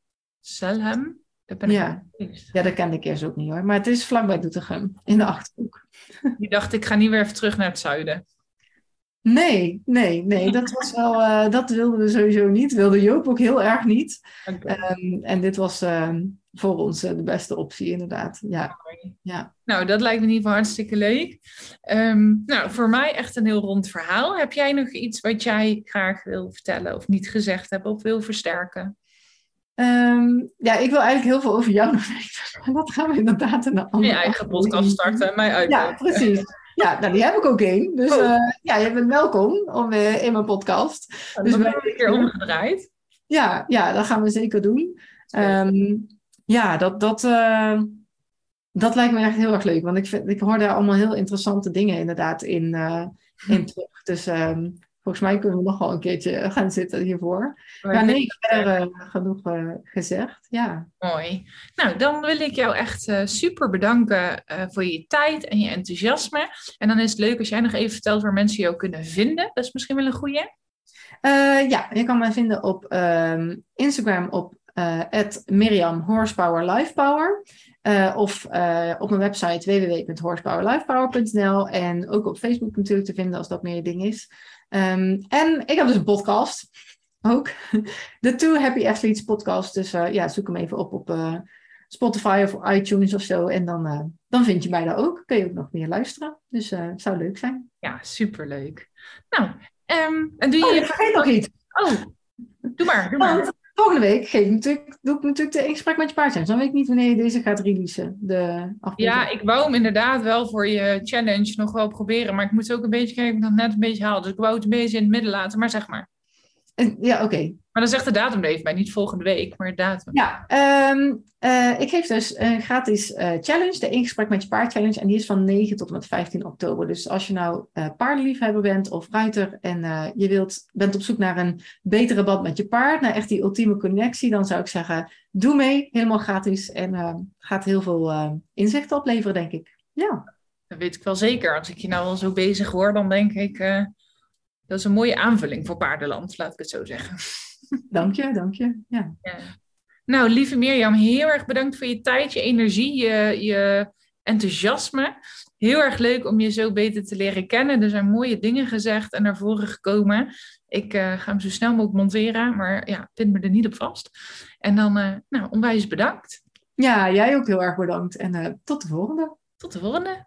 Speaker 1: Selhem? Dat ben ik
Speaker 2: Ja. Ja, dat kende ik eerst ook niet hoor. Maar het is vlakbij Doetinchem, in de Achterhoek. *laughs*
Speaker 1: Die dacht, ik ga niet weer even terug naar het zuiden.
Speaker 2: Nee, nee, nee. Dat was wel, eh, dat wilden we sowieso niet. Wilde Joop ook heel erg niet. Ehm, en dit was ehm, voor ons eh, de beste optie, inderdaad. Ja, ja.
Speaker 1: Nou, dat lijkt me in ieder geval hartstikke leuk. Ehm, nou, voor mij echt een heel rond verhaal. Heb jij nog iets wat jij graag wil vertellen of niet gezegd hebt of wil versterken?
Speaker 2: Ehm, ja, ik wil eigenlijk heel veel over jou nog weten. Maar dat gaan we inderdaad in een andere
Speaker 1: Je eigen podcast starten en mij uit.
Speaker 2: Ja, precies. Ja, nou, die heb ik ook één. Dus
Speaker 1: Oh.
Speaker 2: eh, ja, je bent welkom om, eh, in mijn podcast.
Speaker 1: Dus
Speaker 2: Dus
Speaker 1: we hebben een keer *laughs* omgedraaid.
Speaker 2: Ja, ja, dat gaan we zeker doen. Ehm, ja, dat, dat, eh, dat lijkt me echt heel erg leuk. Want ik, vind, ik hoor daar allemaal heel interessante dingen inderdaad in, in *laughs* terug. Dus ehm, volgens mij kunnen we nog wel een keertje gaan zitten hiervoor. Maar nee, verder eh, genoeg eh, gezegd. Ja.
Speaker 1: Mooi. Nou, dan wil ik jou echt eh, super bedanken voor je tijd en je enthousiasme. En dan is het leuk als jij nog even vertelt waar mensen jou kunnen vinden. Dat is misschien wel een goeie.
Speaker 2: Eh, ja, je kan mij vinden op ehm, Instagram op eh Miriam Horsepower Lifepower. Eh, of op mijn website www.horsepowerlifepower.nl en ook op Facebook natuurlijk te vinden als dat meer je ding is. Ehm, en ik heb dus een podcast ook. *laughs* De Two Happy Athletes podcast. Dus eh, ja, zoek hem even op op eh, Spotify of iTunes of zo. En dan, eh, dan vind je mij daar ook. Kun je ook nog meer luisteren. Dus het zou leuk zijn.
Speaker 1: Ja, superleuk. Nou, ehm, en doe
Speaker 2: Oh,
Speaker 1: je...
Speaker 2: vergeet nog iets.
Speaker 1: Oh, doe maar, doe maar.
Speaker 2: Want volgende week geef ik natuurlijk, doe ik natuurlijk de gesprek met je paard dan weet ik niet wanneer je deze gaat releasen. De.
Speaker 1: Ja, ik wou hem inderdaad wel voor je challenge nog wel proberen. Maar ik moet ook een beetje kijken of ik dat net een beetje haal. Dus ik wou het een beetje in het midden laten. Maar zeg maar.
Speaker 2: Ja oké.
Speaker 1: Maar dan zegt de datum er even bij. Niet volgende week, maar datum.
Speaker 2: Ja, ehm, eh, ik geef dus een gratis eh, challenge, de in gesprek met je paard challenge. En die is van 9 tot en met 15 oktober. Dus als je nou eh paardenliefhebber bent of ruiter en je wilt, bent op zoek naar een betere band met je paard, naar echt die ultieme connectie, dan zou ik zeggen, doe mee, helemaal gratis. En gaat heel veel inzichten opleveren, denk ik. Ja.
Speaker 1: Dat weet ik wel zeker. Als ik je nou al zo bezig hoor, dan denk ik... dat is een mooie aanvulling voor paardenland, laat ik het zo zeggen. *laughs*
Speaker 2: Dank je, dank je. Ja.
Speaker 1: Ja. Nou, lieve Mirjam, heel erg bedankt voor je tijd, je energie, je, je enthousiasme. Heel erg leuk om je zo beter te leren kennen. Er zijn mooie dingen gezegd en naar voren gekomen. Ik eh, ga hem zo snel mogelijk monteren, maar ja, pin me er niet op vast. En dan, eh, nou, onwijs bedankt.
Speaker 2: ja, jij ook heel erg bedankt. En eh, tot de volgende.
Speaker 1: Tot de volgende.